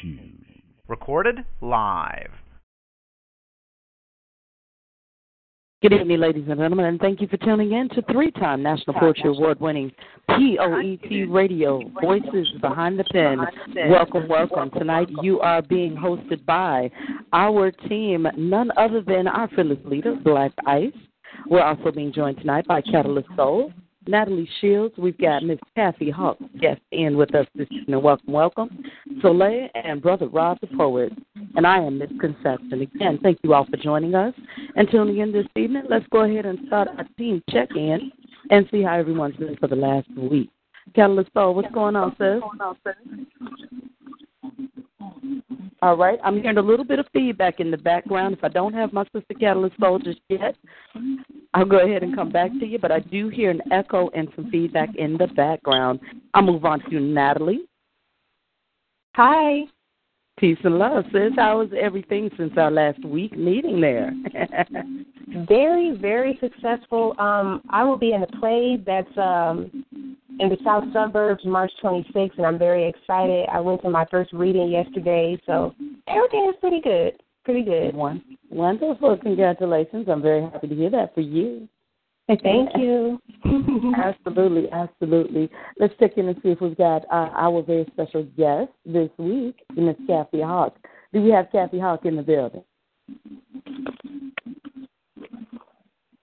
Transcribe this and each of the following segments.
shoes. Recorded live. Good evening, ladies and gentlemen, and thank you for tuning in to three-time National Poetry Award-winning POET Radio, Voices Behind the Pen. Welcome, welcome. Tonight you are being hosted by our team, none other than our fearless leader, Black Ice. We're also being joined tonight by Catalyst Soul, Natalie Shields. We've got Miss Kathy Hawk guest in with us this evening. Welcome, welcome. Soleil and Brother Rob the Poet. And I am Miss Conception. Again, thank you all for joining us and tuning in this evening. Let's go ahead and start our team check in and see how everyone's been for the last week. Catalyst Soul, what's going on, sis? All right. I'm hearing a little bit of feedback in the background. If I don't have my sister Catalyst just yet, I'll go ahead and come back to you. But I do hear an echo and some feedback in the background. I'll move on to Natalie. Hi. Peace and love, sis. How was everything since our last week meeting there? very, very successful. Um, I will be in a play that's um, in the south suburbs March 26th, and I'm very excited. I went to my first reading yesterday, so everything is pretty good. Pretty good. One, wonderful. Congratulations. I'm very happy to hear that for you. Thank you. absolutely, absolutely. Let's check in and see if we've got uh, our very special guest this week, Miss Kathy Hawk. Do we have Kathy Hawk in the building?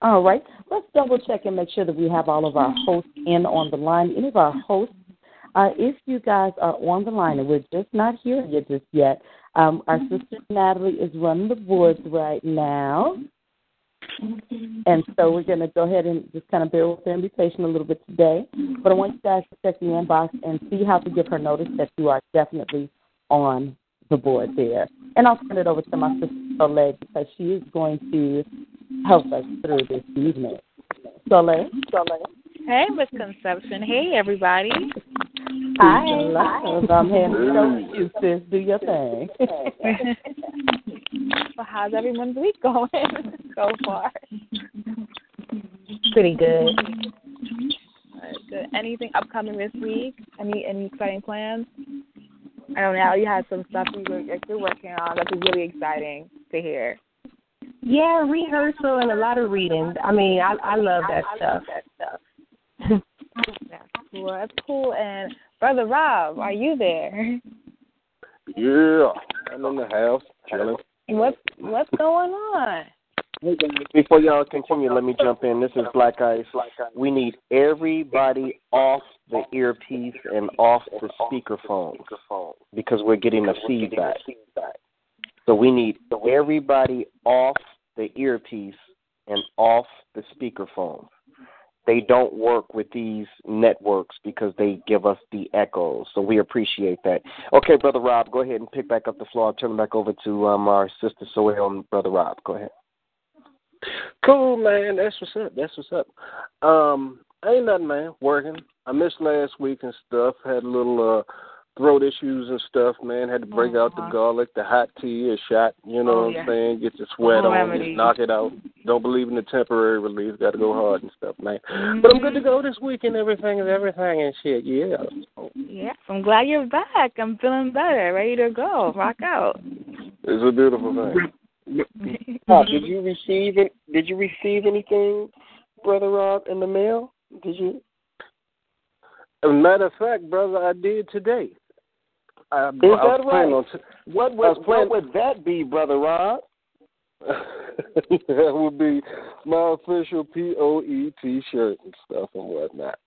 All right. Let's double check and make sure that we have all of our hosts in on the line. Any of our hosts, uh, if you guys are on the line and we're just not hearing you just yet, um, our sister Natalie is running the boards right now. And so we're going to go ahead and just kind of bear with be patient a little bit today. But I want you guys to check the inbox and see how to give her notice that you are definitely on the board there. And I'll turn it over to my sister Soleil because she is going to help us through this evening. Soleil? Soleil? Hey, Misconception. Hey, everybody. Hi. Hello. I'm handing it over to you, sis. Do your thing. well, how's everyone's week going so far? Pretty good. good. Anything upcoming this week? Any any exciting plans? I don't know. You had some stuff you were, you're working on that's really exciting to hear. Yeah, rehearsal and a lot of reading. I mean, I I love that stuff. That stuff. That's cool. That's cool. And brother Rob, are you there? Yeah, I'm in the house chilling. What's what's going on? Before y'all continue, let me jump in. This is Black Ice. We need everybody off the earpiece and off the speakerphone because we're getting the feedback. So we need everybody off the earpiece and off the speakerphone. They don't work with these networks because they give us the echoes. So we appreciate that. Okay, Brother Rob, go ahead and pick back up the floor. I'll turn it back over to um, our sister Soleil and Brother Rob. Go ahead. Cool, man. That's what's up. That's what's up. Um, ain't nothing, man. Working. I missed last week and stuff. Had a little uh throat issues and stuff, man. Had to break uh-huh. out the garlic, the hot tea, a shot, you know oh, what yeah. I'm saying? Get your sweat Home on, remedies. just knock it out. Don't believe in the temporary relief, gotta go hard and stuff, man. Mm-hmm. But I'm good to go this week and everything is everything and shit, yeah. Yeah, I'm glad you're back. I'm feeling better, ready to go. Rock out. It's a beautiful thing. Rob, did you receive it? Did you receive anything, Brother Rob, in the mail? Did you? As a matter of fact, brother, I did today. I, Is that right? on t- What would what would that be, Brother Rob? that would be my official POET shirt and stuff and whatnot.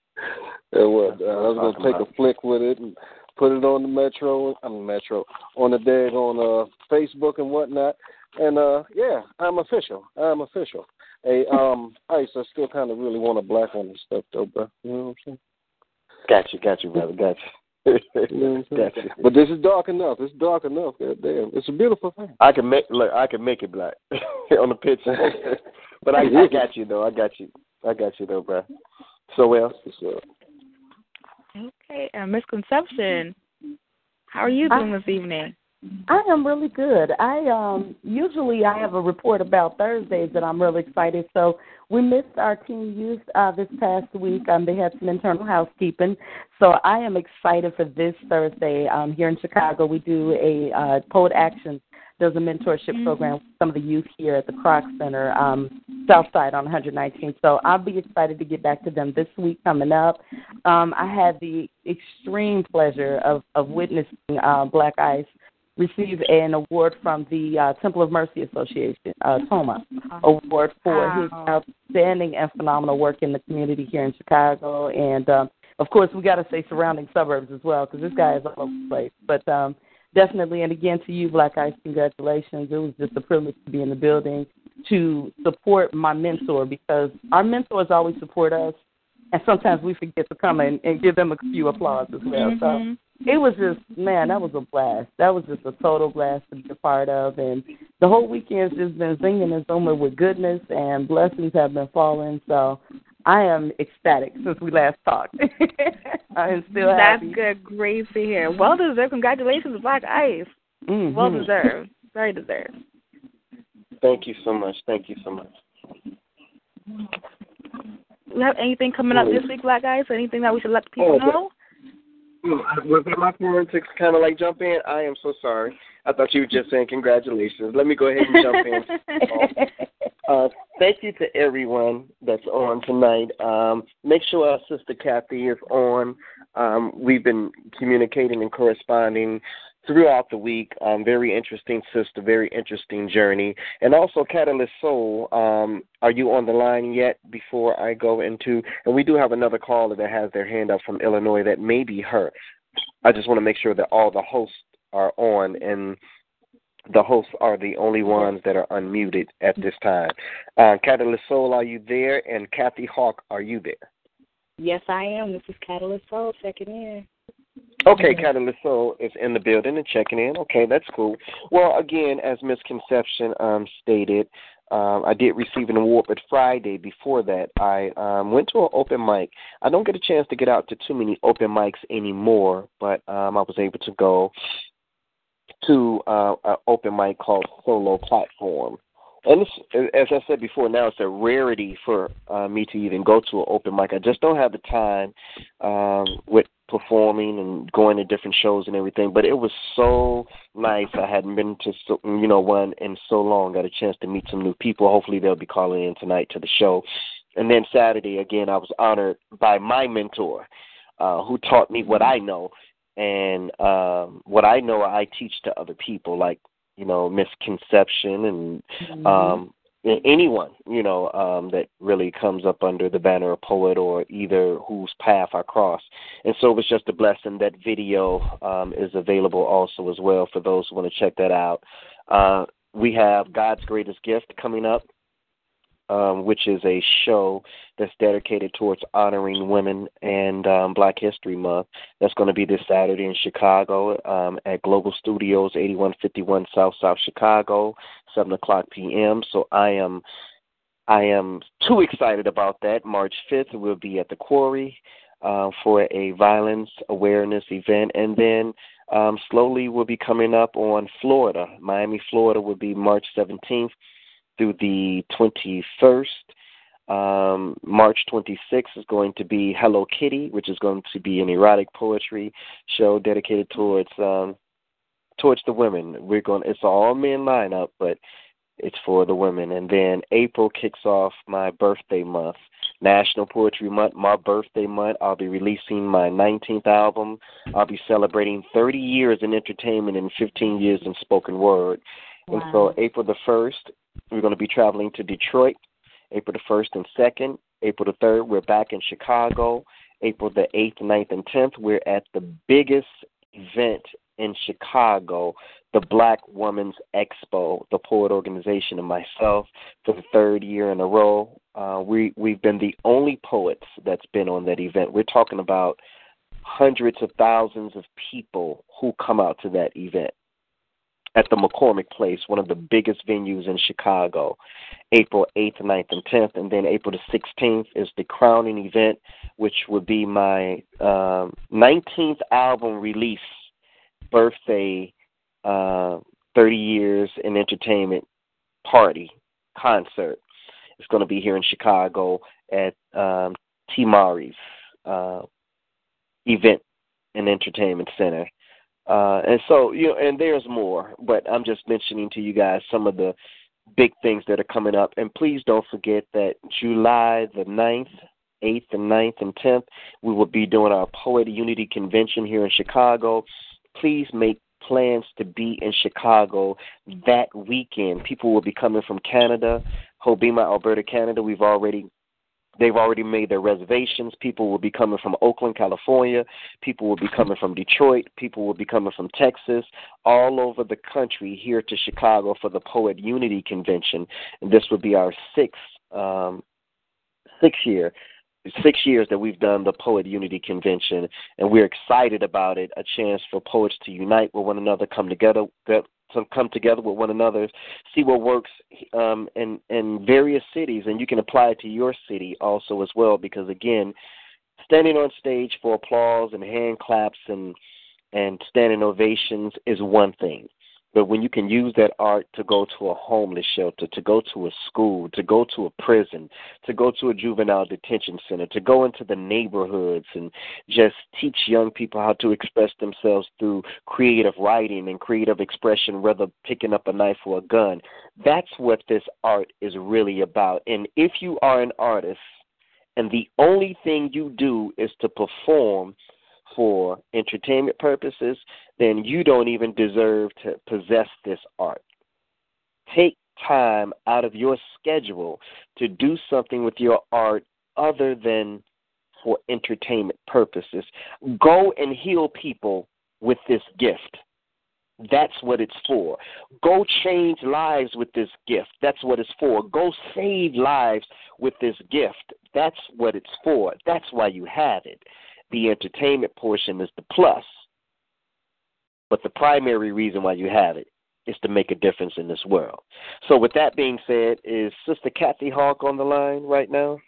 And what uh, I was gonna take about. a flick with it and put it on the Metro, I mean Metro, on the dag on uh Facebook and whatnot. And uh yeah, I'm official. I'm official. Hey, um, Ice, I still kind of really want a black one and stuff though, bro. You know what I'm saying? Got you, got you, brother, got you. You know what I'm saying? But this is dark enough. It's dark enough. God damn, it's a beautiful thing. I can make look. I can make it black on the picture, but I, I got you though. I got you. I got you though, bro. So well, So, Okay, uh, misconception. How are you doing this evening? I am really good. I um usually I have a report about Thursdays that I'm really excited. So we missed our teen youth uh, this past week. Um, they had some internal housekeeping, so I am excited for this Thursday. Um, here in Chicago, we do a uh, Poet Action. There's a mentorship mm-hmm. program with some of the youth here at the Kroc Center, um, South Side on 119. So I'll be excited to get back to them this week coming up. Um, I had the extreme pleasure of, of witnessing uh, Black Ice received an award from the uh, Temple of Mercy Association, uh, TOMA, award for wow. his outstanding and phenomenal work in the community here in Chicago. And um, of course, we got to say surrounding suburbs as well because this guy is all over the place. But um, definitely, and again to you, Black Ice, congratulations. It was just a privilege to be in the building to support my mentor because our mentors always support us and sometimes we forget to come and, and give them a few applause as well. Mm-hmm. So it was just man, that was a blast. That was just a total blast to be a part of, and the whole weekend's just been singing and zooming with goodness and blessings have been falling. So I am ecstatic since we last talked. I am still happy. That's happy. good. Great to hear. Well deserved. Congratulations, Black Ice. Mm-hmm. Well deserved. Very deserved. Thank you so much. Thank you so much. We have anything coming up this week, Black Ice? Anything that we should let people oh, know? Was that my turn to kind of like jump in? I am so sorry. I thought you were just saying congratulations. Let me go ahead and jump in. uh, thank you to everyone that's on tonight. Um, make sure our sister Kathy is on. Um, we've been communicating and corresponding throughout the week. Um, very interesting sister, very interesting journey. And also, Catalyst Soul, um, are you on the line yet before I go into? And we do have another caller that has their hand up from Illinois that may be her. I just want to make sure that all the hosts are on and the hosts are the only ones that are unmuted at this time. Uh, Catalyst Soul, are you there? And Kathy Hawk, are you there? Yes, I am. This is Catalyst Soul checking in. Okay, Catalyst Soul is in the building and checking in. Okay, that's cool. Well, again, as Misconception um, stated, um, I did receive an award, but Friday before that, I um, went to an open mic. I don't get a chance to get out to too many open mics anymore, but um, I was able to go to uh, an open mic called Solo Platform. And this, as I said before, now it's a rarity for uh, me to even go to an open mic. I just don't have the time um, with performing and going to different shows and everything. But it was so nice. I hadn't been to so, you know one in so long. Got a chance to meet some new people. Hopefully they'll be calling in tonight to the show. And then Saturday again, I was honored by my mentor, uh, who taught me what I know. And um, what I know, I teach to other people, like you know misconception and mm-hmm. um anyone you know um that really comes up under the banner of poet or either whose path I cross. And so it was just a blessing that video um is available also as well for those who want to check that out. Uh we have God's greatest gift coming up um, which is a show that's dedicated towards honoring women and um, Black History Month. That's going to be this Saturday in Chicago um, at Global Studios, 8151 South South Chicago, 7 o'clock p.m. So I am. I am too excited about that. March 5th, we'll be at the Quarry uh, for a violence awareness event. And then um, slowly we'll be coming up on Florida. Miami, Florida will be March 17th through the 21st. Um, March 26th is going to be Hello Kitty, which is going to be an erotic poetry show dedicated towards um, towards the women. We're going. It's all men lineup, but it's for the women. And then April kicks off my birthday month, National Poetry Month. My birthday month. I'll be releasing my 19th album. I'll be celebrating 30 years in entertainment and 15 years in spoken word. Wow. And so April the first we're going to be traveling to Detroit April the 1st and 2nd. April the 3rd, we're back in Chicago. April the 8th, 9th, and 10th, we're at the biggest event in Chicago, the Black Women's Expo, the Poet Organization, and myself for the third year in a row. Uh, we we've been the only poets that's been on that event. We're talking about hundreds of thousands of people who come out to that event at the McCormick Place, one of the biggest venues in Chicago, April 8th, 9th, and 10th. And then April the 16th is the crowning event, which would be my um, 19th album release birthday uh, 30 years in entertainment party concert. It's going to be here in Chicago at um, T. Mari's uh, event and entertainment center. Uh, and so, you know, and there's more, but I'm just mentioning to you guys some of the big things that are coming up. And please don't forget that July the 9th, 8th, and 9th, and 10th, we will be doing our Poet Unity Convention here in Chicago. Please make plans to be in Chicago that weekend. People will be coming from Canada, Hobbema, Alberta, Canada. We've already They've already made their reservations. People will be coming from Oakland, California. People will be coming from Detroit. People will be coming from Texas, all over the country here to Chicago for the Poet Unity Convention. And this will be our sixth um, sixth year six years that we've done the Poet Unity Convention, and we're excited about it. A chance for poets to unite with one another, come together, to come together with one another, see what works um, in in various cities, and you can apply it to your city also as well. Because again, standing on stage for applause and hand claps and and standing ovations is one thing. But when you can use that art to go to a homeless shelter, to go to a school, to go to a prison, to go to a juvenile detention center, to go into the neighborhoods and just teach young people how to express themselves through creative writing and creative expression, rather picking up a knife or a gun, that's what this art is really about. And if you are an artist and the only thing you do is to perform, for entertainment purposes, then you don't even deserve to possess this art. Take time out of your schedule to do something with your art other than for entertainment purposes. Go and heal people with this gift. That's what it's for. Go change lives with this gift. That's what it's for. Go save lives with this gift. That's what it's for. That's why you have it. The entertainment portion is the plus. But the primary reason why you have it is to make a difference in this world. So, with that being said, is Sister Kathy Hawk on the line right now?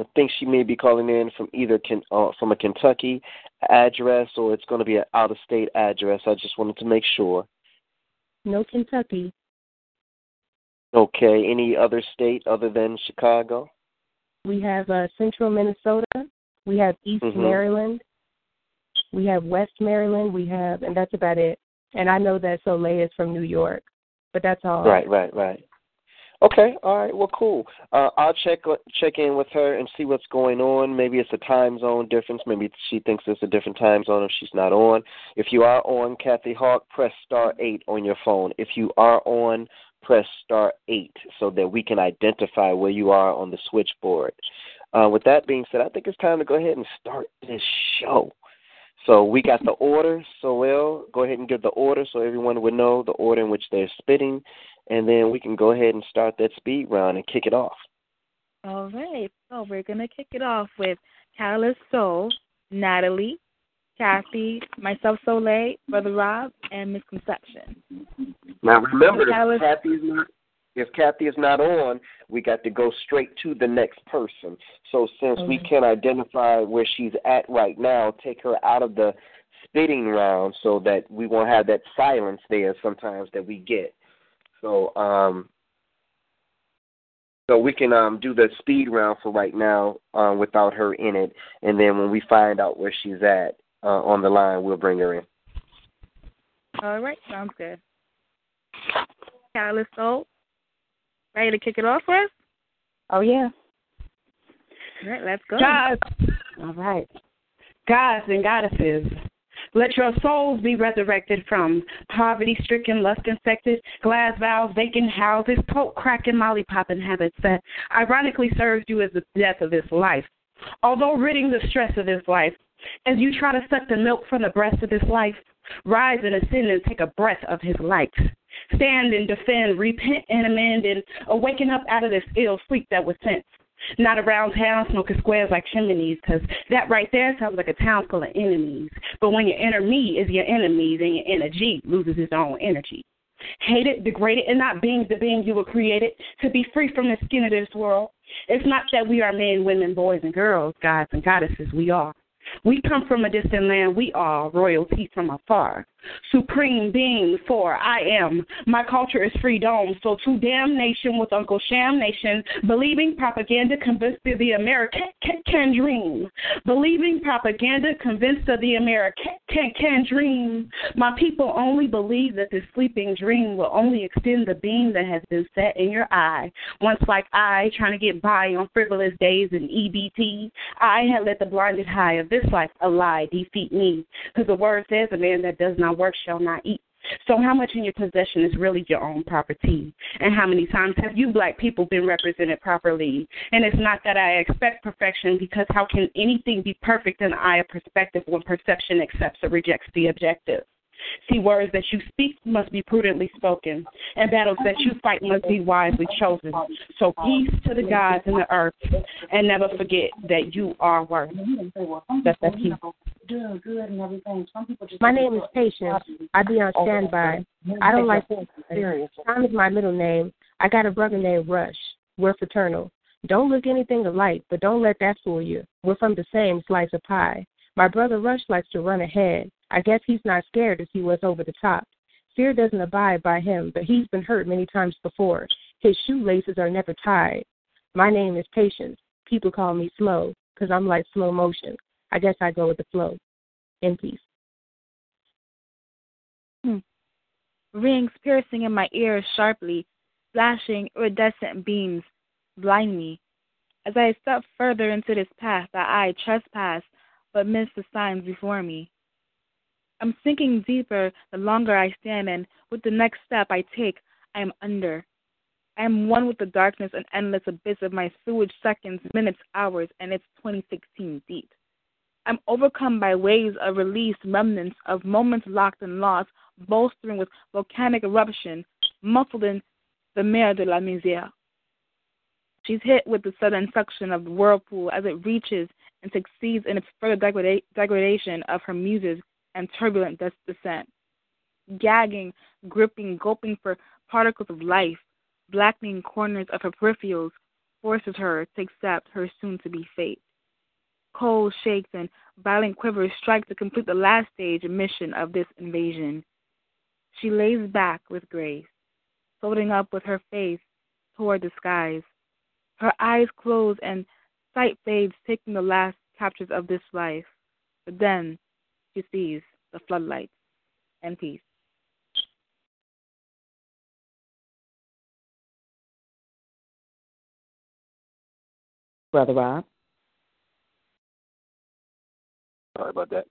I think she may be calling in from either uh, from a Kentucky address or it's going to be an out of state address. I just wanted to make sure. No Kentucky. Okay. Any other state other than Chicago? We have uh, Central Minnesota. We have East mm-hmm. Maryland. We have West Maryland. We have, and that's about it. And I know that Soleil is from New York, but that's all. Right, right, right. Okay, all right. Well, cool. Uh, I'll check check in with her and see what's going on. Maybe it's a time zone difference. Maybe she thinks it's a different time zone if she's not on. If you are on, Kathy Hawk, press star eight on your phone. If you are on, press star 8 so that we can identify where you are on the switchboard. Uh, with that being said, I think it's time to go ahead and start this show. So we got the order, so we'll go ahead and give the order so everyone would know the order in which they're spitting, and then we can go ahead and start that speed round and kick it off. All right. So we're to kick it off with Catalyst Soul, Natalie, Kathy, myself, Soleil, Brother Rob, and Misconception. Now remember, if Kathy is not if Kathy is not on, we got to go straight to the next person. So since mm-hmm. we can't identify where she's at right now, take her out of the spitting round so that we won't have that silence there sometimes that we get. So um so we can um do the speed round for right now um without her in it and then when we find out where she's at uh, on the line, we'll bring her in. All right, sounds good. Catalyst Soul, ready to kick it off for us? Oh, yeah. All right, let's go. Gods. All right. Gods and goddesses, let your souls be resurrected from poverty stricken, lust infected, glass valves, vacant houses, coke cracking, lollipopping habits that ironically serves you as the death of this life. Although ridding the stress of this life, as you try to suck the milk from the breast of his life, rise and ascend and take a breath of his light. Stand and defend, repent and amend, and awaken up out of this ill sleep that was sent. Not around town smoking squares like chimneys, because that right there sounds like a town full of enemies. But when your inner me is your enemy, then your inner G loses its own energy. Hated, degraded, and not being the being you were created to be free from the skin of this world. It's not that we are men, women, boys, and girls, gods and goddesses. We are. We come from a distant land, we are royalty from afar. Supreme being, for I am. My culture is freedom, so to damnation with Uncle Sham Nation, believing propaganda convinced of the American can dream. Believing propaganda convinced of the American can, can dream. My people only believe that this sleeping dream will only extend the beam that has been set in your eye. Once, like I, trying to get by on frivolous days in EBT, I had let the blinded high of this life a lie defeat me. Because the word says, a man that does not work shall not eat. So, how much in your possession is really your own property? And how many times have you black people been represented properly? And it's not that I expect perfection, because how can anything be perfect in the eye of perspective when perception accepts or rejects the objective? See, words that you speak must be prudently spoken, and battles that you fight must be wisely chosen. So, peace to the gods and the earth, and never forget that you are worth. That's that peace. My name is Patience. I be on standby. I don't like serious. Tom is my middle name. I got a brother named Rush. We're fraternal. Don't look anything alike, but don't let that fool you. We're from the same slice of pie. My brother Rush likes to run ahead. I guess he's not scared as he was over the top. Fear doesn't abide by him, but he's been hurt many times before. His shoelaces are never tied. My name is Patience. People call me slow because I'm like slow motion. I guess I go with the flow. In peace. Hmm. Rings piercing in my ears sharply, flashing iridescent beams blind me. As I step further into this path that I trespass but miss the signs before me. I'm sinking deeper the longer I stand, and with the next step I take, I am under. I am one with the darkness and endless abyss of my sewage seconds, minutes, hours, and it's 2016 deep. I'm overcome by waves of released remnants of moments locked and lost, bolstering with volcanic eruption, muffled in the mer de la misère. She's hit with the sudden suction of the whirlpool as it reaches and succeeds in its further degrada- degradation of her muses and turbulent descent. Gagging, gripping, gulping for particles of life, blackening corners of her peripherals, forces her to accept her soon to be fate. Cold shakes and violent quivers strike to complete the last stage mission of this invasion. She lays back with grace, floating up with her face toward the skies. Her eyes close and sight fades, taking the last captures of this life. But then she sees the floodlights and peace. Brother Rob. Sorry about that.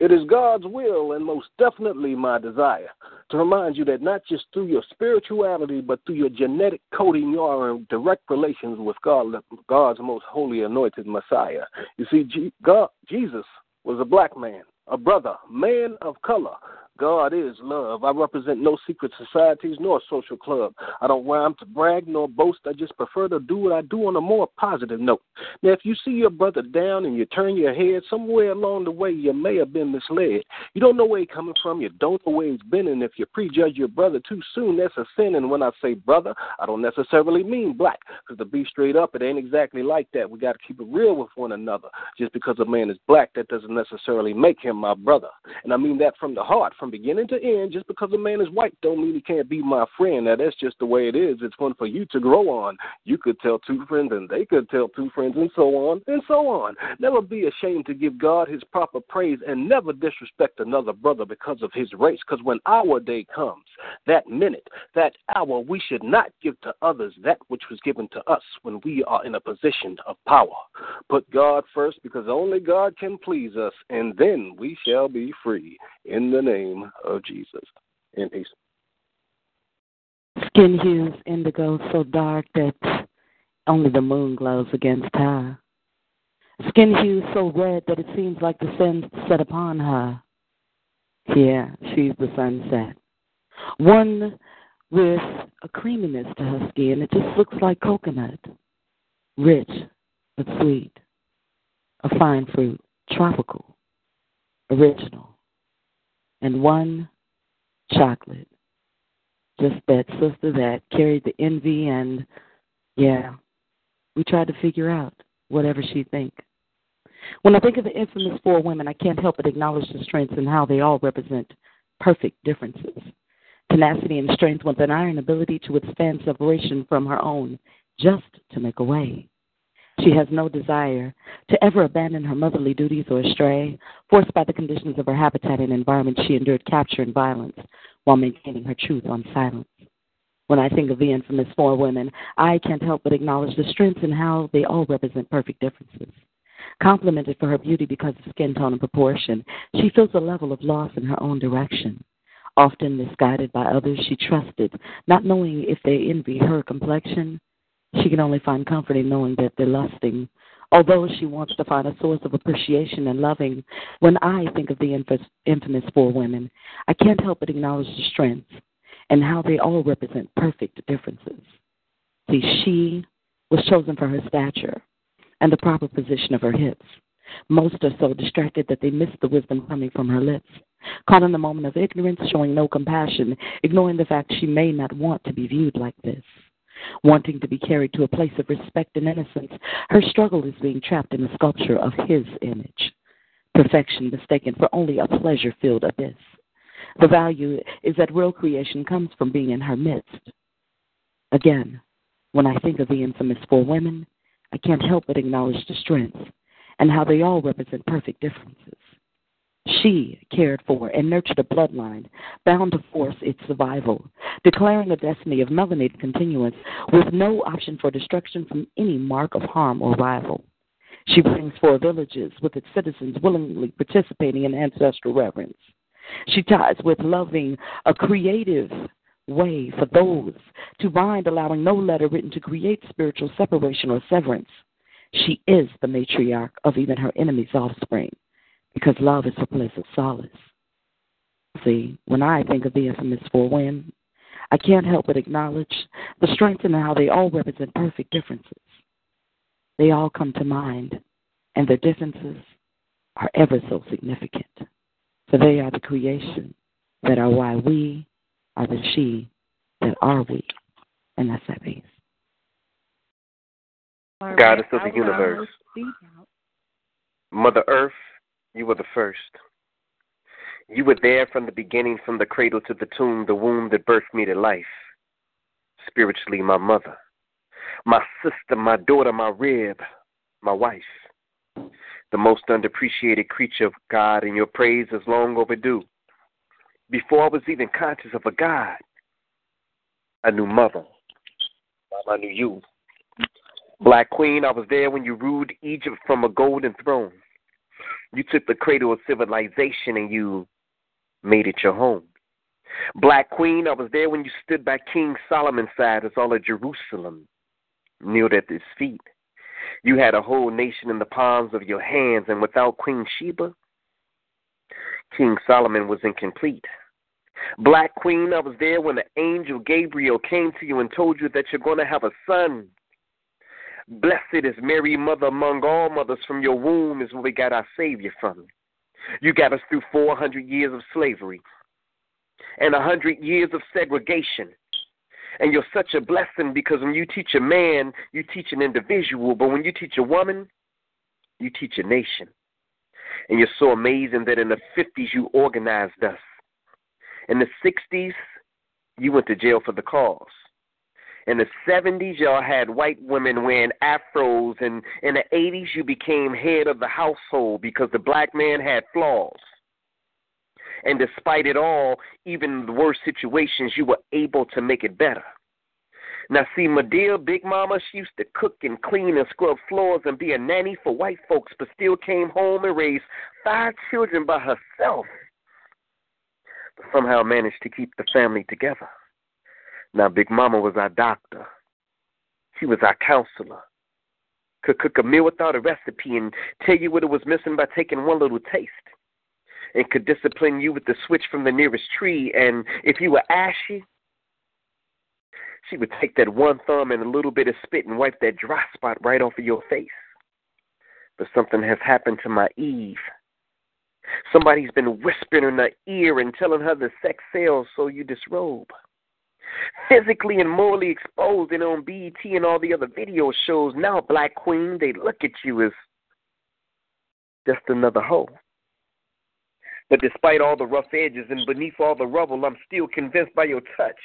It is God's will and most definitely my desire to remind you that not just through your spirituality, but through your genetic coding, you are in direct relations with God, God's most holy anointed Messiah. You see, God, Jesus was a black man, a brother, man of color, God is love. I represent no secret societies nor social club. I don't rhyme to brag nor boast. I just prefer to do what I do on a more positive note. Now, if you see your brother down and you turn your head, somewhere along the way you may have been misled. You don't know where he's coming from. You don't know where he's been. And if you prejudge your brother too soon, that's a sin. And when I say brother, I don't necessarily mean black. Because to be straight up, it ain't exactly like that. We got to keep it real with one another. Just because a man is black, that doesn't necessarily make him my brother. And I mean that from the heart, from beginning to end, just because a man is white don't mean he can't be my friend. Now that's just the way it is. It's one for you to grow on. You could tell two friends and they could tell two friends and so on and so on. Never be ashamed to give God his proper praise and never disrespect another brother because of his race. Because when our day comes, that minute, that hour, we should not give to others that which was given to us when we are in a position of power. Put God first because only God can please us, and then we shall be free in the name of Jesus. In peace. Skin hues indigo so dark that only the moon glows against her. Skin hues so red that it seems like the sun set upon her. Yeah, she's the sunset. One with a creaminess to her skin. It just looks like coconut. Rich but sweet. A fine fruit. Tropical. Original and one chocolate. Just that sister that carried the envy and yeah, we tried to figure out whatever she think. When I think of the infamous four women, I can't help but acknowledge the strengths and how they all represent perfect differences. Tenacity and strength with an iron ability to withstand separation from her own just to make a way. She has no desire to ever abandon her motherly duties or stray, forced by the conditions of her habitat and environment. She endured capture and violence while maintaining her truth on silence. When I think of the infamous four women, I can't help but acknowledge the strengths and how they all represent perfect differences. Complimented for her beauty because of skin tone and proportion, she feels a level of loss in her own direction. Often misguided by others she trusted, not knowing if they envy her complexion. She can only find comfort in knowing that they're lusting. Although she wants to find a source of appreciation and loving, when I think of the infamous four women, I can't help but acknowledge the strengths and how they all represent perfect differences. See, she was chosen for her stature and the proper position of her hips. Most are so distracted that they miss the wisdom coming from her lips. Caught in the moment of ignorance, showing no compassion, ignoring the fact she may not want to be viewed like this. Wanting to be carried to a place of respect and innocence, her struggle is being trapped in the sculpture of his image. Perfection mistaken for only a pleasure filled abyss. The value is that real creation comes from being in her midst. Again, when I think of the infamous four women, I can't help but acknowledge the strengths and how they all represent perfect differences. She cared for and nurtured a bloodline bound to force its survival, declaring a destiny of melanated continuance with no option for destruction from any mark of harm or rival. She brings four villages with its citizens willingly participating in ancestral reverence. She ties with loving a creative way for those to bind, allowing no letter written to create spiritual separation or severance. She is the matriarch of even her enemy's offspring, because love is a place of solace. See, when I think of the infamous four women, I can't help but acknowledge the strength and how they all represent perfect differences. They all come to mind, and their differences are ever so significant, for they are the creation that are why we are the she that are we. And that's that piece. All Goddess of the universe. Mother Earth, you were the first. You were there from the beginning, from the cradle to the tomb, the womb that birthed me to life. Spiritually, my mother, my sister, my daughter, my rib, my wife, the most underappreciated creature of God, and your praise is long overdue before I was even conscious of a God. I knew mother. I knew you. Black Queen, I was there when you ruled Egypt from a golden throne. You took the cradle of civilization and you made it your home. Black Queen, I was there when you stood by King Solomon's side as all of Jerusalem kneeled at his feet. You had a whole nation in the palms of your hands, and without Queen Sheba, King Solomon was incomplete. Black Queen, I was there when the angel Gabriel came to you and told you that you're going to have a son. Blessed is Mary, mother among all mothers. From your womb is where we got our Savior from. You got us through 400 years of slavery and 100 years of segregation. And you're such a blessing because when you teach a man, you teach an individual. But when you teach a woman, you teach a nation. And you're so amazing that in the 50s you organized us. In the 60s, you went to jail for the cause. In the 70s, y'all had white women wearing afros, and in the 80s, you became head of the household because the black man had flaws. And despite it all, even the worst situations, you were able to make it better. Now, see, Madea, Big Mama, she used to cook and clean and scrub floors and be a nanny for white folks, but still came home and raised five children by herself but somehow managed to keep the family together. Now, Big Mama was our doctor. She was our counselor. Could cook a meal without a recipe and tell you what it was missing by taking one little taste. And could discipline you with the switch from the nearest tree. And if you were ashy, she would take that one thumb and a little bit of spit and wipe that dry spot right off of your face. But something has happened to my Eve. Somebody's been whispering in her ear and telling her the sex sells, so you disrobe. Physically and morally exposed and on BET and all the other video shows, now Black Queen, they look at you as just another hoe. But despite all the rough edges and beneath all the rubble, I'm still convinced by your touch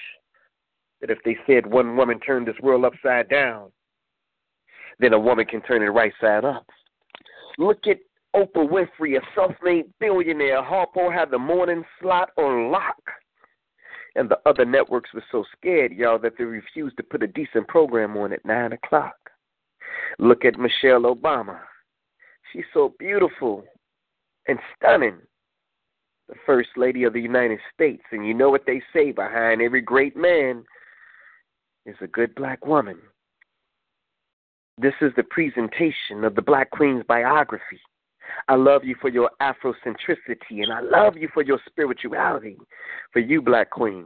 that if they said one woman turned this world upside down, then a woman can turn it right side up. Look at Oprah Winfrey, a self-made billionaire. Harpo had the morning slot on lock. And the other networks were so scared, y'all, that they refused to put a decent program on at 9 o'clock. Look at Michelle Obama. She's so beautiful and stunning. The First Lady of the United States. And you know what they say behind every great man is a good black woman. This is the presentation of the Black Queen's biography. I love you for your Afrocentricity, and I love you for your spirituality. For you, Black Queen,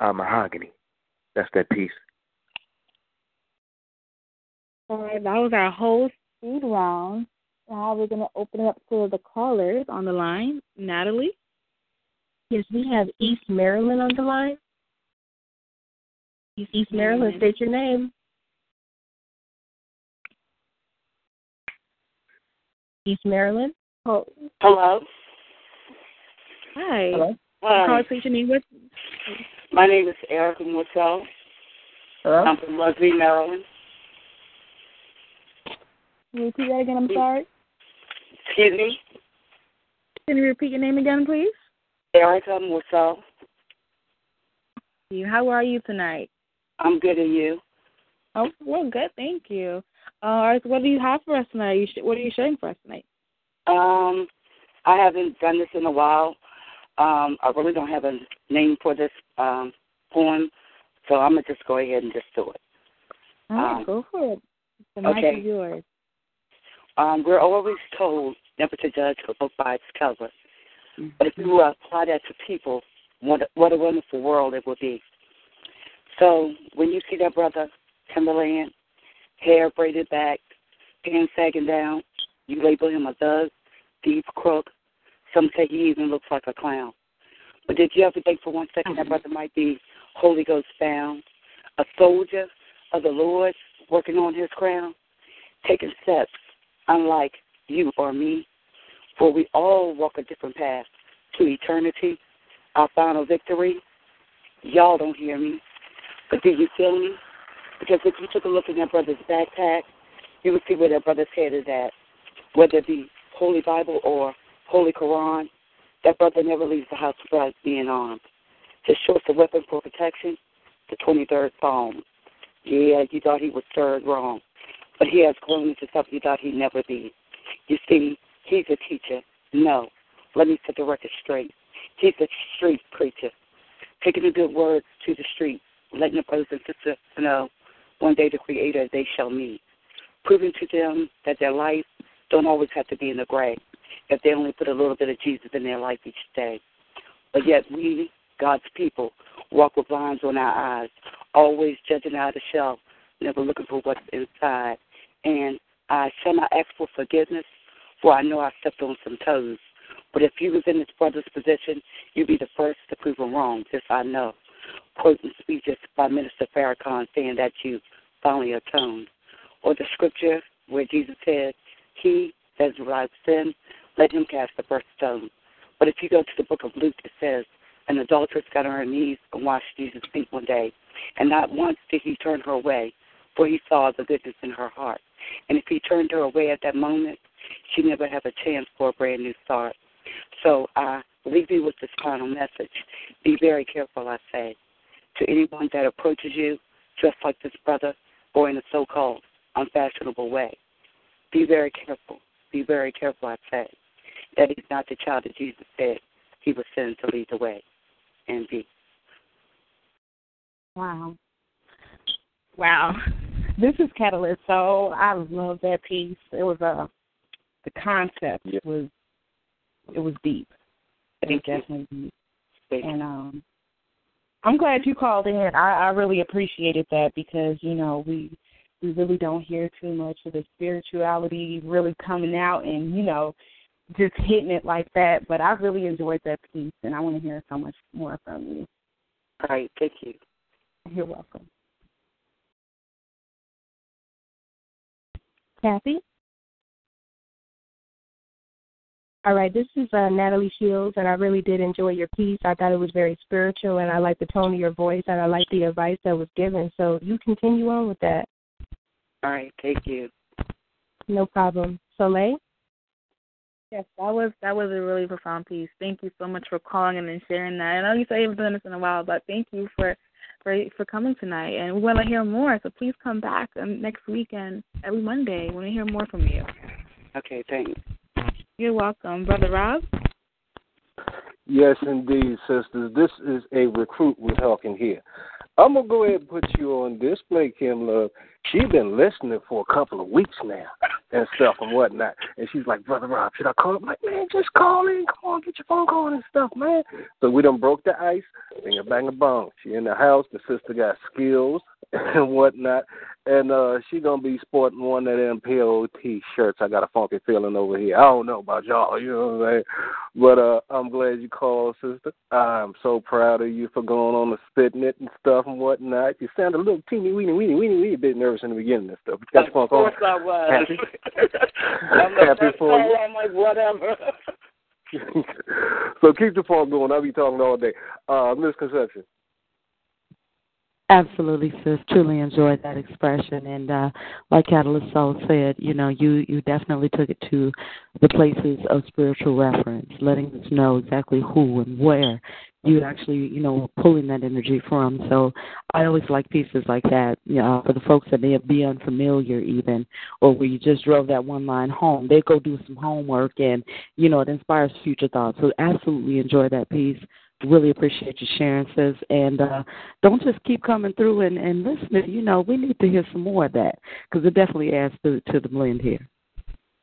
are mahogany. That's that piece. All right, that was our whole speed round. Now we're going to open it up to the callers on the line. Natalie? Yes, we have East Maryland on the line. East, East Maryland, state your name. East Maryland. Oh, Hello. hi. Hello. Hi. Call state your name. What? My name is Erica Mortel. Hello. I'm from Rugby, Maryland. Can you repeat that again? I'm sorry. Excuse me. Can you repeat your name again, please? Erica Mortel. You. How are you tonight? I'm good and you? Oh, well, good. Thank you. Uh, all right. What do you have for us tonight? You sh- what are you sharing for us tonight? Um, I haven't done this in a while. Um, I really don't have a name for this um, poem, so I'm gonna just go ahead and just do it. All right, Um, go for it. The mic okay. is yours. Um, we're always told never to judge a book by its cover. But if you apply that to people, what a, what a wonderful world it would be. So when you see that brother, Timberland, hair braided back, pants sagging down, you label him a thug, thief, crook. Some say he even looks like a clown. But did you ever think for one second that mm-hmm. brother might be Holy Ghost bound, a soldier of the Lord working on his crown, taking steps unlike you or me? For we all walk a different path to eternity, our final victory. Y'all don't hear me, but do you feel me? Because if you took a look in that brother's backpack, you would see where that brother's head is at. Whether it be Holy Bible or Holy Quran, that brother never leaves the house without being armed. His choice of weapon for protection, the 23rd Psalm. Yeah, you thought he was third wrong, but he has grown into something you thought he'd never be. You see, he's a teacher. No, let me set the record straight. He's a street preacher, taking the good words to the street, letting the brothers and sisters know one day the Creator they shall meet, proving to them that their life don't always have to be in the gray if they only put a little bit of Jesus in their life each day. But yet we, God's people, walk with lines on our eyes, always judging out the shelf, never looking for what's inside. And I shall not ask for forgiveness, for I know I stepped on some toes. But if you was in this brother's position, you'd be the first to prove him wrong. This I know. Quoting speeches by Minister Farrakhan saying that you finally atoned. Or the scripture where Jesus said, He is without sin, let him cast the first stone. But if you go to the book of Luke, it says, an adulteress got on her knees and washed Jesus' feet one day. And not once did he turn her away, for he saw the goodness in her heart. And if he turned her away at that moment, she never have a chance for a brand new start. So I leave you with this final message. Be very careful, I say, to anyone that approaches you dressed like this brother or in a so called unfashionable way. Be very careful. Be very careful, I say, that he's not the child that Jesus said he was sent to lead the way and be. Wow. Wow. This is Catalyst, so I love that piece. It was a the concept Yeah. was it was deep. It was you. definitely deep. Thank. And um I'm glad you called in. I, I really appreciated that because, you know, we we really don't hear too much of the spirituality really coming out and, you know, just hitting it like that. But I really enjoyed that piece and I want to hear so much more from you. All right, thank you. You're welcome. Kathy? All right, this is uh, Natalie Shields, and I really did enjoy your piece. I thought it was very spiritual, and I like the tone of your voice, and I like the advice that was given. So you continue on with that. All right, thank you. No problem. Soleil? Yes, that was that was a really profound piece. Thank you so much for calling in and sharing that. I know you say you haven't done this in a while, but thank you for for for coming tonight. And we want to hear more, so please come back um, next weekend every Monday. We want to hear more from you. Okay, thanks. You're welcome, brother Rob. Yes, indeed, sisters. This is a recruit we're talking here. I'm gonna go ahead and put you on display, Kim Love. She's been listening for a couple of weeks now and stuff and whatnot. And she's like, Brother Rob, should I call? I'm like, man, just call in. Come on, get your phone call and stuff, man. So we done broke the ice. Bing a bang a bong. She in the house. The sister got skills and whatnot. And uh she gonna be sporting one of them POT shirts. I got a funky feeling over here. I don't know about y'all, you know what I'm saying? But uh I'm glad you called, sister. I'm so proud of you for going on the spitting it and stuff and whatnot. You sound a little teeny weeny weeny weeny weeny bit nervous in the beginning and stuff. But you got your phone Of call. course I was. Happy? I'm Happy for you. I'm like, whatever. so keep the phone going. I'll be talking all day. Uh misconception. Absolutely, sis. Truly enjoyed that expression, and uh, like Catalyst Soul said, you know, you you definitely took it to the places of spiritual reference, letting us know exactly who and where you actually, you know, pulling that energy from. So I always like pieces like that, you know, for the folks that may be unfamiliar even, or where you just drove that one line home. They go do some homework, and you know, it inspires future thoughts. So absolutely enjoy that piece. Really appreciate you sharing, sis. And uh, don't just keep coming through and, and listening. You know, we need to hear some more of that because it definitely adds to, to the blend here.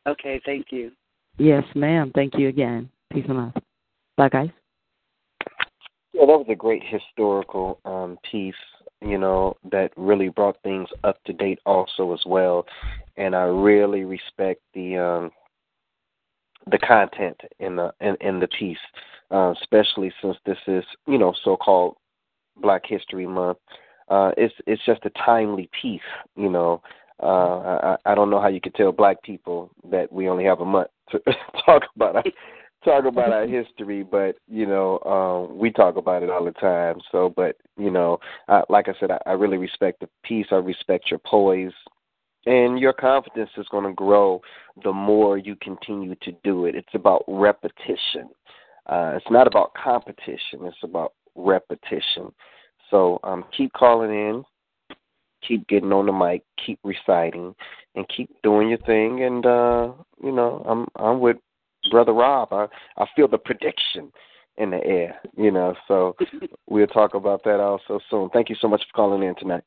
Okay, thank you. Yes, ma'am. Thank you again. Peace and love. Bye, guys. Yeah, that was a great historical um, piece, you know, that really brought things up to date also as well. And I really respect the um, the content in the in, in the piece, uh, especially since this is, you know, so called Black History Month. Uh, it's it's just a timely piece, you know. Uh, I, I don't know how you could tell black people that we only have a month to talk about our, talk about our history, but you know, um, we talk about it all the time. So, but you know, I, like I said, I, I really respect the piece. I respect your poise, and your confidence is going to grow the more you continue to do it. It's about repetition. Uh, it's not about competition. It's about repetition. So um, keep calling in, keep getting on the mic, keep reciting, and keep doing your thing. And uh, you know, I'm I'm with brother Rob. I I feel the prediction in the air. You know, so we'll talk about that also soon. Thank you so much for calling in tonight.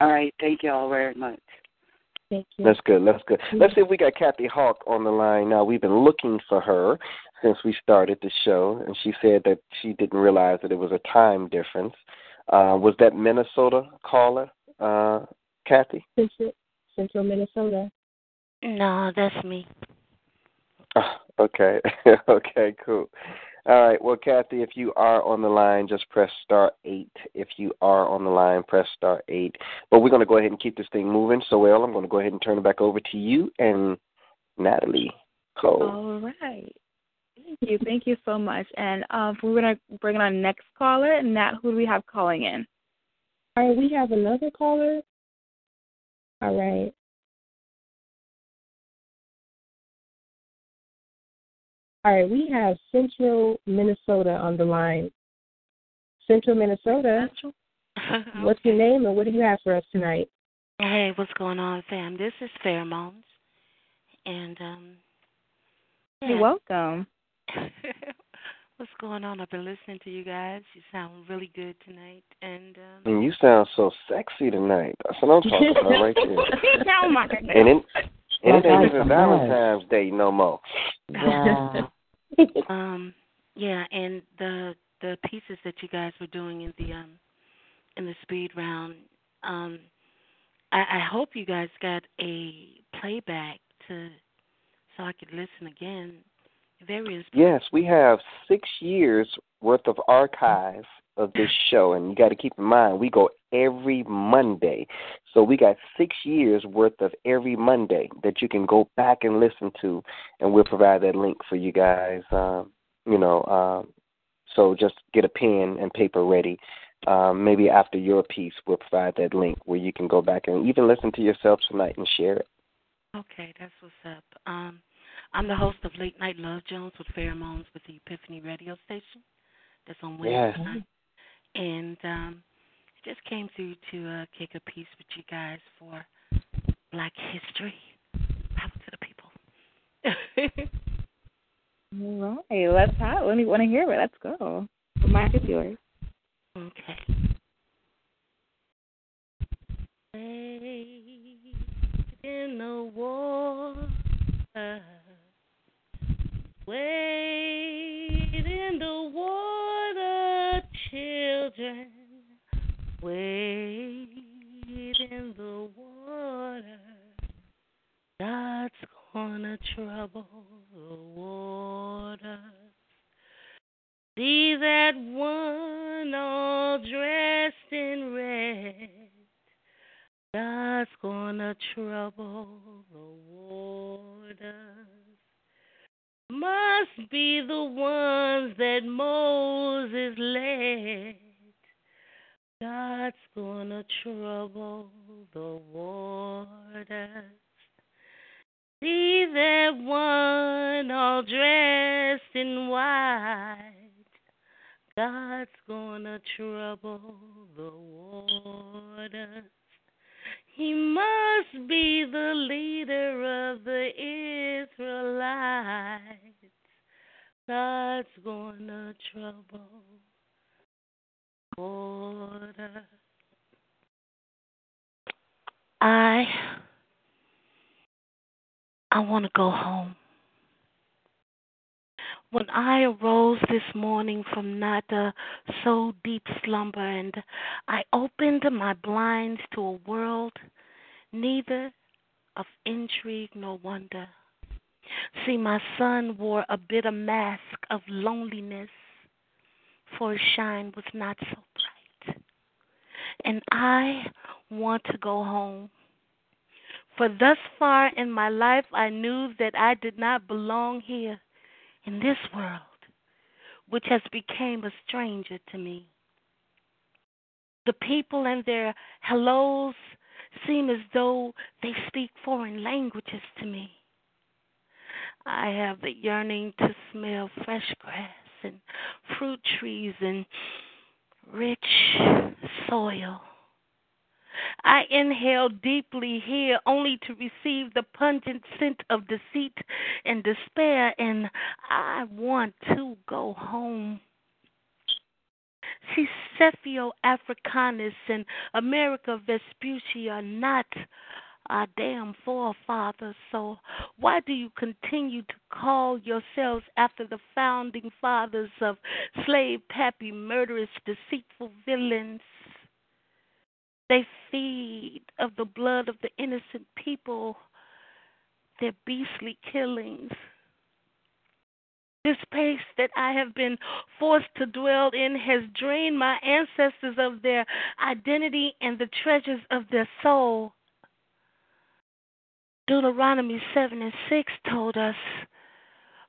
All right, thank you all very much. Thank you. That's good. That's good. Let's see if we got Kathy Hawk on the line now. We've been looking for her since we started the show, and she said that she didn't realize that it was a time difference. Uh, was that Minnesota caller, uh, Kathy? Central, Central Minnesota. No, that's me. Oh, okay. okay, cool. All right. Well, Kathy, if you are on the line, just press star eight. If you are on the line, press star eight. But we're going to go ahead and keep this thing moving. So, well, I'm going to go ahead and turn it back over to you and Natalie Cole. All right. Thank you. Thank you so much. And um, we're going to bring on our next caller. Nat, who do we have calling in? All right, we have another caller. All right. All right, we have Central Minnesota on the line. Central Minnesota, what's your name and what do you have for us tonight? Hey, what's going on, fam? This is Pheromones. And um You're welcome. what's going on? I've been listening to you guys. You sound really good tonight. And um And you sound so sexy tonight. That's what I'm talking about right there. oh my goodness. And it, and it ain't even. Valentine's Day no more. Wow. um yeah, and the the pieces that you guys were doing in the um in the speed round, um I, I hope you guys got a playback to so I could listen again. Very inspiring. Yes, we have six years worth of archive of this show, and you got to keep in mind we go every Monday, so we got six years worth of every Monday that you can go back and listen to, and we'll provide that link for you guys. Um, you know, um, so just get a pen and paper ready. Um, maybe after your piece, we'll provide that link where you can go back and even listen to yourself tonight and share it. Okay, that's what's up. Um, I'm the host of Late Night Love Jones with Pheromones with the Epiphany Radio Station. That's on Wednesday Yes. night. And um, I just came through to uh, kick a piece with you guys for Black History. Power to the people. All right, let's have. Let me want to hear it. Let's go. The mic is yours. Okay. In the water. Wade in the water, children. Wade in the water. God's gonna trouble the water. See that one all dressed in red. God's gonna trouble the waters. Must be the ones that Moses led. God's gonna trouble the waters. See that one all dressed in white. God's gonna trouble the waters. He must be the leader of the Israelites. God's gonna trouble water. I I want to go home. When I arose this morning from not a so deep slumber and I opened my blinds to a world neither of intrigue nor wonder. See, my son wore a bitter mask of loneliness, for his shine was not so bright. And I want to go home. For thus far in my life, I knew that I did not belong here in this world, which has become a stranger to me. The people and their hellos seem as though they speak foreign languages to me. I have the yearning to smell fresh grass and fruit trees and rich soil. I inhale deeply here only to receive the pungent scent of deceit and despair, and I want to go home. See, Scipio Africanus and Amerigo Vespucci are not our damn forefathers, so why do you continue to call yourselves after the founding fathers of slave pappy, murderous, deceitful villains? They feed of the blood of the innocent people their beastly killings. This place that I have been forced to dwell in has drained my ancestors of their identity and the treasures of their soul. Deuteronomy 7 and 6 told us,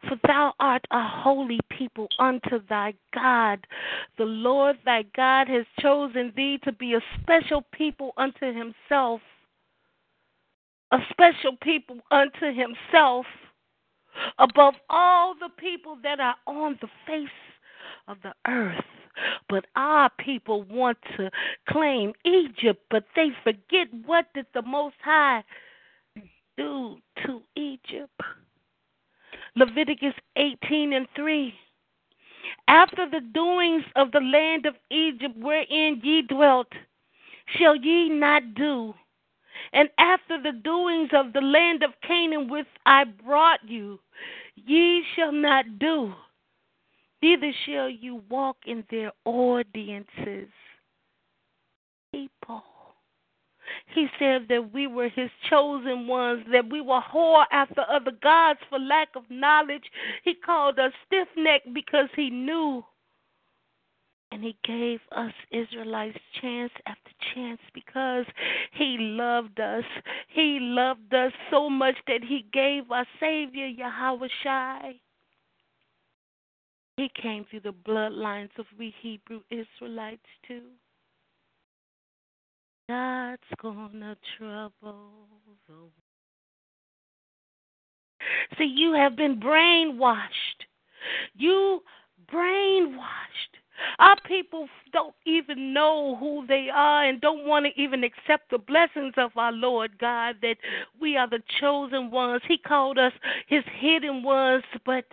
For thou art a holy people unto thy God. The Lord thy God has chosen thee to be a special people unto himself. A special people unto himself above all the people that are on the face of the earth. But our people want to claim Egypt, but they forget what did the Most High do to Egypt. Leviticus 18 and 3. After the doings of the land of Egypt wherein ye dwelt, shall ye not do. And after the doings of the land of Canaan which I brought you, ye shall not do, neither shall you walk in their ordinances. People. He said that we were his chosen ones, that we were whore after other gods for lack of knowledge. He called us stiff necked because he knew And he gave us Israelites chance after chance because he loved us. He loved us so much that he gave our Savior, Yahweh Shai. He came through the bloodlines of we Hebrew Israelites too. God's gonna trouble the world. See, you have been brainwashed. You brainwashed. Our people don't even know who they are and don't want to even accept the blessings of our Lord God that we are the chosen ones. He called us his hidden ones, but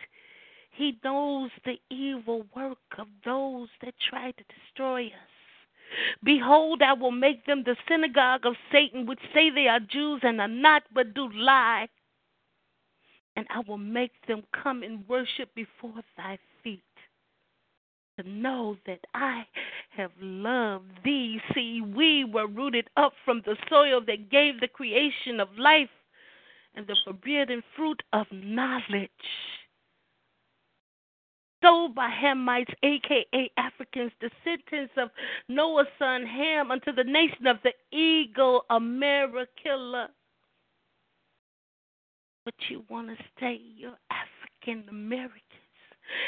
he knows the evil work of those that try to destroy us. Behold, I will make them the synagogue of Satan, which say they are Jews and are not, but do lie. And I will make them come and worship before thy feet to know that I have loved thee. See, we were rooted up from the soil that gave the creation of life and the forbidden fruit of knowledge. Sold by Hamites, aka Africans, descendants of Noah's son Ham, unto the nation of the eagle, America. But you want to stay, you're African Americans.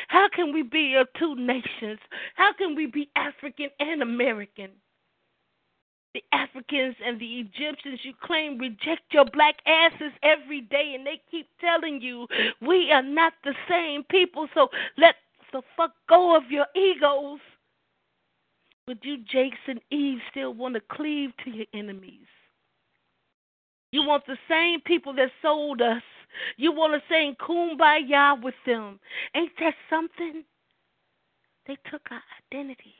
How can we be of two nations? How can we be African and American? The Africans and the Egyptians you claim reject your black asses every day, and they keep telling you we are not the same people, so let the fuck go of your egos. But you, Jakes and Eve, still want to cleave to your enemies. You want the same people that sold us you want to sing kumbaya with them. Ain't that something? They took our identities.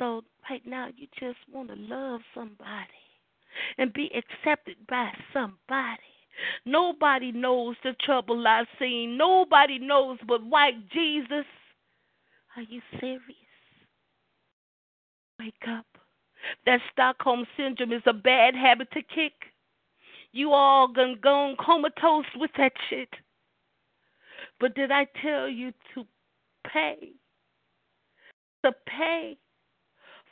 So right now you just want to love somebody and be accepted by somebody. Nobody knows the trouble I've seen. Nobody knows but white Jesus. Are you serious? Wake up. That Stockholm syndrome is a bad habit to kick. You all gonna go comatose with that shit. But did I tell you to pay? To pay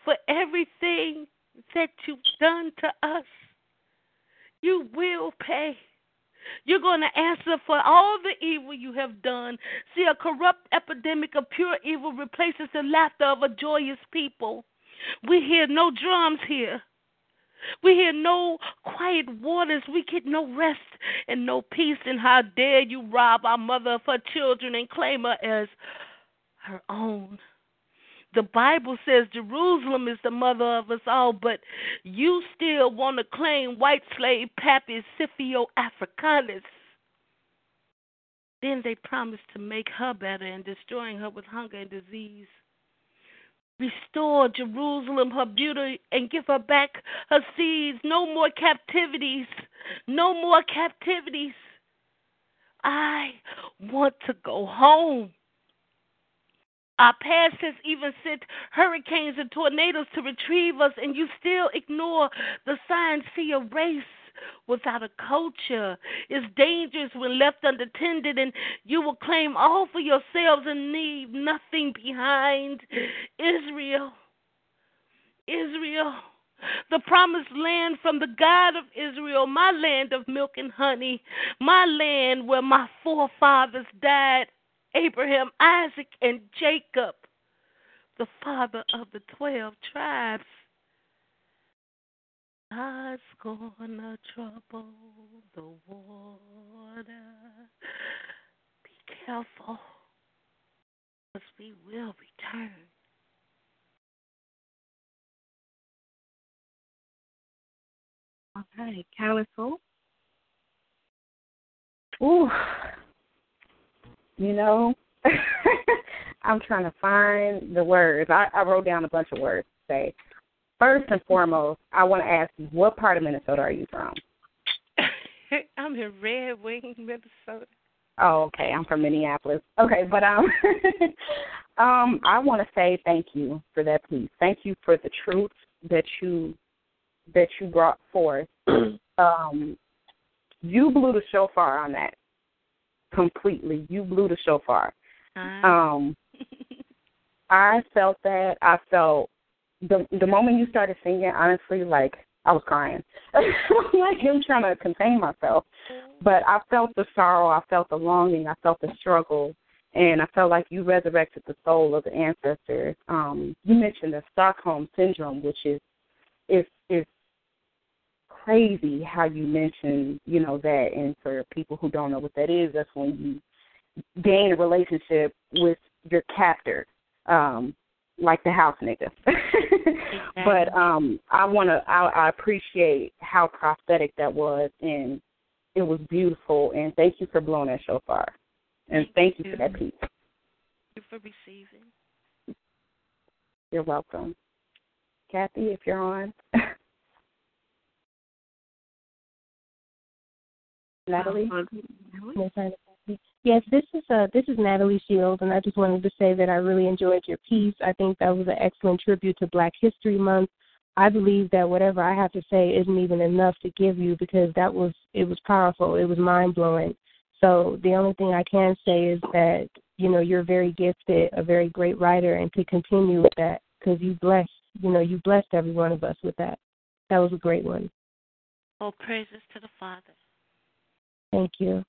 for everything that you've done to us. You will pay. You're going to answer for all the evil you have done. See, a corrupt epidemic of pure evil replaces the laughter of a joyous people. We hear no drums here. We hear no quiet waters. We get no rest and no peace. And how dare you rob our mother of her children and claim her as her own? The Bible says Jerusalem is the mother of us all, but you still want to claim white slave Pappy Scipio Africanus. Then they promised to make her better and destroying her with hunger and disease. Restore Jerusalem her beauty and give her back her seeds. No more captivities. No more captivities. I want to go home. Our past has even sent hurricanes and tornadoes to retrieve us, and you still ignore the signs. See a race without a culture is dangerous when left unattended, and you will claim all for yourselves and leave nothing behind. Israel, Israel, the promised land from the God of Israel, my land of milk and honey, my land where my forefathers died Abraham, Isaac, and Jacob, the father of the twelve tribes. God's gonna trouble the water. Be careful, because we will return. Right, council. Ooh, you know, I'm trying to find the words. I, I wrote down a bunch of words to say. First and foremost, I want to ask you, what part of Minnesota are you from? I'm in Red Wing, Minnesota. Oh, okay. I'm from Minneapolis. Okay, but um, um, I want to say thank you for that, please. Thank you for the truth that you that you brought forth. um, you blew the shofar on that completely. You blew the shofar. Uh-huh. Um, I felt that. I felt the the moment you started singing, honestly, like I was crying. like him trying to contain myself. But I felt the sorrow, I felt the longing, I felt the struggle, and I felt like you resurrected the soul of the ancestors. Um, you mentioned the Stockholm syndrome, which is is is crazy how you mentioned, you know, that and for people who don't know what that is, that's when you gain a relationship with your captor. Um, like the house nigga. but um I wanna I, I appreciate how prophetic that was and it was beautiful and thank you for blowing that shofar. And thank, thank you, you for that piece. Thank you for receiving. You're welcome. Kathy, if you're on. Natalie. Yes, this is uh, this is Natalie Shields, and I just wanted to say that I really enjoyed your piece. I think that was an excellent tribute to Black History Month. I believe that whatever I have to say isn't even enough to give you because that was it was powerful. It was mind blowing. So the only thing I can say is that you know you're very gifted, a very great writer, and to continue with that because you blessed you know you blessed every one of us with that. That was a great one. All praises to the Father. Thank you.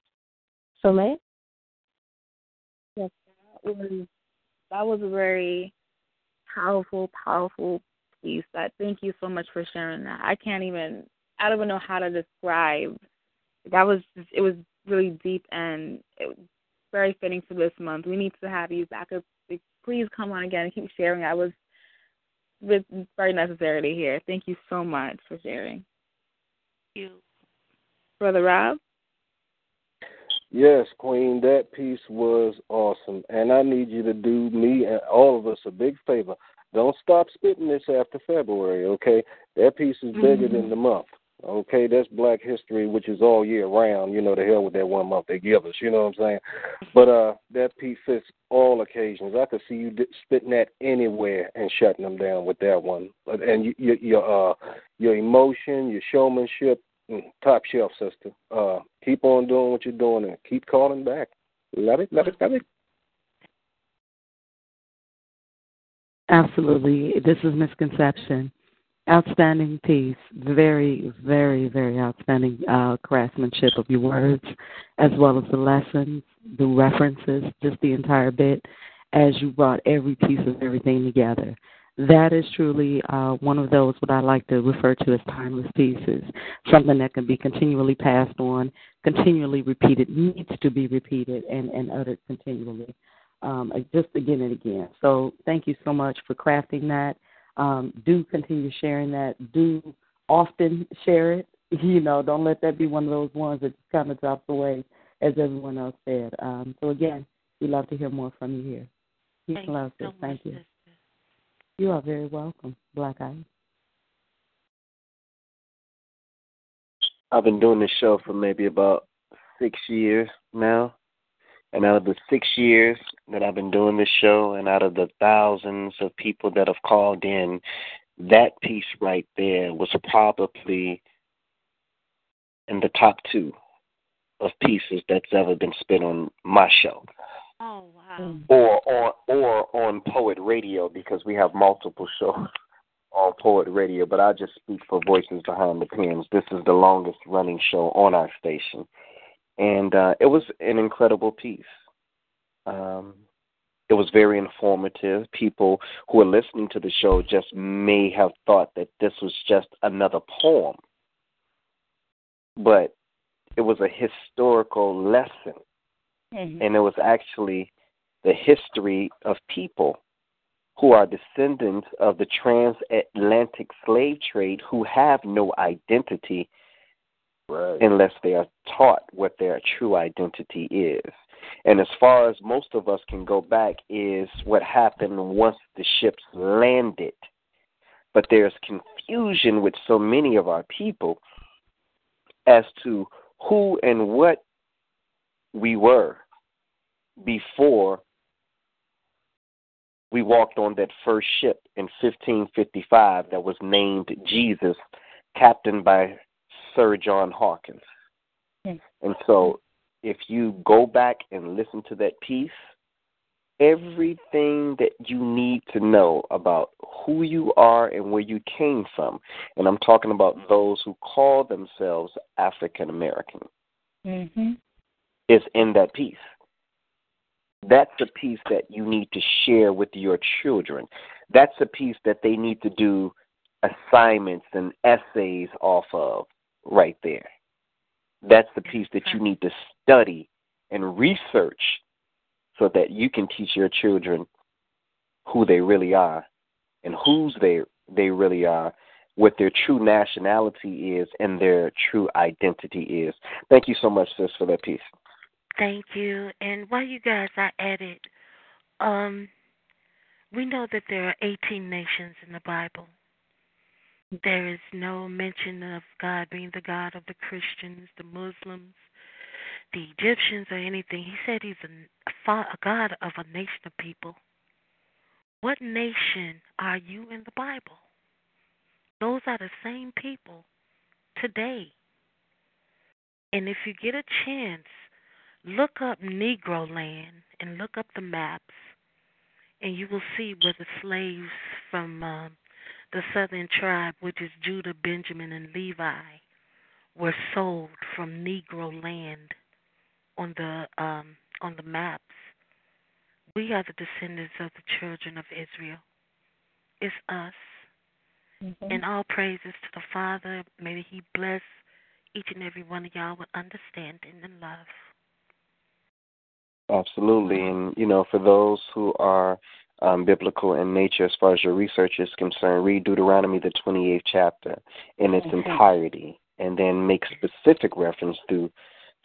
Soleil? was that was a very powerful, powerful piece. I thank you so much for sharing that. I can't even I don't even know how to describe. That was just, it was really deep and it was very fitting for this month. We need to have you back up. Please come on again and keep sharing. I was it's very necessary to hear. Thank you so much for sharing. Thank you. Brother Rob? Yes, Queen, that piece was awesome. And I need you to do me and all of us a big favor. Don't stop spitting this after February, okay? That piece is bigger mm-hmm. than the month. Okay, that's Black History, which is all year round. You know, the hell with that one month they give us. You know what I'm saying? But uh, that piece fits all occasions. I could see you spitting that anywhere and shutting them down with that one. And you, you, your uh, your emotion, your showmanship, top shelf, sister. Uh, keep on doing what you're doing and keep calling back. Love it, love it, love it. Absolutely. This is misconception. Outstanding piece. Very, very, very outstanding uh, craftsmanship of your words, as well as the lessons, the references, just the entire bit, as you brought every piece of everything together that is truly uh, one of those what I like to refer to as timeless pieces, something that can be continually passed on, continually repeated, needs to be repeated and, and uttered continually, um, just again and again. So thank you so much for crafting that. Um, do continue sharing that. Do often share it. You know, don't let that be one of those ones that just kind of drops away, as everyone else said. Um, so again, we love to hear more from you here. Peace and love, so Thank you. You are very welcome, Black Ice. I've been doing this show for maybe about six years now. And out of the six years that I've been doing this show, and out of the thousands of people that have called in, that piece right there was probably in the top two of pieces that's ever been spit on my show. Oh wow. Or on or on Poet Radio because we have multiple shows on Poet Radio, but I just speak for Voices Behind the Pens. This is the longest running show on our station. And uh, it was an incredible piece. Um, it was very informative. People who are listening to the show just may have thought that this was just another poem. But it was a historical lesson Mm-hmm. And it was actually the history of people who are descendants of the transatlantic slave trade who have no identity right. unless they are taught what their true identity is. And as far as most of us can go back, is what happened once the ships landed. But there's confusion with so many of our people as to who and what we were before we walked on that first ship in 1555 that was named Jesus, captained by Sir John Hawkins. Yes. And so, if you go back and listen to that piece, everything that you need to know about who you are and where you came from. And I'm talking about those who call themselves African American. Mm-hmm. Is in that piece. That's the piece that you need to share with your children. That's the piece that they need to do assignments and essays off of right there. That's the piece that you need to study and research so that you can teach your children who they really are and whose they they really are, what their true nationality is and their true identity is. Thank you so much, sis, for that piece. Thank you. And while you guys are at it, um, we know that there are 18 nations in the Bible. There is no mention of God being the God of the Christians, the Muslims, the Egyptians, or anything. He said he's a, a God of a nation of people. What nation are you in the Bible? Those are the same people today. And if you get a chance, look up Negro land and look up the maps, and you will see where the slaves from um, the southern tribe, which is Judah, Benjamin, and Levi, were sold from Negro land on the um, on the maps. We are the descendants of the children of Israel. It's us. Mm-hmm. And all praises to the Father. May He bless each and every one of y'all with understanding and love. Absolutely. And, you know, for those who are um, biblical in nature as far as your research is concerned, read Deuteronomy, the 28th chapter, in its entirety, and then make specific reference to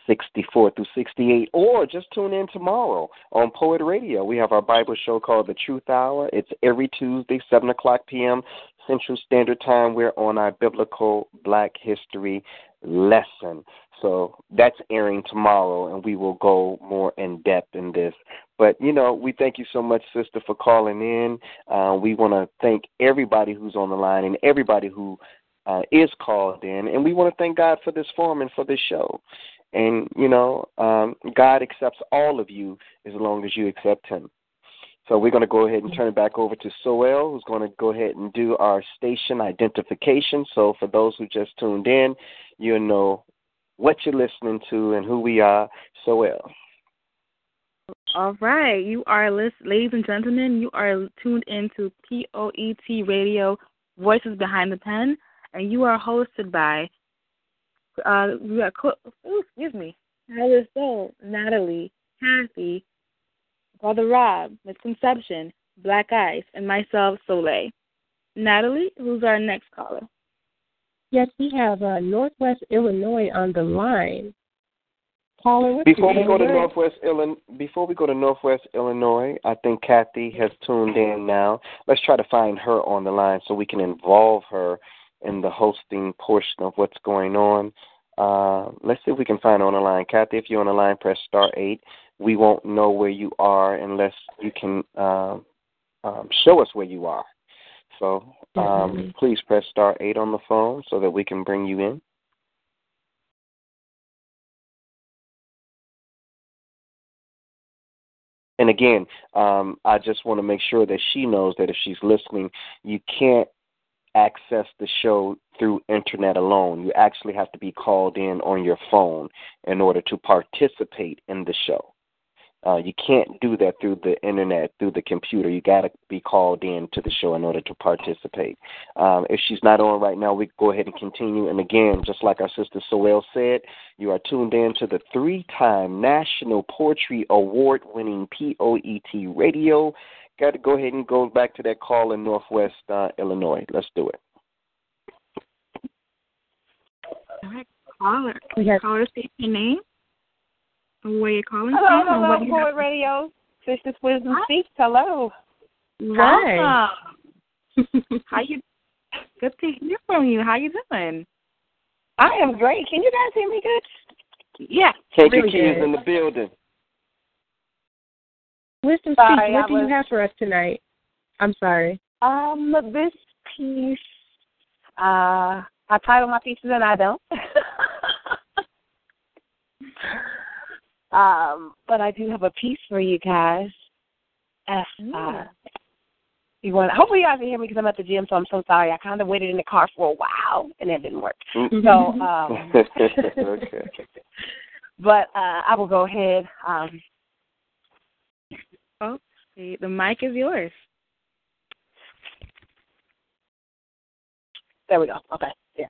64 through 68, or just tune in tomorrow on Poet Radio. We have our Bible show called The Truth Hour. It's every Tuesday, 7 o'clock p.m. Central Standard Time. We're on our biblical Black History lesson. So that's airing tomorrow, and we will go more in depth in this. But, you know, we thank you so much, sister, for calling in. Uh, we want to thank everybody who's on the line and everybody who uh, is called in. And we want to thank God for this forum and for this show. And, you know, um, God accepts all of you as long as you accept Him. So we're going to go ahead and turn it back over to Soleil, who's going to go ahead and do our station identification. So for those who just tuned in, you know what you're listening to and who we are. Soleil. All right, you are list, ladies and gentlemen. You are tuned into POET Radio, Voices Behind the Pen, and you are hosted by uh, we got co- ooh, excuse me, Tyler Soul, Natalie, Kathy, Brother Rob, Misconception, Black Ice, and myself, Soleil. Natalie, who's our next caller? Yes, we have uh, Northwest Illinois on the line. Caller, what's Before we go to? Northwest Illinois, before we go to Northwest Illinois, I think Kathy has tuned in now. Let's try to find her on the line so we can involve her in the hosting portion of what's going on. Uh, let's see if we can find her on the line. Kathy, if you're on the line, press star eight. We won't know where you are unless you can uh, um, show us where you are. So um, please press star eight on the phone so that we can bring you in. And again, um, I just want to make sure that she knows that if she's listening, you can't access the show through internet alone. You actually have to be called in on your phone in order to participate in the show. Uh, you can't do that through the internet, through the computer. You got to be called in to the show in order to participate. Um, if she's not on right now, we go ahead and continue. And again, just like our sister Soleil said, you are tuned in to the three-time National Poetry Award-winning POET Radio. Got to go ahead and go back to that call in Northwest uh, Illinois. Let's do it. All right, caller. We have Caller, state your name. And Where you're calling Hello, from? and hello, what you have- Poet Radio. Sisters Wisdom Speaks. Hello. Welcome. How you? Good to hear from you. How you doing? I am great. Can you guys hear me good? Yeah. Take Really your kids good. in the building. Wisdom Sorry, Speaks. What I do you have for us tonight? I'm sorry. Um, this piece, uh, I title my pieces and I don't. um, but I do have a piece for you guys. Uh, uh, you want? Hopefully, you guys can hear me because I'm at the gym, so I'm so sorry. I kind of waited in the car for a while, and it didn't work. Mm-hmm. So, um, okay. but uh, I will go ahead. Um, Okay, the mic is yours. there we go. Okay. Yeah.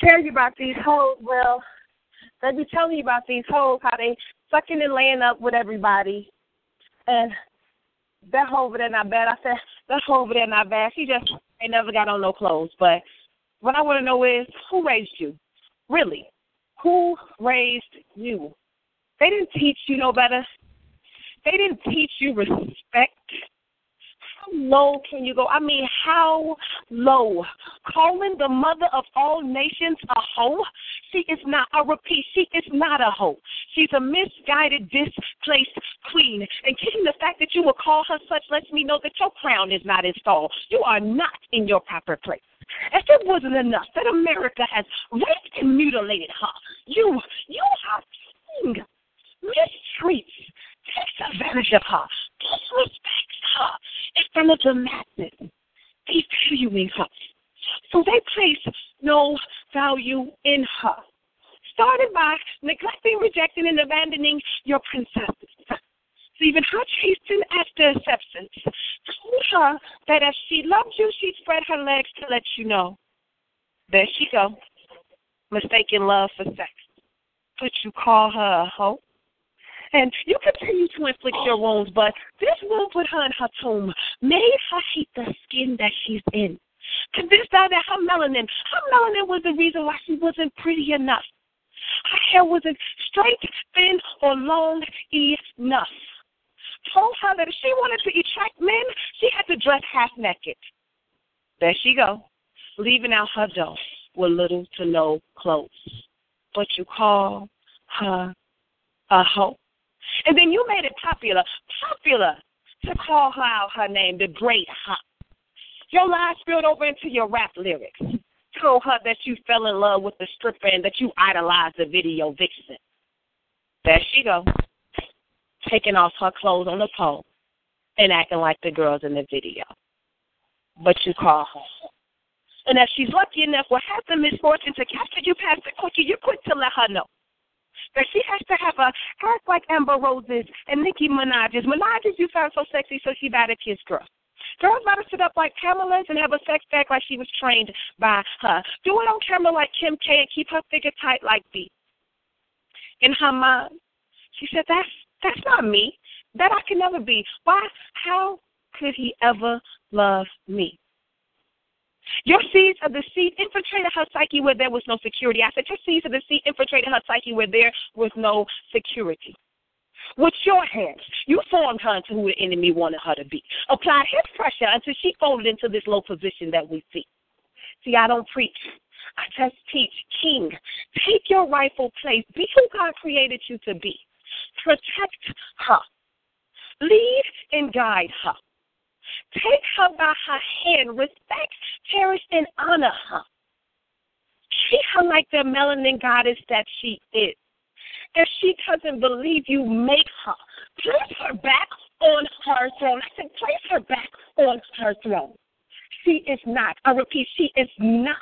Tell you about these hoes. Well, they be telling you about these hoes how they sucking and laying up with everybody, and that hoe over there not bad. I said that hoe over there not bad. She just ain't never got on no clothes. But what I want to know is who raised you? Really, who raised you? They didn't teach you no better. They didn't teach you respect. Low can you go? I mean, how low? Calling the mother of all nations a hoe? She is not, I repeat, she is not a hoe. She's a misguided, displaced queen. And keeping the fact that you will call her such lets me know that your crown is not installed. You are not in your proper place. If it wasn't enough that America has raped and mutilated her, you, you are king mistreats, takes advantage of her, disrespects her in front of the masses, devaluing her. So they place no value in her. Started by neglecting, rejecting, and abandoning your princesses. Leaving her chasing after acceptance. Told her that if she loved you, she'd spread her legs to let you know. There she go. Mistaking love for sex. But you call her a hoe? And you continue to inflict your wounds, but this wound put her in her tomb, made her hate the skin that she's in. Convinced her that her melanin, her melanin was the reason why she wasn't pretty enough. Her hair wasn't straight, thin, or long enough. Told her that if she wanted to attract men, she had to dress half naked. There she go, leaving out her dough with little to no clothes. But you call her a hoe. And then you made it popular, popular to call her out her name, the great hop. Your lies spilled over into your rap lyrics. Told her that you fell in love with the stripper and that you idolized the video vixen. There she go, taking off her clothes on the pole and acting like the girls in the video. But you call her. And if she's lucky enough will have the misfortune to capture you past the cookie, you're quick to let her know that she has to have a act like Amber Roses and Nicki Minaj's. Minaj's you found so sexy, so she better kiss girls. Girls better sit up like Pamela's and have a sex act like she was trained by her. Do it on camera like Kim K and keep her figure tight like B. In her mind, she said, "That's that's not me. That I can never be. Why? How could he ever love me?" Your seeds of the seed infiltrated her psyche where there was no security. I said, Your seeds of the seed infiltrated her psyche where there was no security. With your hands, you formed her into who the enemy wanted her to be. Applied his pressure until she folded into this low position that we see. See, I don't preach. I just teach. King, take your rightful place. Be who God created you to be. Protect her. Lead and guide her. Take her by her hand, respect, cherish, and honor her. Treat her like the melanin goddess that she is. If she doesn't believe you, make her. Place her back on her throne. I said, place her back on her throne. She is not, I repeat, she is not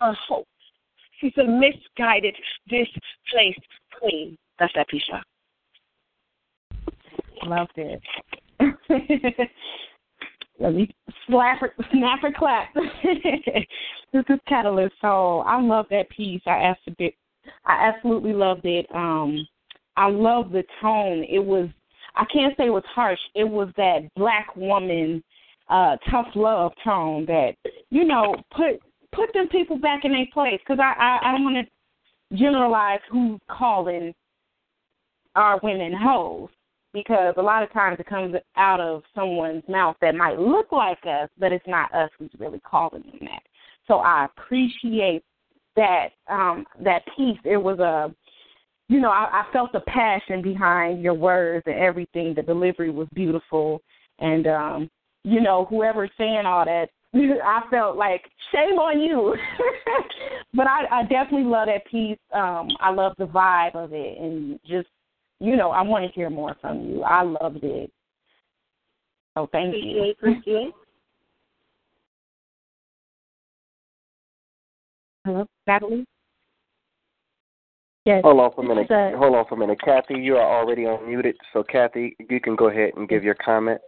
a hope. She's a misguided, displaced queen. That's that piece. Loved it. Let me slap her, snap her clap. this is Catalyst. So I love that piece. I absolutely loved it. Um, I love the tone. It was. I can't say it was harsh. It was that black woman, uh, tough love tone that you know put put them people back in their place. Because I, I I don't want to generalize who's calling our women hoes because a lot of times it comes out of someone's mouth that might look like us, but it's not us who's really calling them that. So I appreciate that um that piece. It was a you know, I, I felt the passion behind your words and everything. The delivery was beautiful and um, you know, whoever's saying all that I felt like shame on you. but I, I definitely love that piece. Um, I love the vibe of it and just you know, I want to hear more from you. I loved it. So thank appreciate, you. Appreciate. Hello, Natalie. Yes. Hold on for a minute. Sir. Hold on for a minute. Kathy, you are already unmuted. So, Kathy, you can go ahead and give your comment.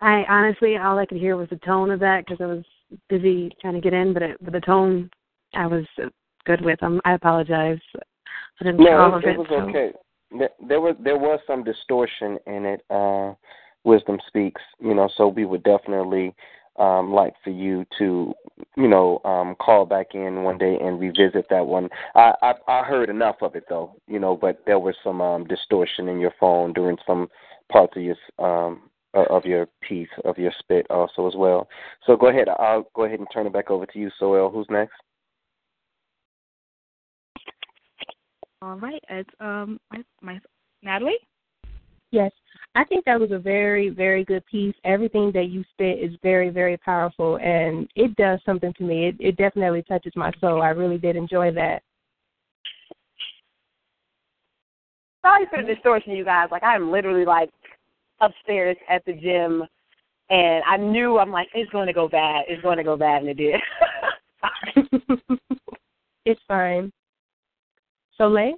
I honestly, all I could hear was the tone of that because I was busy trying to get in, but, it, but the tone I was good with. Um, I apologize. I didn't hear all No, of it, it. it was so- okay. There- was there was some distortion in it. Uh, Wisdom speaks, you know. So we would definitely um, like for you to, you know, um, call back in one day and revisit that one. I, I I heard enough of it though, you know, but there was some um, distortion in your phone during some parts of your um, of your piece of your spit also as well. So go ahead. I'll go ahead and turn it back over to you, Soleil. Who's next? All right, it's um my, my Natalie. Yes. I think that was a very, very good piece. Everything that you spit is very, very powerful and it does something to me. It it definitely touches my soul. I really did enjoy that. Sorry for the distortion, you guys. Like I'm literally like upstairs at the gym, and I knew I'm like it's going to go bad. It's going to go bad, and it did. It's fine. Soleil?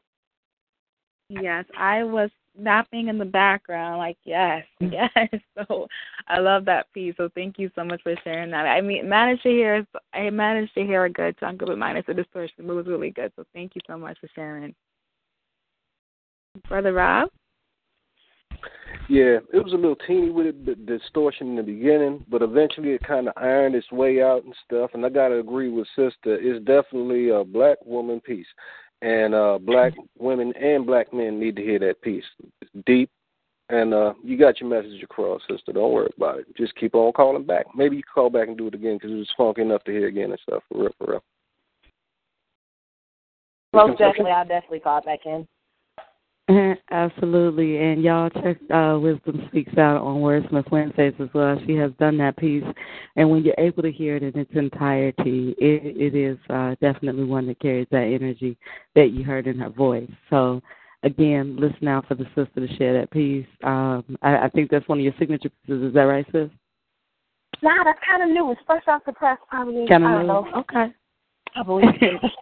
Yes, I was napping in the background. Like yes, mm. yes. So I love that piece. So thank you so much for sharing that. I mean, managed to hear. I managed to hear a good chunk of it, minus the distortion, but it was really good. So thank you so much for sharing. Brother Rob. Yeah, it was a little teeny with it, the distortion in the beginning, but eventually it kind of ironed its way out and stuff. And I gotta agree with sister, it's definitely a black woman piece, and uh black women and black men need to hear that piece. It's deep, and uh you got your message across, sister. Don't worry about it. Just keep on calling back. Maybe you can call back and do it again because it was funky enough to hear again and stuff. For real, for real. Most definitely, I'll definitely call back in. Absolutely, and y'all check uh, Wisdom Speaks Out on Wordsmith Wednesdays as well. She has done that piece, and when you're able to hear it in its entirety, it, it is uh, definitely one that carries that energy that you heard in her voice. So, again, listen out for the sister to share that piece. Um, I, I think that's one of your signature pieces. Is that right, sis? Nah, that's kind of new. It's fresh off the press, probably. Kind of new. know. Okay. I believe it.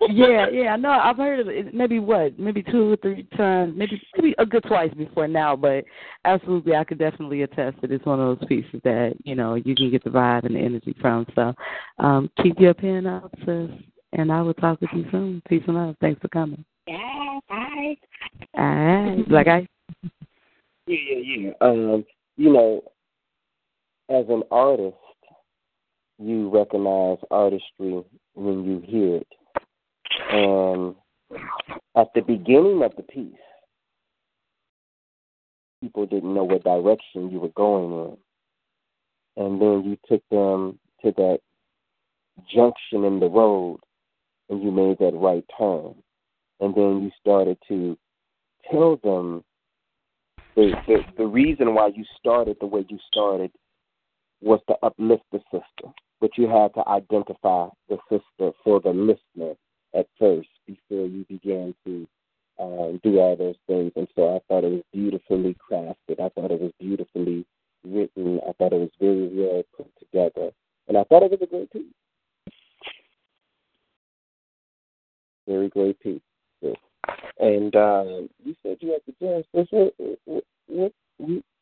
yeah, yeah. No, I've heard of it. Maybe what? Maybe two or three times. Maybe maybe a good twice before now. But absolutely, I could definitely attest that it's one of those pieces that you know you can get the vibe and the energy from. So, um, keep your pen up, sis. And I will talk with you soon. Peace and love. Thanks for coming. Yeah, bye. All right. Like I. Yeah, yeah, yeah. Um, you know, as an artist, you recognize artistry when you hear it. And at the beginning of the piece, people didn't know what direction you were going in. And then you took them to that junction in the road and you made that right turn. And then you started to tell them the, the the reason why you started the way you started was to uplift the sister, but you had to identify the sister for the listener at first before you began to uh, do all those things. And so I thought it was beautifully crafted. I thought it was beautifully written. I thought it was very well put together, and I thought it was a great piece. Very great piece. Yes. And uh, you said you had to dance. What, what, what,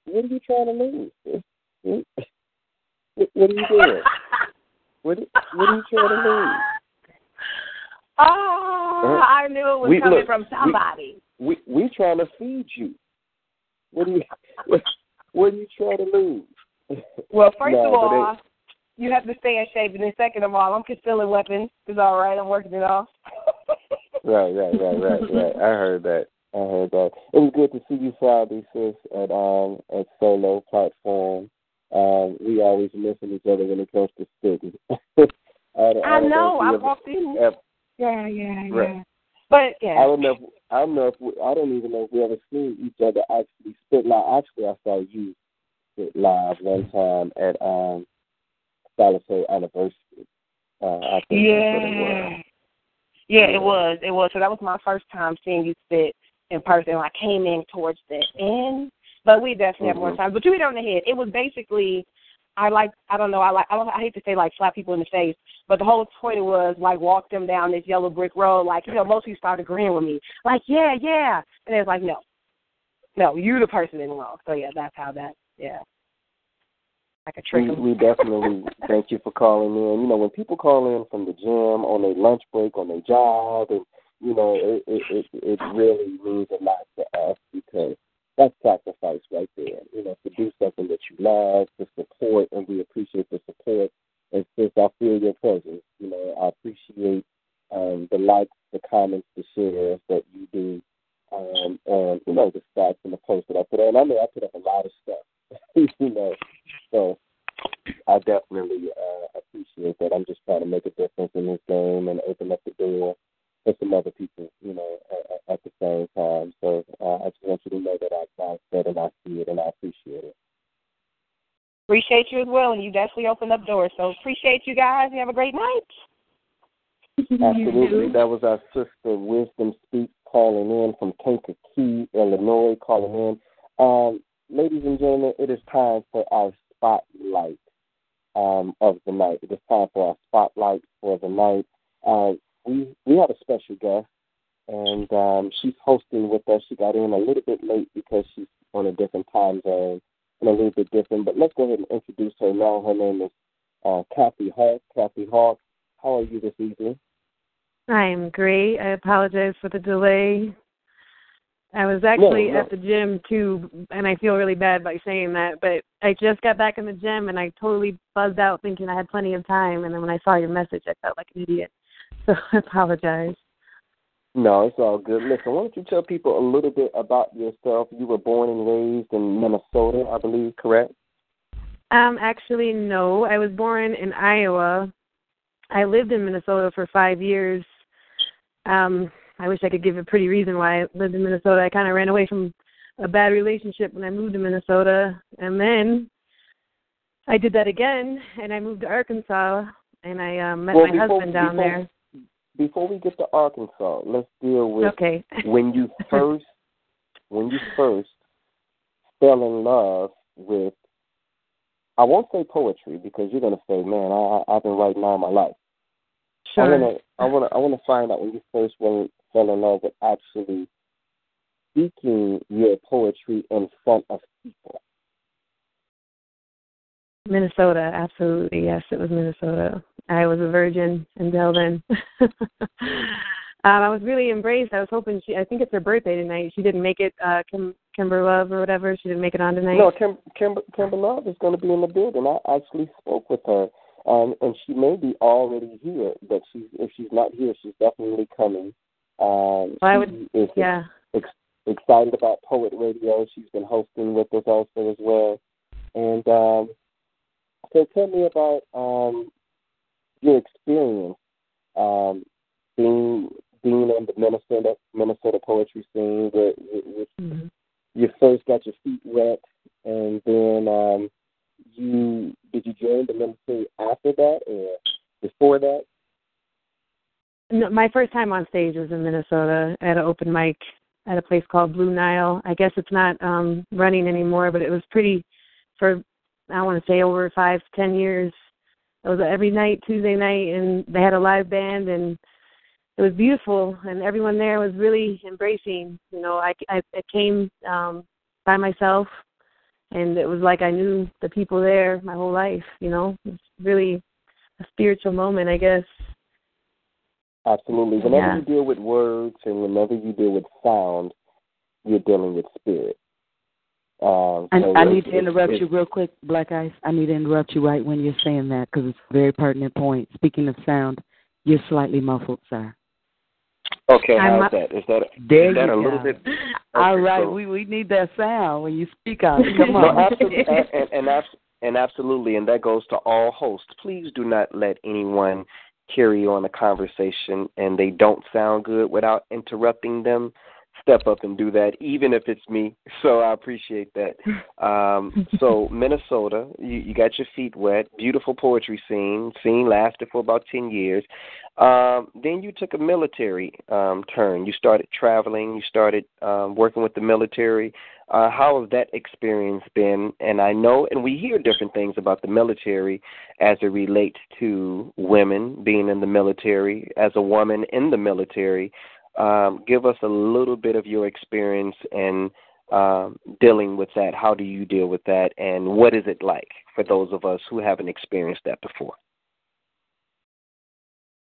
what are you trying to lose? What, are you doing? What, what are you trying to lose? Oh, Uh-huh. I knew it was We- coming look, from somebody. We we trying to feed you. What are you what, what are you trying to lose? Well, first No, of all, you have to stay in shape, and then second of all, I'm concealing weapons. It's all right. I'm working it off. Right, right, right, right, right. I heard that. I heard that. It was good to see you Friday, sis, at um at solo platform. Um, we always to each other when it comes to spitting. I, don't- I don't know. I walked in. ever- Yeah, yeah, yeah. Right. But yeah, I don't know. If, I don't know if we, I don't even know if we ever seen each other actually spit live. Actually, I saw you spit live one time at um Salazar anniversary. Uh, I think yeah, yeah. It was. It was. So that was my first time seeing you spit. in person. I came in towards the end, but we definitely have more Mhm. time. But you hit it on the head. It was basically, I like, I don't know, I like, I don't, I hate to say like slap people in the face, but the whole point was like walk them down this yellow brick road. Like you know, most people started agreeing with me, like yeah, yeah, and it's like no, no, you the person in the wrong. So yeah, that's how that, yeah, like a trick. We, we definitely thank you for calling in. You know, when people call in from the gym on their lunch break, on their job, and you know, it it it, it really means a lot to us because that's sacrifice right there. You know, to do something that you love, to support, and we appreciate the support. And since I feel your presence, you know, I appreciate um, the likes, the comments, the shares that you do, um, and you know, the stats and the posts that I put on. I mean, I put up a lot of stuff, you know, so I definitely uh, appreciate that. I'm just trying to make a difference in this game and open up the door for some other people, you know, at, at the same time. So uh, I just want you to know that I I said and I see it and I appreciate it. Appreciate you as well, and you definitely opened up doors. So appreciate you guys. You have a great night. Absolutely. That was our sister Wisdom Speaks calling in from Kankakee, Illinois, calling in. Um, ladies and gentlemen, it is time for our spotlight um, of the night. It is time for our spotlight for the night. Uh, we we have a special guest, and um, she's hosting with us. She got in a little bit late because she's on a different time zone and a little bit different. But let's go ahead and introduce her now. Her name is uh, Kathy Hawk. Kathy Hawk, how are you this evening? I'm great. I apologize for the delay. I was actually No, no. at the gym too, and I feel really bad by saying that. But I just got back in the gym, and I totally buzzed out thinking I had plenty of time. And then when I saw your message, I felt like an idiot. So I apologize. No, it's all good. Listen, why don't you tell people a little bit about yourself? You were born and raised in Minnesota, I believe, correct? Um, actually, no. I was born in Iowa. I lived in Minnesota for five years. Um, I wish I could give a pretty reason why I lived in Minnesota. I kind of ran away from a bad relationship when I moved to Minnesota, and then I did that again, and I moved to Arkansas, and I um, met Well, my before- husband down before- there. Before we get to Arkansas, let's deal with Okay. when you first when you first fell in love with I won't say poetry because you're gonna say, Man, I I've been writing all my life. Sure. I wanna I wanna I wanna find out when you first went, fell in love with actually speaking your poetry in front of people. Minnesota, absolutely. Yes, it was Minnesota. I was a virgin until then. um, I was really embraced. I was hoping she. I think it's her birthday tonight. She didn't make it. Uh, Kim Kimber Love or whatever. She didn't make it on tonight. No, Kim, Kimber, Kimber Love is going to be in the building. I actually spoke with her, um, and she may be already here. But she's if she's not here, she's definitely coming. Um, Well, I would- is yeah. ex- excited about Poet Radio. She's been hosting with us also as well. And um, so, tell me about um, your experience um, being being in the Minnesota Minnesota poetry scene. Where, where, Mm-hmm. you first got your feet wet, and then um, you did you join the ministry after that or before that? No, my first time on stage was in Minnesota at an open mic at a place called Blue Nile. I guess it's not um running anymore, but it was pretty for I want to say over five, ten years. It was every night, Tuesday night, and they had a live band, and it was beautiful, and everyone there was really embracing. You know, I I, I came um by myself, and it was like I knew the people there my whole life. You know, it's really a spiritual moment, I guess. Absolutely. Whenever Yeah. you deal with words and whenever you deal with sound, you're dealing with spirit. Um, I, so I it's- need to interrupt you real quick, Black Ice. I need to interrupt you right when you're saying that because it's a very pertinent point. Speaking of sound, you're slightly muffled, sir. Okay, I'm how's a- that? Is that There is that a little go. bit? All okay, right, so- we we need that sound when you speak out. Come no, on. absolutely, and, and, and, abs- and absolutely, and that goes to all hosts. Please do not let anyone carry on a conversation and they don't sound good without interrupting them. Step up and do that, even if it's me. So I appreciate that. Um, so Minnesota, you, you got your feet wet. Beautiful poetry scene. Scene lasted for about ten years. Um, then you took a military um, turn. You started traveling. You started um, working with the military. Uh, how has that experience been? And I know, and we hear different things about the military as it relates to women being in the military, as a woman in the military. Um, give us a little bit of your experience and um, dealing with that. How do you deal with that, and what is it like for those of us who haven't experienced that before?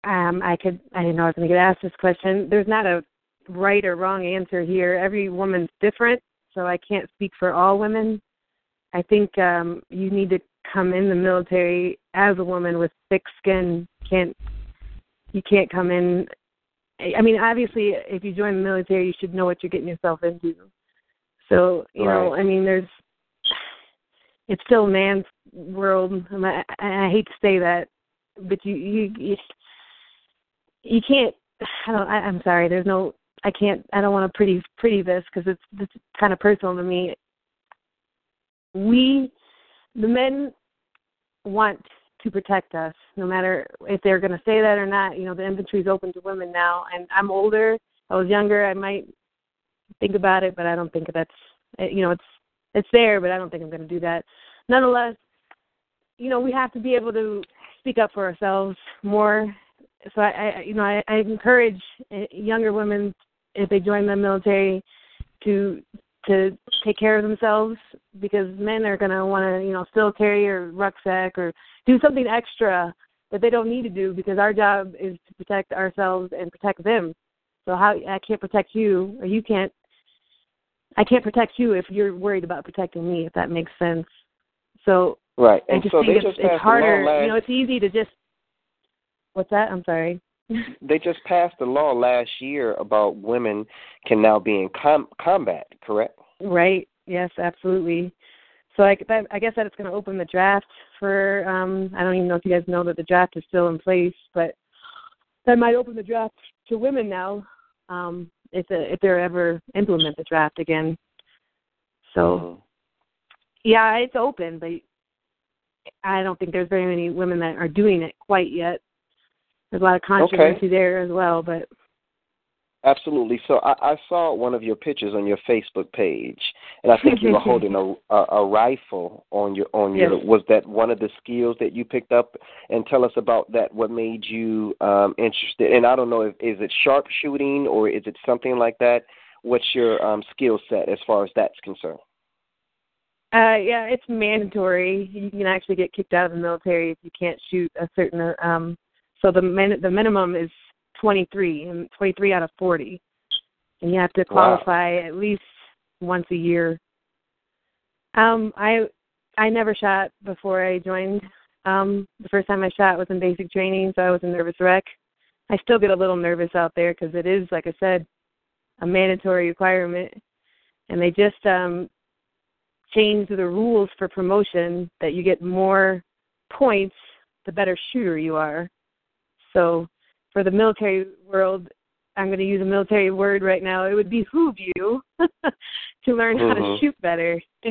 Um, I could. I didn't know I was going to get asked this question. There's not a right or wrong answer here. Every woman's different, so I can't speak for all women. I think um, you need to come in the military as a woman with thick skin. Can't you can't come in I mean, obviously, if you join the military, you should know what you're getting yourself into. So, you right. know, I mean, there's it's still man's world, and I, I hate to say that, but you you you, you can't. I don't. I, I'm sorry. There's no. I can't. I don't want to pretty pretty this because it's it's kind of personal to me. We, the men, want to protect us, no matter if they're going to say that or not. You know, the infantry is open to women now, and I'm older. I was younger. I might think about it, but I don't think that's eh, you know it's it's there, but I don't think I'm going to do that. Nonetheless, you know, we have to be able to speak up for ourselves more. So I, I you know, I, I encourage eh, younger women if they join the military to to take care of themselves because men are going to want to, you know, still carry a rucksack or do something extra that they don't need to do because our job is to protect ourselves and protect them. So how I can't protect you or you can't I can't protect you if you're worried about protecting me if that makes sense. So Right. And I just so think it's, just it's harder, last, you know, it's easy to just What's that? I'm sorry. They just passed a law last year about women can now be in com- combat, correct? Right. Yes, absolutely. So I, that, I guess that it's going to open the draft for. Um, I don't even know if you guys know that the draft is still in place, but that might open the draft to women now um, if the, if they ever implement the draft again. So, mm-hmm. yeah, it's open, but I don't think there's very many women that are doing it quite yet. There's a lot of controversy okay. there as well, but Absolutely. So I, I saw one of your pictures on your Facebook page, and I think you were holding a, a a rifle on your on your. Yes. Was that one of the skills that you picked up? And tell us about that. What made you um interested? And I don't know if is it sharpshooting or is it something like that. What's your um skill set as far as that's concerned? Uh, yeah, it's mandatory. You can actually get kicked out of the military if you can't shoot a certain. Um, so the min- the minimum is 23 and 23 out of 40 and you have to qualify wow. at least once a year. Um i i never shot before i joined. Um the first time i shot was in basic training so i was a nervous wreck. I still get a little nervous out there because it is like i said a mandatory requirement. And they just um changed the rules for promotion that you get more points the better shooter you are so for the military world, I'm going to use a military word right now. It would behoove you to learn mm-hmm. how to shoot better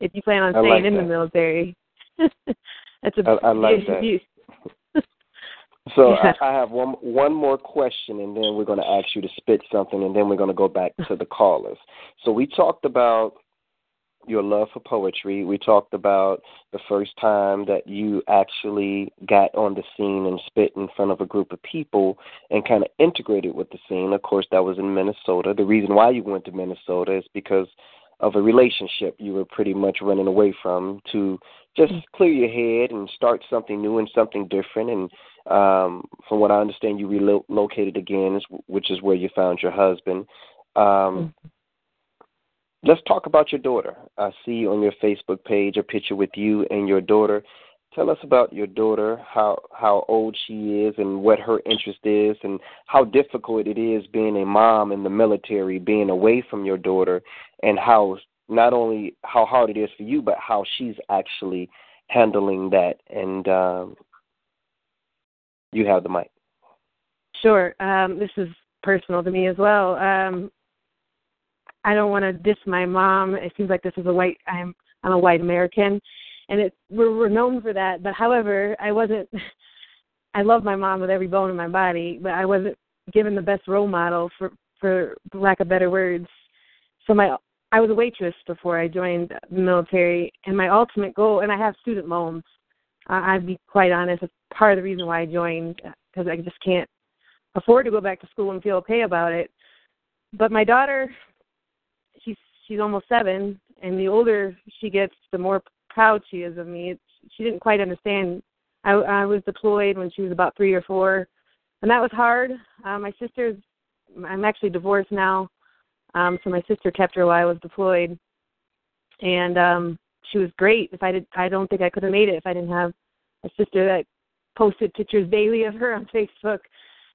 if you plan on I staying like in that. the military. That's a I, I like that. So Yeah. I, I have one one more question, and then we're going to ask you to spit something, and then we're going to go back to the callers. So we talked about your love for poetry. We talked about the first time that you actually got on the scene and spit in front of a group of people and kind of integrated with the scene. Of course, that was in Minnesota. The reason why you went to Minnesota is because of a relationship you were pretty much running away from to just clear your head and start something new and something different. And um, from what I understand, you relocated again, which is where you found your husband. Um, Let's talk about your daughter. I see on your Facebook page a picture with you and your daughter. Tell us about your daughter, how how old she is, and what her interest is, and how difficult it is being a mom in the military, being away from your daughter, and how not only how hard it is for you, but how she's actually handling that. And um, you have the mic. Sure. Um, this is personal to me as well. Um, I don't want to diss my mom. It seems like this is a white I'm I'm a white American, and it we're, we're known for that. But however, I wasn't. I love my mom with every bone in my body, but I wasn't given the best role model for for lack of better words. So my I was a waitress before I joined the military, and my ultimate goal, and I have student loans. I, I'd be quite honest, it's part of the reason why I joined because I just can't afford to go back to school and feel okay about it. But my daughter, she's almost seven, and the older she gets, the more proud she is of me. It's, she didn't quite understand. I, I was deployed when she was about three or four, and that was hard. Uh, my sister's, I'm actually divorced now, um, so my sister kept her while I was deployed, and um, she was great. If I did, I don't think I could have made it if I didn't have a sister that posted pictures daily of her on Facebook.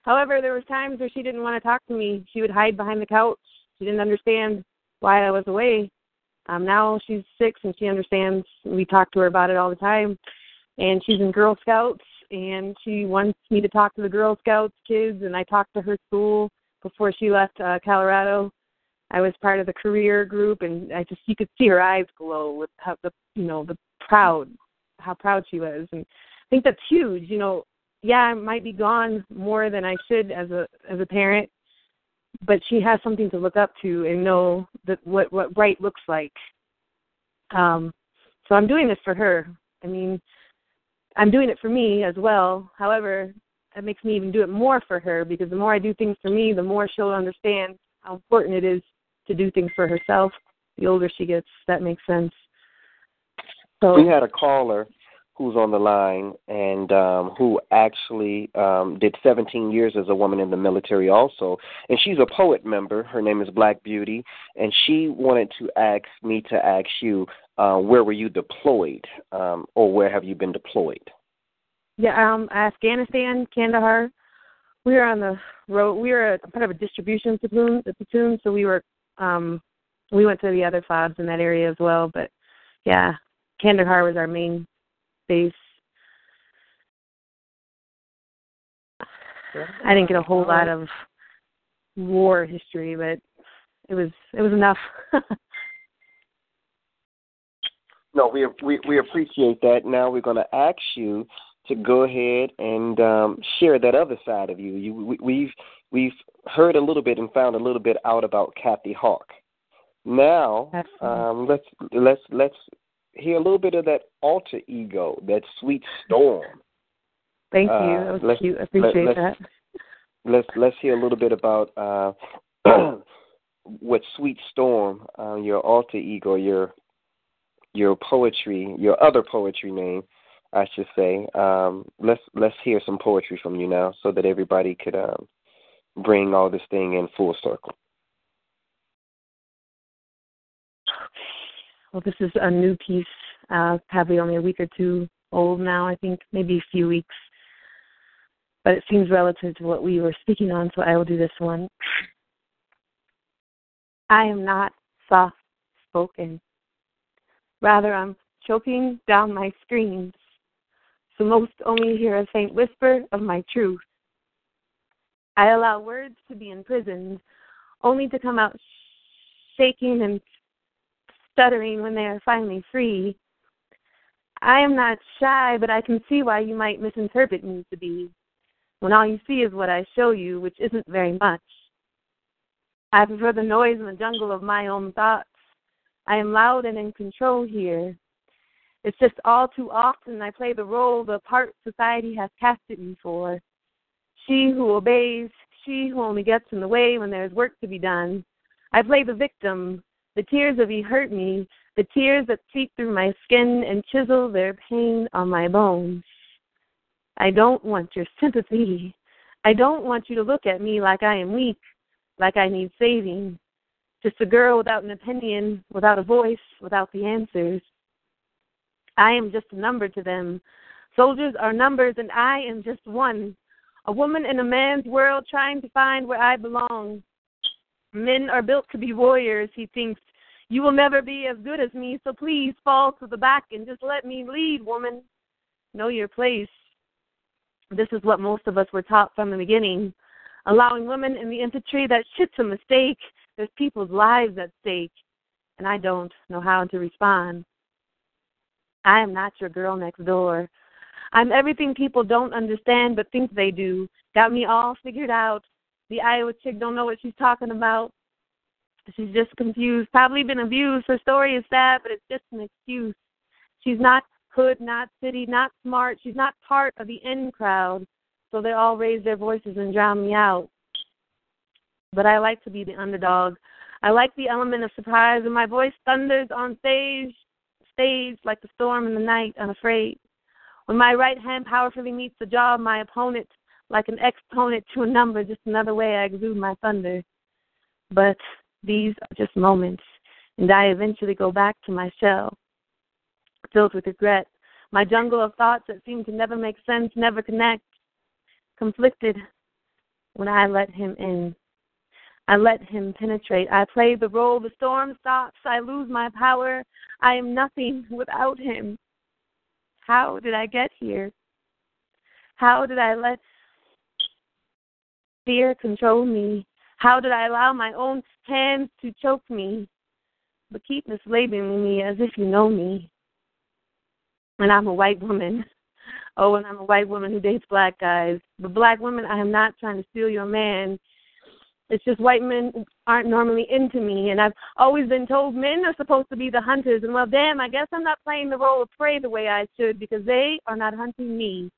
However, there was times where she didn't want to talk to me. She would hide behind the couch. She didn't understand why I was away. Um, now she's six and she understands. We talk to her about it all the time. And she's in Girl Scouts and she wants me to talk to the Girl Scouts kids. And I talked to her school before she left uh, Colorado. I was part of the career group, and I just you could see her eyes glow with how the you know the proud, how proud she was, and I think that's huge. You know, yeah, I might be gone more than I should as a as a parent, but she has something to look up to and know that what what right looks like. Um, so I'm doing this for her. I mean, I'm doing it for me as well. However, that makes me even do it more for her because the more I do things for me, the more she'll understand how important it is to do things for herself. The older she gets, that makes sense. So we had a caller who's on the line and um, who actually um, did 17 years as a woman in the military also. And she's a poet member. Her name is Black Beauty. And she wanted to ask me to ask you, uh, where were you deployed um, or where have you been deployed? Yeah, um, Afghanistan, Kandahar. We were on the road. We were a, part of a distribution platoon, the platoon, so we were um, we went to the other fobs in that area as well. But yeah, Kandahar was our main base. I didn't get a whole lot of war history, but it was it was enough. no, we we we appreciate that. Now we're going to ask you to go ahead and um, share that other side of you. You we, we've we've heard a little bit and found a little bit out about Kathy Hawk. Now, um, let's let's let's hear a little bit of that alter ego, that sweet storm. Thank you. Uh, that was cute. I appreciate let, that. Let's let's hear a little bit about uh, what Sweet Storm, uh, your alter ego, your your poetry, your other poetry name, I should say. Um, let's let's hear some poetry from you now, so that everybody could um, bring all this thing in full circle. Well, this is a new piece, uh, probably only a week or two old now, I think, maybe a few weeks. But it seems relative to what we were speaking on, so I will do this one. I am not soft spoken. Rather, I'm choking down my screams, so most only hear a faint whisper of my truth. I allow words to be imprisoned, only to come out shaking and stuttering when they are finally free. I am not shy, but I can see why you might misinterpret me to be, when all you see is what I show you, which isn't very much. I prefer the noise in the jungle of my own thoughts. I am loud and in control here. It's just all too often I play the role, the part society has casted me for. She who obeys, she who only gets in the way when there is work to be done. I play the victim, the tears of you hurt me, the tears that seep through my skin and chisel their pain on my bones. I don't want your sympathy. I don't want you to look at me like I am weak, like I need saving. Just a girl without an opinion, without a voice, without the answers. I am just a number to them. Soldiers are numbers, and I am just one. A woman in a man's world trying to find where I belong. Men are built to be warriors, he thinks. You will never be as good as me, so please fall to the back and just let me lead, woman. Know your place. This is what most of us were taught from the beginning. Allowing women in the infantry, that shit's a mistake. There's people's lives at stake, and I don't know how to respond. I am not your girl next door. I'm everything people don't understand but think they do. Got me all figured out. The Iowa chick don't know what she's talking about. She's just confused. Probably been abused. Her story is sad, but it's just an excuse. She's not hood, not city, not smart. She's not part of the in crowd. So they all raise their voices and drown me out. But I like to be the underdog. I like the element of surprise, and my voice thunders on stage, stage like the storm in the night, unafraid. When my right hand powerfully meets the jaw of my opponent, like an exponent to a number, just another way I exude my thunder. But these are just moments, and I eventually go back to my shell, filled with regret. My jungle of thoughts that seem to never make sense, never connect, conflicted when I let him in. I let him penetrate. I play the role. The storm stops. I lose my power. I am nothing without him. How did I get here? How did I let fear control me? How did I allow my own hands to choke me? But keep mislabeling me as if you know me. And I'm a white woman. Oh, and I'm a white woman who dates black guys. But black women, I am not trying to steal your man. It's just white men aren't normally into me, and I've always been told men are supposed to be the hunters. And well, damn, I guess I'm not playing the role of prey the way I should because they are not hunting me.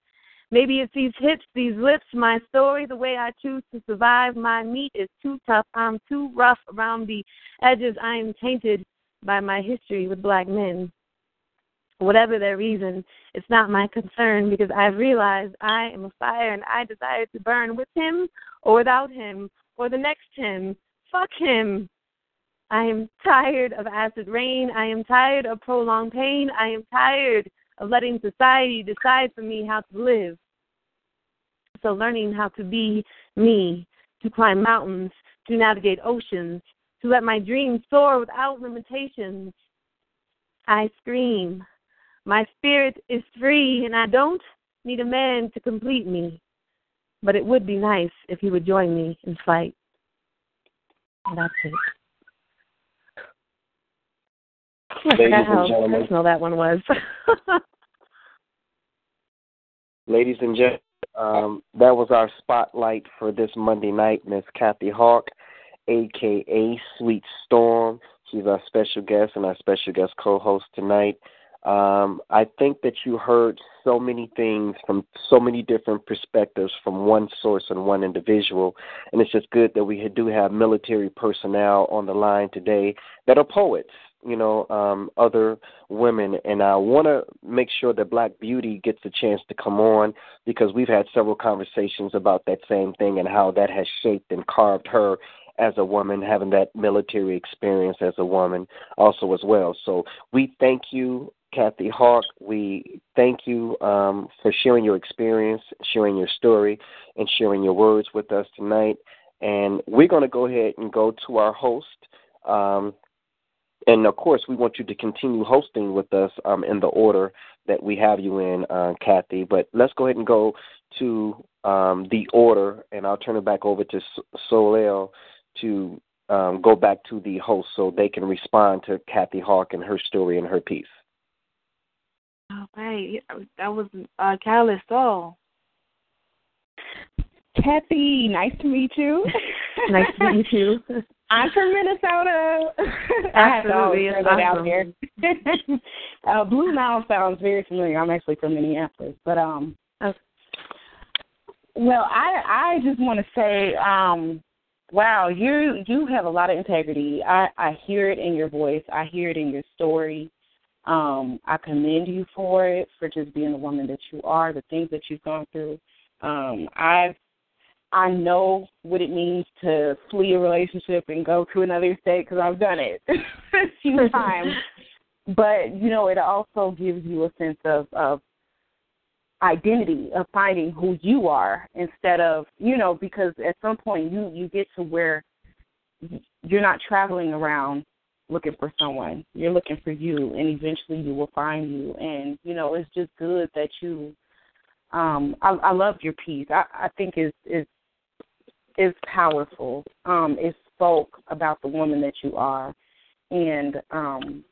Maybe it's these hips, these lips, my story, the way I choose to survive. My meat is too tough. I'm too rough around the edges. I am tainted by my history with black men. Whatever their reason, it's not my concern because I've realized I am a fire and I desire to burn with him or without him or the next him. Fuck him. I am tired of acid rain. I am tired of prolonged pain. I am tired of letting society decide for me how to live. So, learning how to be me, to climb mountains, to navigate oceans, to let my dreams soar without limitations. I scream. My spirit is free, and I don't need a man to complete me but it would be nice if he would join me in flight. That's it. I forgot how personal that one was. Ladies and gentlemen, um, that was our spotlight for this Monday night, Miss Kathy Hawk, aka Sweet Storm. She's our special guest and our special guest co-host tonight. Um, I think that you heard so many things from so many different perspectives from one source and one individual, and it's just good that we do have military personnel on the line today that are poets, you know, um, other women, and I want to make sure that Black Beauty gets a chance to come on because we've had several conversations about that same thing and how that has shaped and carved her as a woman, having that military experience as a woman also as well. So we thank you Kathy Hawk. We thank you um, for sharing your experience, sharing your story, and sharing your words with us tonight. And we're going to go ahead and go to our host. Um, and of course, we want you to continue hosting with us um, in the order that we have you in, uh, Kathy. But let's go ahead and go to um, the order, and I'll turn it back over to Soleil to um, go back to the host so they can respond to Kathy Hawk and her story and her piece. All right. That was uh, Catalyst Soul. Kathy, nice to meet you. nice to meet you. I'm from Minnesota. Absolutely, I have to awesome. out here. uh, Blue Nile sounds very familiar. I'm actually from Minneapolis, but um, okay. well, I I just want to say, um, wow, you you have a lot of integrity. I I hear it in your voice. I hear it in your story. Um, I commend you for it, for just being the woman that you are, the things that you've gone through. Um, I've I know what it means to flee a relationship and go to another state because I've done it a few times. But you know, it also gives you a sense of of identity of finding who you are instead of you know because at some point you you get to where you're not traveling around looking for someone. You're looking for you, and eventually you will find you. And you know, it's just good that you. Um, I, I loved your piece. I, I think is is is powerful. Um, it's spoke about the woman that you are and um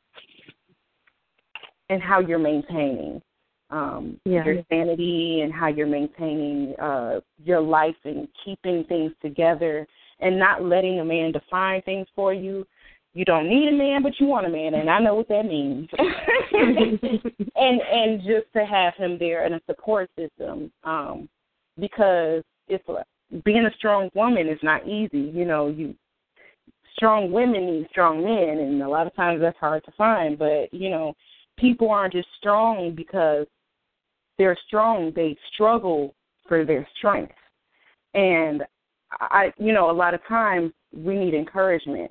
and how you're maintaining um Yeah. your sanity and how you're maintaining uh your life and keeping things together and not letting a man define things for you. You don't need a man but you want a man and I know what that means. and and just to have him there and a support system um because it's being a strong woman is not easy. You know, you strong women need strong men, and a lot of times that's hard to find. But you know, people aren't just strong because they're strong; they struggle for their strength. And I, you know, a lot of times we need encouragement,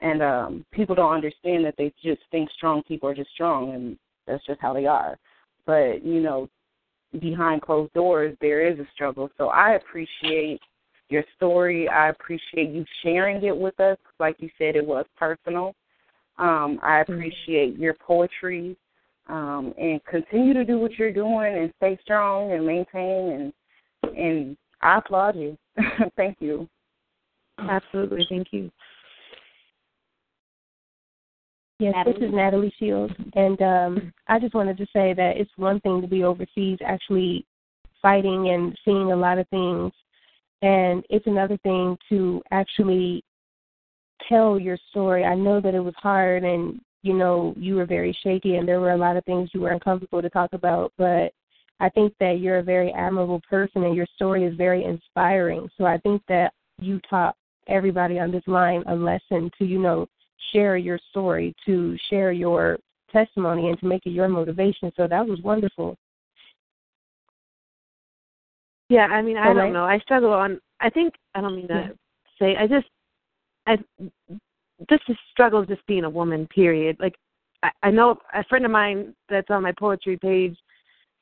and um people don't understand that they just think strong people are just strong, and that's just how they are. But you know, behind closed doors there is a struggle. So I appreciate your story. I appreciate you sharing it with us. Like you said, it was personal. Um, I appreciate your poetry. Um, and continue to do what you're doing and stay strong and maintain and and I applaud you. Thank you. Absolutely. Thank you. Yes, Natalie? this is Natalie Shields, and um, I just wanted to say that it's one thing to be overseas, actually fighting and seeing a lot of things, and it's another thing to actually tell your story. I know that it was hard, and you know you were very shaky, and there were a lot of things you were uncomfortable to talk about, but I think that you're a very admirable person, and your story is very inspiring. So I think that you taught everybody on this line a lesson to you know share your story, to share your testimony, and to make it your motivation. So that was wonderful. Yeah, I mean, I don't know. I struggle on. I think I don't mean to say. I just, I just a struggle just being a woman. Period. Like, I, I know a friend of mine that's on my poetry page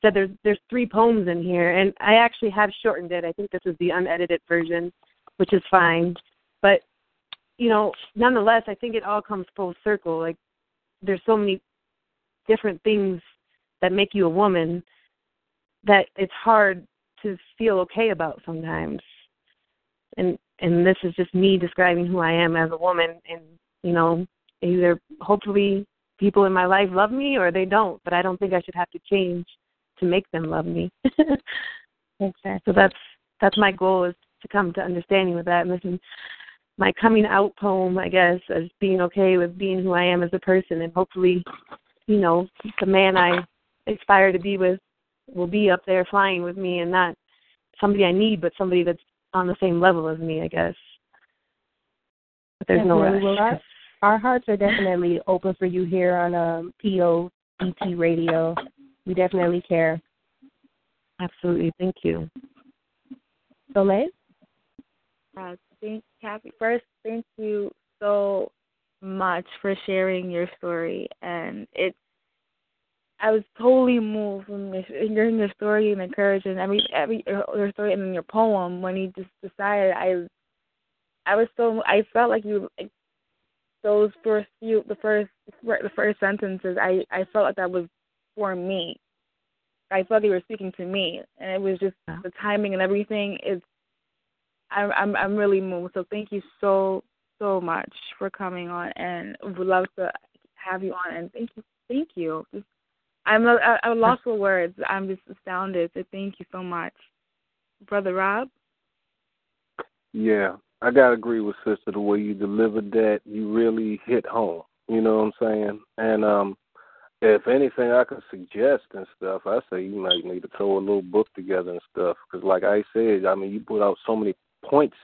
said there's there's three poems in here, and I actually have shortened it. I think this is the unedited version, which is fine. But you know, nonetheless, I think it all comes full circle. Like, there's so many different things that make you a woman that it's hard to feel okay about sometimes. And and this is just me describing who I am as a woman and you know, either hopefully people in my life love me or they don't, but I don't think I should have to change to make them love me. Exactly. so that's that's my goal is to come to understanding with that and this is my coming out poem, I guess, as being okay with being who I am as a person and hopefully, you know, the man I aspire to be with will be up there flying with me and not somebody I need, but somebody that's on the same level as me, I guess. But there's no rush. Well, our, our hearts are definitely open for you here on um, POET Radio. We definitely care. Absolutely. Thank you. Soleil? Uh, thank Kathy. First, thank you so much for sharing your story, and it. I was totally moved from your- hearing your story and encouraging every every your story and then your poem when you just decided. I, I was so I felt like you like those first few the first the first sentences. I I felt like that was for me. I felt like you were speaking to me, and it was just the timing and everything. It's I'm I'm I'm really moved. So thank you so so much for coming on, and would love to have you on. And thank you, thank you. I'm I, I'm lost for words. I'm just astounded. So thank you so much, brother Rob. Yeah, I gotta agree with sister the way you delivered that. You really hit home. You know what I'm saying? And um, if anything, I could suggest and stuff. I say you might need to throw a little book together and stuff. Because, like I said, I mean, you put out so many points,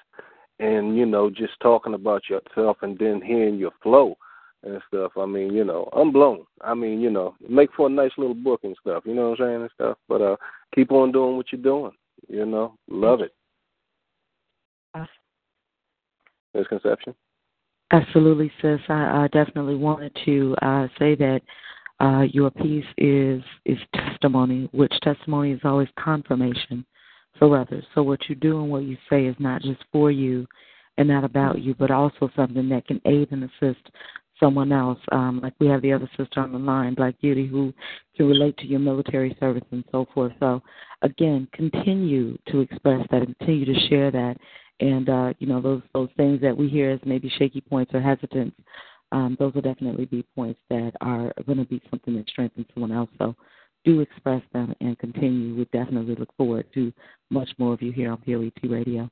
and you know, just talking about yourself and then hearing your flow and stuff. I mean, you know, I'm blown. I mean, you know, make for a nice little book and stuff. You know what I'm saying and stuff. But uh, keep on doing what you're doing. You know, love it. Misconception. Absolutely, sis. I, I definitely wanted to uh, say that uh, your piece is is testimony, which testimony is always confirmation for others. So what you do and what you say is not just for you and not about you, but also something that can aid and assist someone else. Um, like we have the other sister on the line, Black Beauty, who can relate to your military service and so forth. So again, continue to express that continue to share that And uh, you know those those things that we hear as maybe shaky points or hesitance, um, those will definitely be points that are going to be something that strengthens someone else. So do express them and continue. We definitely look forward to much more of you here on POET Radio.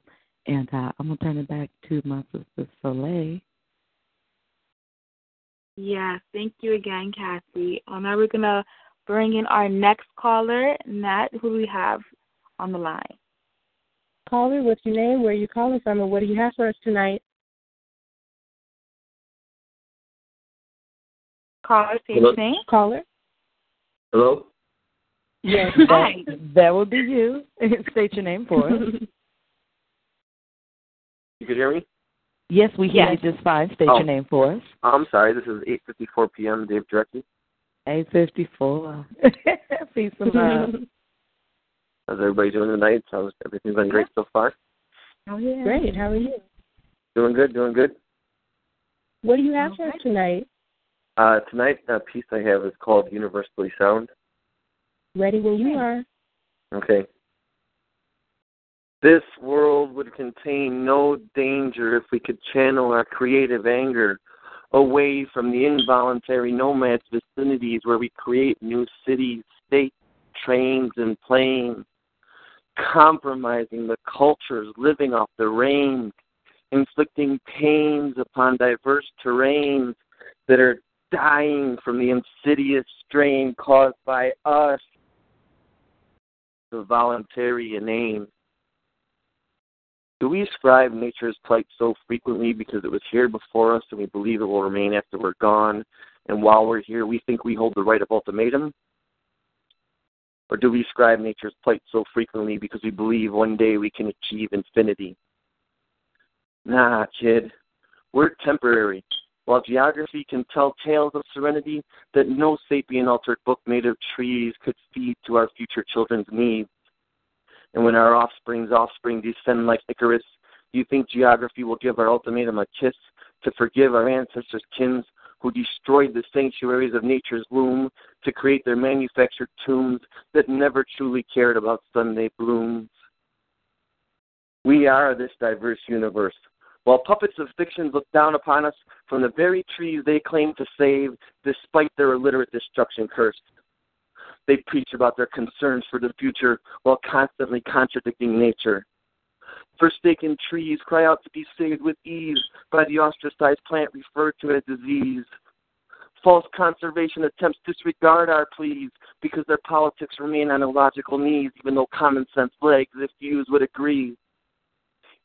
And uh, I'm going to turn it back to my sister Soleil. Yeah, thank you again, Cassie. Um, now we're going to bring in our next caller, Nat. Who do we have on the line? Caller, what's your name? Where are you calling from? And what do you have for us tonight? Caller, say your. Caller. Hello? Yes, Hi. that, that will be you. State your name for us. You can hear me? yes, we hear Yes. you just fine. State Oh. your name for us. I'm sorry. This is 8:54 p.m. Dave directly. 854. Peace and love. How's everybody doing tonight? How's everything been great so far? Oh, yeah. Great. How are you? Doing good. Doing good. What do you have for us tonight? Uh, tonight, a piece I have is called "Universally Sound." Ready when you are. Okay. This world would contain no danger if we could channel our creative anger away from the involuntary nomads vicinities where we create new cities, states, trains, and planes, compromising the cultures living off the rain, inflicting pains upon diverse terrains that are dying from the insidious strain caused by us, the voluntary inane. Do we ascribe nature's plight so frequently because it was here before us and we believe it will remain after we're gone, and while we're here we think we hold the right of ultimatum? Or do we ascribe nature's plight so frequently because we believe one day we can achieve infinity? Nah, kid. We're temporary. While geography can tell tales of serenity that no sapient altered book made of trees could feed to our future children's needs. And when our offspring's offspring descend like Icarus, do you think geography will give our ultimatum a kiss to forgive our ancestors' kins who destroyed the sanctuaries of nature's womb to create their manufactured tombs that never truly cared about Sunday blooms? We are this diverse universe. While puppets of fiction look down upon us from the very trees they claim to save, despite their illiterate destruction curse. They preach about their concerns for the future while constantly contradicting nature. Forsaken trees cry out to be saved with ease by the ostracized plant referred to as disease. False conservation attempts disregard our pleas because their politics remain on illogical knees, even though common sense legs, if used, would agree.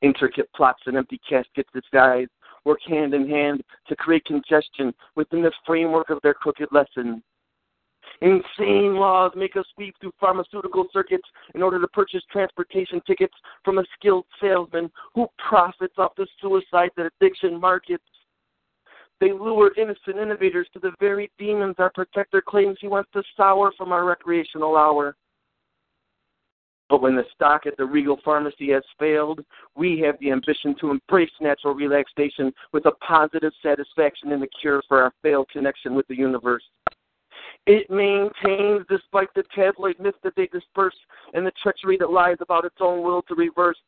Intricate plots and empty caskets disguised work hand in hand to create congestion within the framework of their crooked lessons. Insane laws make us weave through pharmaceutical circuits in order to purchase transportation tickets from a skilled salesman who profits off the suicide that addiction markets. They lure innocent innovators to the very demons our protector claims he wants to sour from our recreational hour. But when the stock at the Regal Pharmacy has failed, we have the ambition to embrace natural relaxation with a positive satisfaction in the cure for our failed connection with the universe. It maintains, despite the tabloid myth that they disperse and the treachery that lies about its own will to reverse.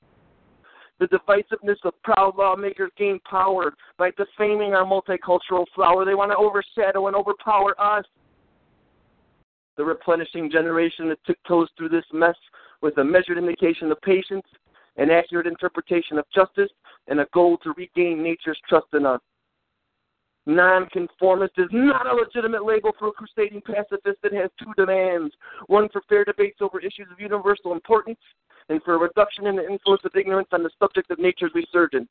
The divisiveness of proud lawmakers gain power by defaming our multicultural flower. They want to overshadow and overpower us. The replenishing generation that tiptoes through this mess with a measured indication of patience, an accurate interpretation of justice, and a goal to regain nature's trust in us. Nonconformist is not a legitimate label for a crusading pacifist that has two demands one for fair debates over issues of universal importance, and for a reduction in the influence of ignorance on the subject of nature's resurgence.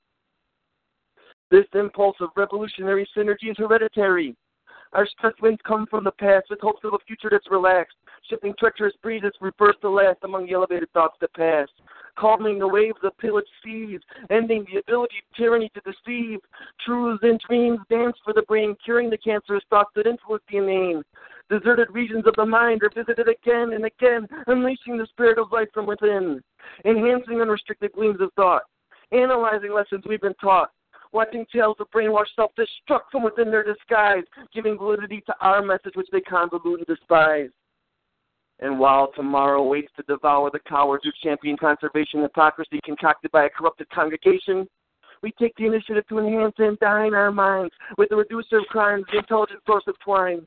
This impulse of revolutionary synergy is hereditary. Our winds come from the past with hopes of a future that's relaxed, shifting treacherous breezes reverse to last among the elevated thoughts that pass, calming the waves of pillaged seas, ending the ability of tyranny to deceive. Truths and dreams dance for the brain, curing the cancerous thoughts that influence the inane. Deserted regions of the mind are visited again and again, unleashing the spirit of life from within, enhancing unrestricted gleams of thought, analyzing lessons we've been taught, watching tales of brainwashed self-destruct from within their disguise, giving validity to our message which they convolute and despise. And while tomorrow waits to devour the cowards who champion conservation hypocrisy concocted by a corrupted congregation, we take the initiative to enhance and dine our minds with the reducer of crimes, the intelligent source of twine.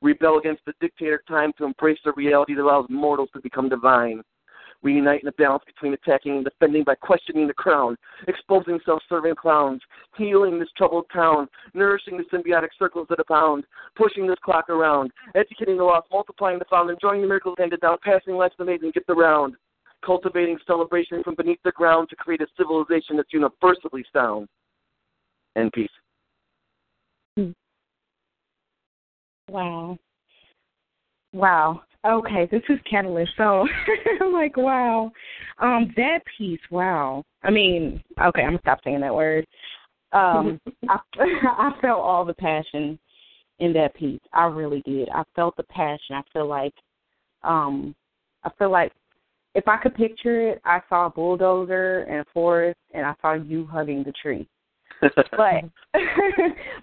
Rebel against the dictator time to embrace the reality that allows mortals to become divine. In a balance between attacking and defending by questioning the crown, exposing self-serving clowns, healing this troubled town, nourishing the symbiotic circles that abound, pushing this clock around, educating the lost, multiplying the found, enjoying the miracles handed down, passing life's amazing gift around, cultivating celebration from beneath the ground to create a civilization that's universally sound. And peace. Hmm. Wow. Wow. Okay, this is Catalyst. So I'm like, wow. Um, that piece, wow. I mean, okay, I'm gonna stop saying that word. Um, I I felt all the passion in that piece. I really did. I felt the passion. I feel like, um, I feel like if I could picture it, I saw a bulldozer and a forest, and I saw you hugging the tree. but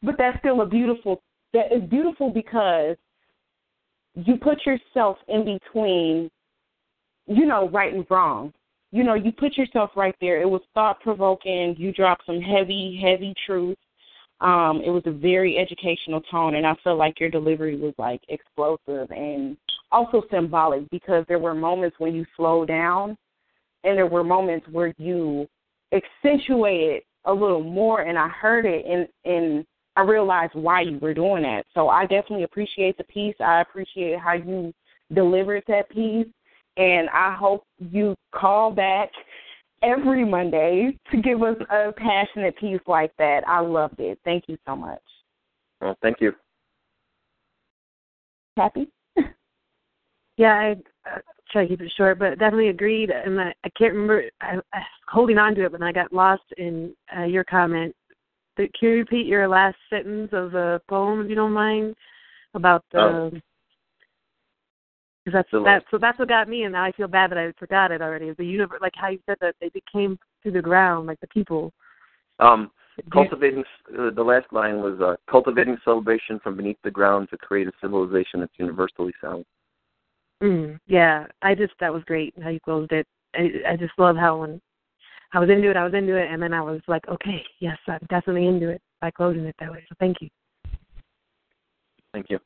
but that's still a beautiful. That is beautiful because you put yourself in between, you know, right and wrong. You know, you put yourself right there. It was thought provoking. You dropped some heavy, heavy truth. Um, it was a very educational tone, and I feel like your delivery was like explosive and also symbolic because there were moments when you slowed down, and there were moments where you accentuated a little more, and I heard it, in and I realized why you were doing that. So I definitely appreciate the piece. I appreciate how you delivered that piece. And I hope you call back every Monday to give us a passionate piece like that. I loved it. Thank you so much. Well, thank you. Happy? yeah, I uh, try to keep it short, but definitely agreed. And I, I can't remember I, I holding on to it, but I got lost in uh, your comment can you repeat your last sentence of the poem, if you don't mind, about the? Oh. Cause that's that. So that's what got me, and now I feel bad that I forgot it already. The universe, like how you said that they became through the ground, like the people. Um, cultivating. Uh, the last line was uh, cultivating celebration from beneath the ground to create a civilization that's universally sound. Mm, yeah, I just that was great how you closed it. I I just love how when I was into it, I was into it, and then I was like, okay, yes, I'm definitely into it by closing it that way. So thank you. Thank you.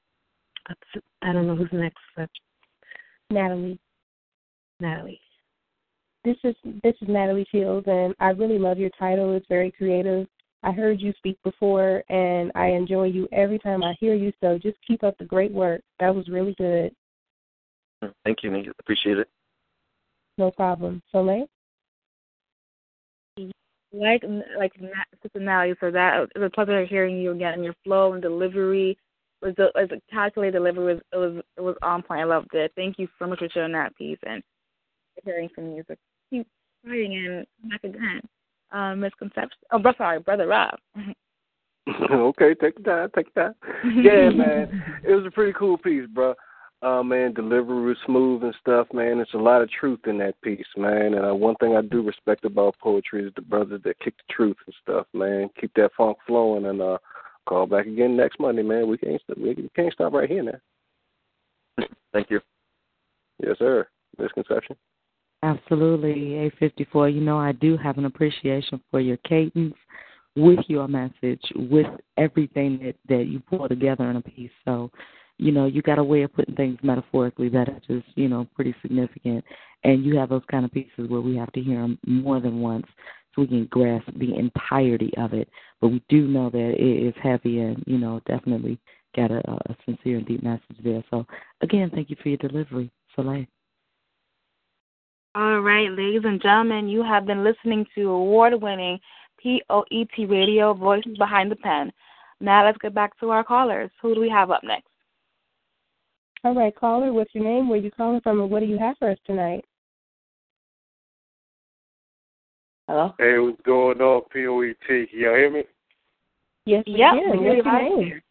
That's, I don't know who's next. But... Natalie. Natalie. This is this is Natalie Shields, and I really love your title. It's very creative. I heard you speak before, and I enjoy you every time I hear you. So just keep up the great work. That was really good. Thank you, Nikki. Appreciate it. No problem. Soleil? Like like Sister Natalie said, that it was a pleasure hearing you again. And your flow and delivery was the was a calculated delivery was it was it was on point. I loved it. Thank you so much for sharing that piece and hearing from you. So keep writing and back again. Um, misconception. Oh, sorry, brother Rob. okay, take the time, take the time. Yeah, man, it was a pretty cool piece, bro uh, man, delivery was smooth and stuff, man. There's a lot of truth in that piece, man. And uh, one thing I do respect about poetry is the brothers that kick the truth and stuff, man. Keep that funk flowing and uh, call back again next Monday, man. We can't stop. We can't stop right here now. Thank you. Yes, sir. Misconception. Absolutely, A54. You know, I do have an appreciation for your cadence with your message, with everything that that you pull together in a piece. So you know, you got a way of putting things metaphorically that are just, you know, pretty significant. And you have those kind of pieces where we have to hear them more than once so we can grasp the entirety of it. But we do know that it is heavy and, you know, definitely got a, a sincere and deep message there. So, again, thank you for your delivery, Soleil. All right, ladies and gentlemen, you have been listening to award winning POET Radio Voices Behind the Pen. Now let's get back to our callers. Who do we have up next? All right, caller, what's your name? Where you calling from, and what do you have for us tonight? Hello. Hey, what's going on, POET? Can y'all hear me? Yes, we yep, can. What's your name?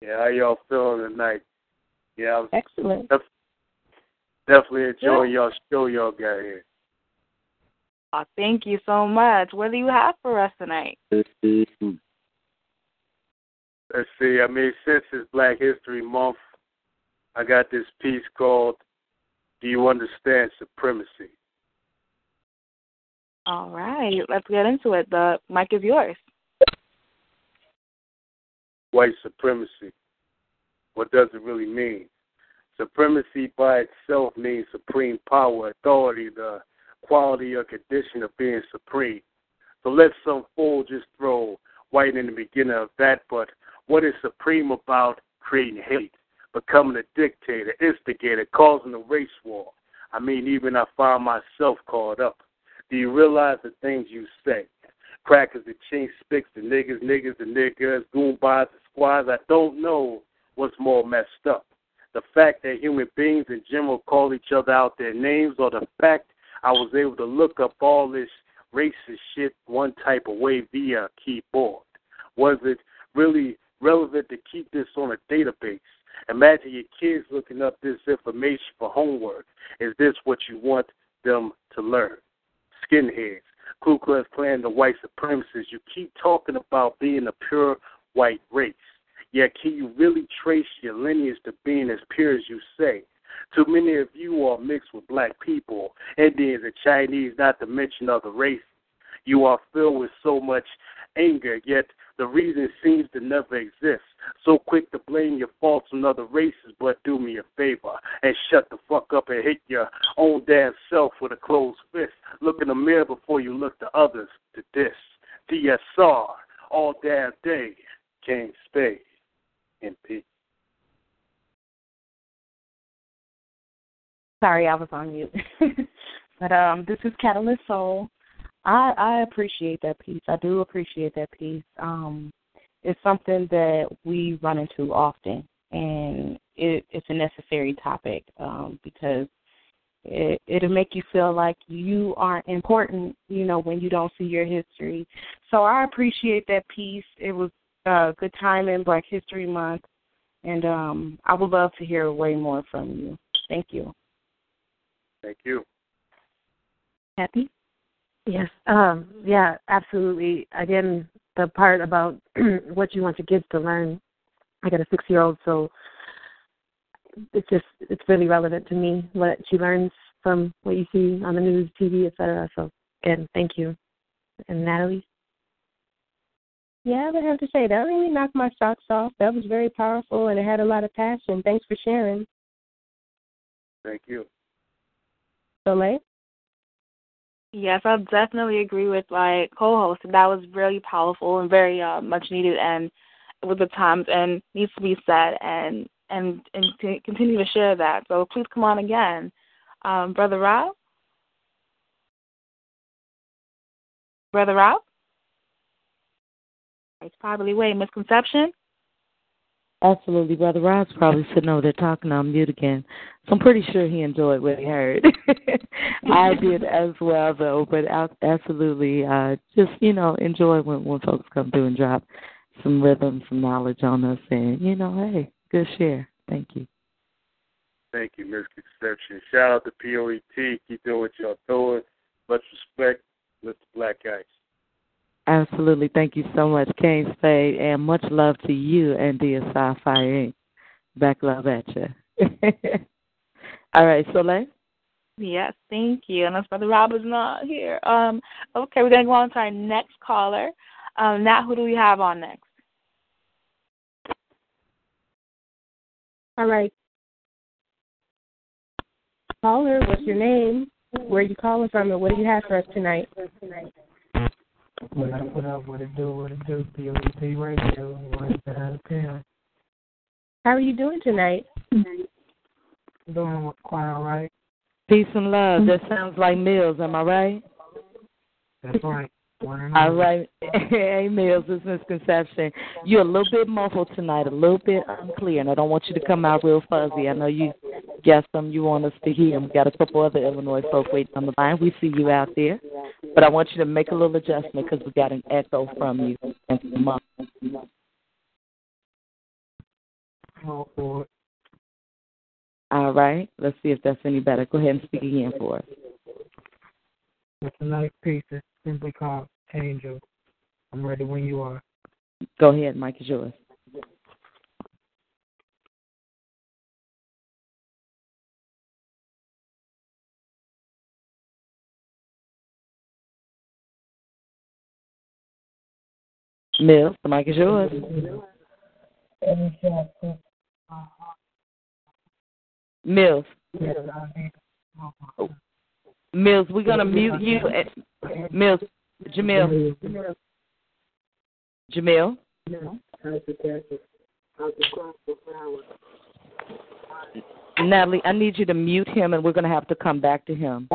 Yeah, how y'all feeling tonight? Yeah, I'm excellent. Def- definitely enjoying yeah. y'all show y'all got here. Oh, thank you so much. What do you have for us tonight? Let's see, I mean, since it's Black History Month, I got this piece called Do You Understand Supremacy? All right, let's get into it. The mic is yours. White supremacy. What does it really mean? Supremacy by itself means supreme power, authority, the quality or condition of being supreme. So let some fool just throw white in the beginning of that, but what is supreme about creating hate, becoming a dictator, instigator, causing a race war? I mean, even I find myself caught up. Do you realize the things you say? Crackers, the chain spicks, the niggas, niggas, the niggas, goombas, the squads. I don't know what's more messed up. The fact that human beings in general call each other out their names, or the fact I was able to look up all this racist shit one type of way via keyboard. Was it really relevant to keep this on a database? Imagine your kids looking up this information for homework. Is this what you want them to learn? Skinheads, Ku Klux Klan, the white supremacists, you keep talking about being a pure white race. Yet, can you really trace your lineage to being as pure as you say? Too many of you are mixed with black people, Indians, and Chinese, not to mention other races. You are filled with so much anger, yet the reason seems to never exist. So quick to blame your faults on other races, but do me a favor and shut the fuck up and hit your own damn self with a closed fist. Look in the mirror before you look to others to this. DSR, all damn day, King Spade, in peace. Sorry, I was on mute. but um, this is Catalyst Soul. I I appreciate that piece. I do appreciate that piece. Um, it's something that we run into often, and it, it's a necessary topic um, because it, it'll make you feel like you aren't important, you know, when you don't see your history. So I appreciate that piece. It was a good time in Black History Month, and um, I would love to hear way more from you. Thank you. Thank you. Happy? Yes. Um, yeah, absolutely. Again, the part about what you want your kids to learn. I got a six year old, so it's just it's really relevant to me what she learns from what you see on the news, TV, etc. So again, thank you. And Natalie? Yeah, I would have to say that really knocked my socks off. That was very powerful and it had a lot of passion. Thanks for sharing. Thank you. Soleil? Yes, I definitely agree with my co-host. That was really powerful and very uh, much needed, and with the times and needs to be said, and and and to continue to share that. So please come on again, um, brother Rob. Brother Rob. It's probably way misconception. Absolutely, Brother Rob's probably sitting over there talking on mute again. So I'm pretty sure he enjoyed what he heard. I did as well, though. But absolutely, uh, just you know, enjoy when when folks come through and drop some rhythm, some knowledge on us, and you know, hey, good share. Thank you. Thank you, Misconception. Shout out to POET. Keep doing what y'all doing. Much respect, Mr. Black Ice. Absolutely. Thank you so much, King Spade, and much love to you and dear Sapphire Inc. Back love at you. All right, Soleil? Yes, thank you. And Unless Brother Rob is not here. Um, okay, we're going to go on to our next caller. Um, Nat, who do we have on next? All right. Caller, what's your name? Where are you calling from, and what do you have for us tonight? What up, what up, what it do, what it do, POET Radio, what the hell pen. How are you doing tonight? Doing quite all right. Peace and love. That sounds like Mills, am I right? That's right. All right. hey, Mills, this misconception. You're a little bit muffled tonight, a little bit unclear, and I don't want you to come out real fuzzy. I know you got some you want us to hear. We got a couple other Illinois folk waiting on the line. We see you out there. But I want you to make a little adjustment because we got an echo from you and some muffled. Oh. All right. Let's see if that's any better. Go ahead and speak again for us. Well, tonight's piece is simply called Angel. I'm ready when you are. Go ahead, mic is yours. Mills, the mic is yours. Mills. Yes, Mills, we're gonna mute you. At, Mills, Jamil. Jamil. No. Natalie, I need you to mute him, and we're going to have to come back to him.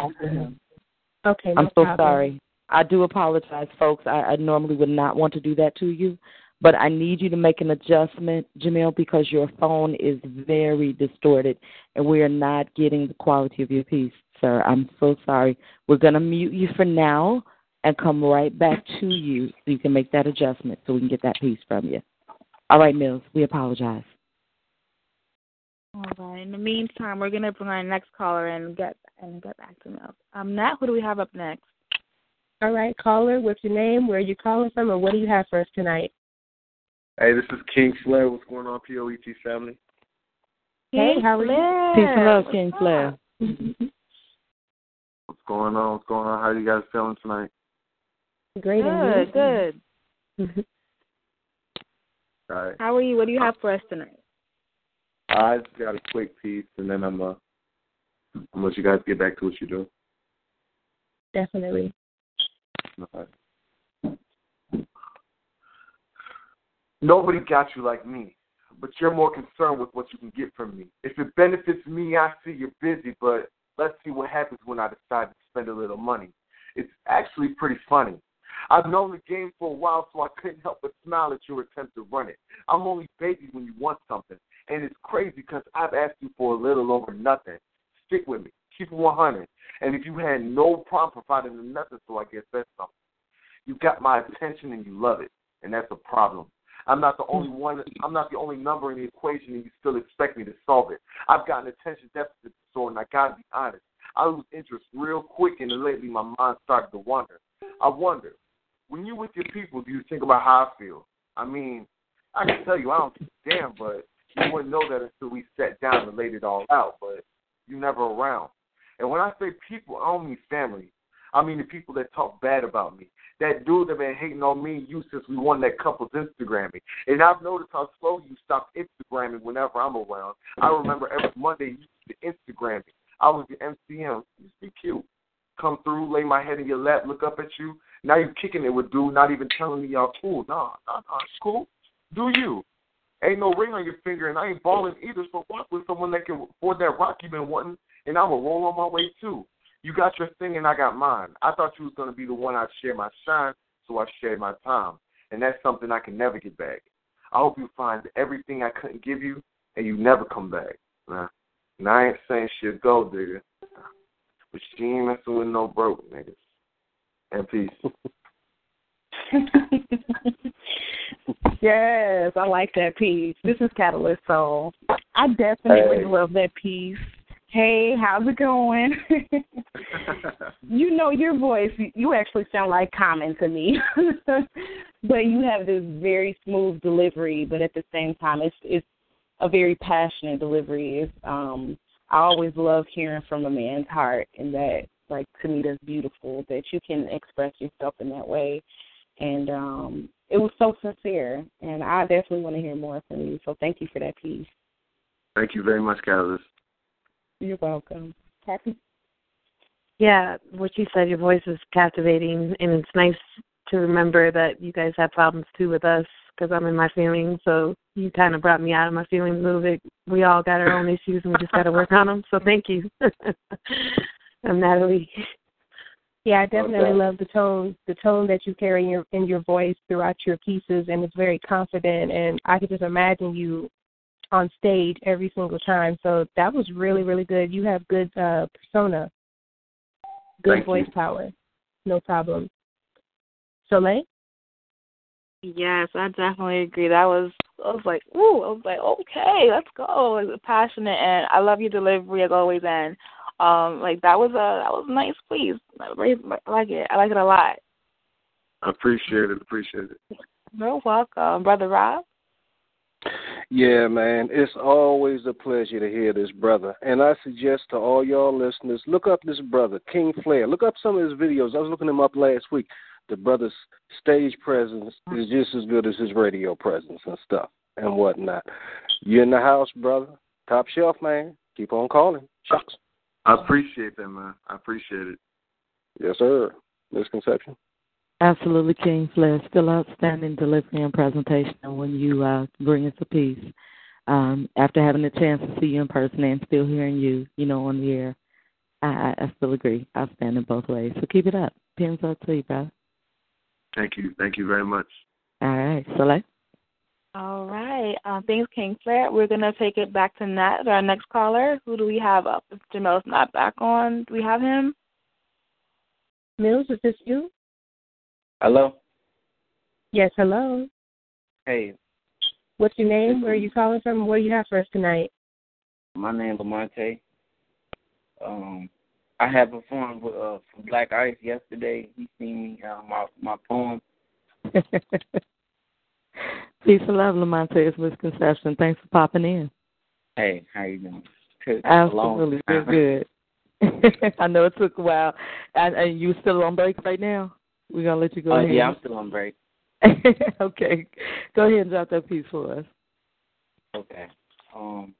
Okay. I'm no so problem. sorry. I do apologize, folks. I, I normally would not want to do that to you, but I need you to make an adjustment, Jamil, because your phone is very distorted, and we are not getting the quality of your piece, sir. I'm so sorry. We're going to mute you for now and come right back to you so you can make that adjustment so we can get that piece from you. All right, Mills, we apologize. All right. In the meantime, we're gonna bring our next caller and get and get back to Mills. Um, Nat, who do we have up next? All right, caller, what's your name? Where are you calling from, and what do you have for us tonight? Hey, this is King Flair. What's going on, POET family? Hey, how are you? Peace and love, King Flair. What's going on? What's going on? How are you guys feeling tonight? Great. and Good, good. All right. How are you? What do you have for us tonight? I just got a quick piece, and then I'm uh, I'm gonna let you guys get back to what you're doing. Definitely. Okay. Nobody got you like me, but you're more concerned with what you can get from me. If it benefits me, I see you're busy, but let's see what happens when I decide to spend a little money. It's actually pretty funny. I've known the game for a while, so I couldn't help but smile at your attempt to run it. I'm only baby when you want something, and it's crazy because I've asked you for a little over nothing. Stick with me. Keep it 100. And if you had no problem providing nothing, so I guess that's something. You got my attention and you love it, and that's a problem. I'm not the only one. I'm not the only number in the equation, and you still expect me to solve it. I've got an attention deficit disorder, and I gotta be honest. I lose interest real quick, and lately my mind started to wander. I wonder, when you with your people, do you think about how I feel? I mean, I can tell you, I don't give a damn, but you wouldn't know that until we sat down and laid it all out. But you never around. And when I say people, I don't mean family. I mean the people that talk bad about me. That dude that been hating on me and you since we won that couple's Instagramming. And I've noticed how slow you stop Instagramming whenever I'm around. I remember every Monday you used to Instagram me. I was your MCM. You be cute. Come through, lay my head in your lap, look up at you. Now you're kicking it with dude, not even telling me y'all cool. Nah, nah, nah, it's cool. Do you? Ain't no ring on your finger, and I ain't balling either. So walk with someone that can afford that rock you've been wanting, and I'm gonna roll on my way too. You got your thing, and I got mine. I thought you was gonna be the one I'd share my shine, so I shared my time, and that's something I can never get back. I hope you find everything I couldn't give you, and you never come back. Nah. And I ain't saying she'll go, digga, but she ain't messing with no broke niggas. And peace. yes, I like that piece. This is Catalyst Soul. I definitely Hey. love that piece. Hey, how's it going? you know your voice. You actually sound like Common to me, but you have this very smooth delivery. But at the same time, it's it's a very passionate delivery. It's, um, I always love hearing from a man's heart, and that like to me that's beautiful that you can express yourself in that way. And um, it was so sincere, and I definitely want to hear more from you. So thank you for that piece. Thank you very much, Catalyst. You're welcome. Happy. Yeah, what you said, your voice is captivating, and it's nice to remember that you guys have problems too with us because I'm in my feelings. So you kind of brought me out of my feelings a little bit. We all got our own issues, and we just got to work on them. So thank you. I'm Natalie. Yeah, I definitely Okay. love the tone, the tone that you carry in your in your voice throughout your pieces, and it's very confident. And I could just imagine you on stage every single time. So that was really, really good. You have good uh, persona, good Thank voice you. power. No problem. Soleil? Yes, I definitely agree. That was I was like, ooh, I was like, okay, let's go. It was passionate, and I love your delivery as always. And um, like that was a that was a nice piece. I I like it. I like it a lot. I appreciate it. Appreciate it. You're welcome, brother Rob. Yeah, man, it's always a pleasure to hear this brother. And I suggest to all y'all listeners, look up this brother, King Flair. Look up some of his videos. I was looking him up last week. the brother's stage presence is just as good as his radio presence and stuff and whatnot. You in the house, brother? Top shelf, man. Keep on calling. Shucks. I appreciate that, man. I appreciate it. Yes, sir. Misconception. Absolutely, King Flair. Still outstanding delivery and presentation when you uh, bring us a piece. Um, after having the chance to see you in person and still hearing you, you know, on the air, I, I still agree. Outstanding both ways. So keep it up. Pins up to you, brother. Thank you. Thank you very much. All right. Soleil? All right. Uh, thanks, King Flair. We're going to take it back to Nat, our next caller. Who do we have up? If Jamel's not back on, do we have him? Mills, is this you? Hello. Yes, hello. Hey, What's your name? Where are you calling from? What do you have for us tonight? my name Lamonte. Um, I had performed with uh Black Ice yesterday. He seen me uh, my my poem. Peace and love, Lamont. It's misconception. Thanks for popping in. Hey, how you doing? Took Absolutely. Good. I know it took a while. And, and you still on break right now? We're going to let you go Uh, ahead. yeah, I'm still on break. okay. Go ahead and drop that piece for us. Okay. Um,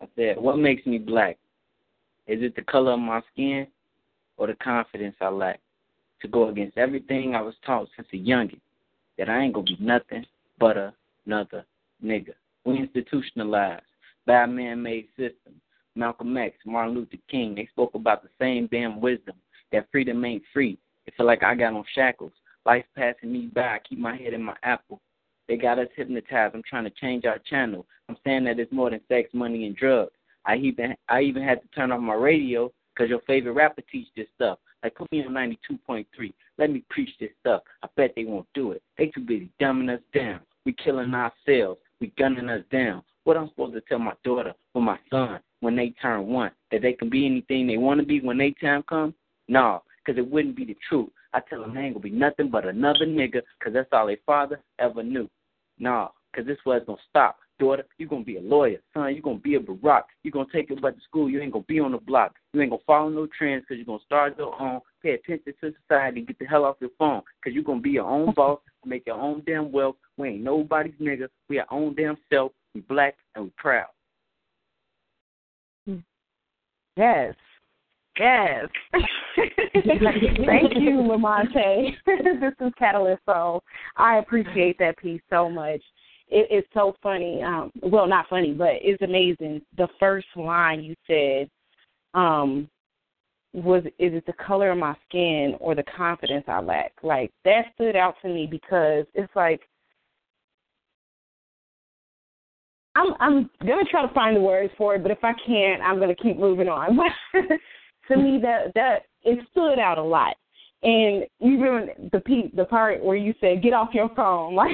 I said, what makes me black? Is it the color of my skin or the confidence I lack to go against everything I was taught since a youngin'? That I ain't gonna be nothing but another nigga. We institutionalized by a man-made system. Malcolm X, Martin Luther King, they spoke about the same damn wisdom that freedom ain't free. It feel like I got on shackles. Life passing me by. I keep my head in my apple. They got us hypnotized. I'm trying to change our channel. I'm saying that it's more than sex, money, and drugs. I even I even had to turn off my radio because your favorite rapper teach this stuff. Like put me on 92.3. Let me preach this stuff. I bet they won't do it. They too busy dumbing us down. We killing ourselves. We gunning us down. What I'm supposed to tell my daughter or my son when they turn one that they can be anything they want to be when they time comes? No, because it wouldn't be the truth. I tell they ain't gonna be nothing but another nigga because that's all their father ever knew. No, because this was gonna stop. Daughter, you're gonna be a lawyer. Son, you're gonna be a Barack. You're gonna take it back to school. You ain't gonna be on the block. You ain't gonna follow no trends because you're gonna start your own. Pay attention to society. Get the hell off your phone because you're gonna be your own boss. Make your own damn wealth. We ain't nobody's nigga. We our own damn self. We black and we proud. Yes. Yes. Thank you, Lamonte. this is Catalyst Soul. I appreciate that piece so much. It is so funny. Um, well, not funny, but it's amazing. The first line you said um, was, "Is it the color of my skin or the confidence I lack?" Like that stood out to me because it's like I'm I'm gonna try to find the words for it, but if I can't, I'm gonna keep moving on. to me, that that it stood out a lot, and even the pe- the part where you said get off your phone, like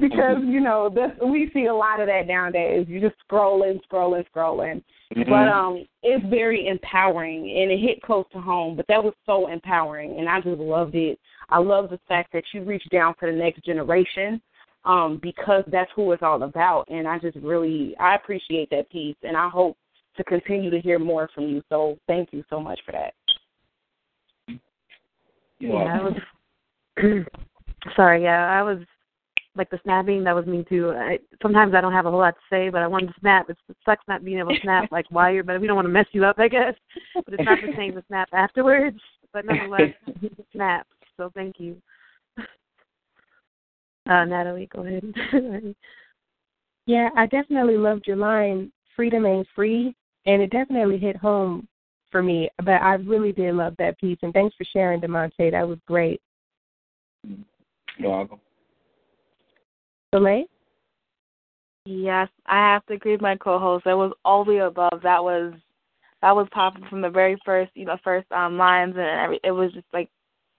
because you know that's we see a lot of that nowadays. You just scrolling, scrolling, scrolling. Mhm. But um, it's very empowering, and it hit close to home. But that was so empowering, and I just loved it. I love the fact that you reached down to the next generation um, because that's who it's all about. And I just really I appreciate that piece, and I hope to continue to hear more from you. So thank you so much for that. Yeah, I was. Sorry, yeah, I was like the snapping. That was me too. I, sometimes I don't have a whole lot to say, but I wanted to snap. It's, it sucks not being able to snap like wired, but we don't want to mess you up, I guess. But it's not the same to snap afterwards. But nonetheless, snap. So thank you. Uh, Natalie, go ahead. Yeah, I definitely loved your line, freedom ain't free, and it definitely hit home for me. But I really did love that piece, and thanks for sharing, Demonte. That was great. You're welcome. Soleil? Yes, I have to agree with my co-host. That was all the above. That was that was popping from the very first, you know, first um lines, and every, it was just like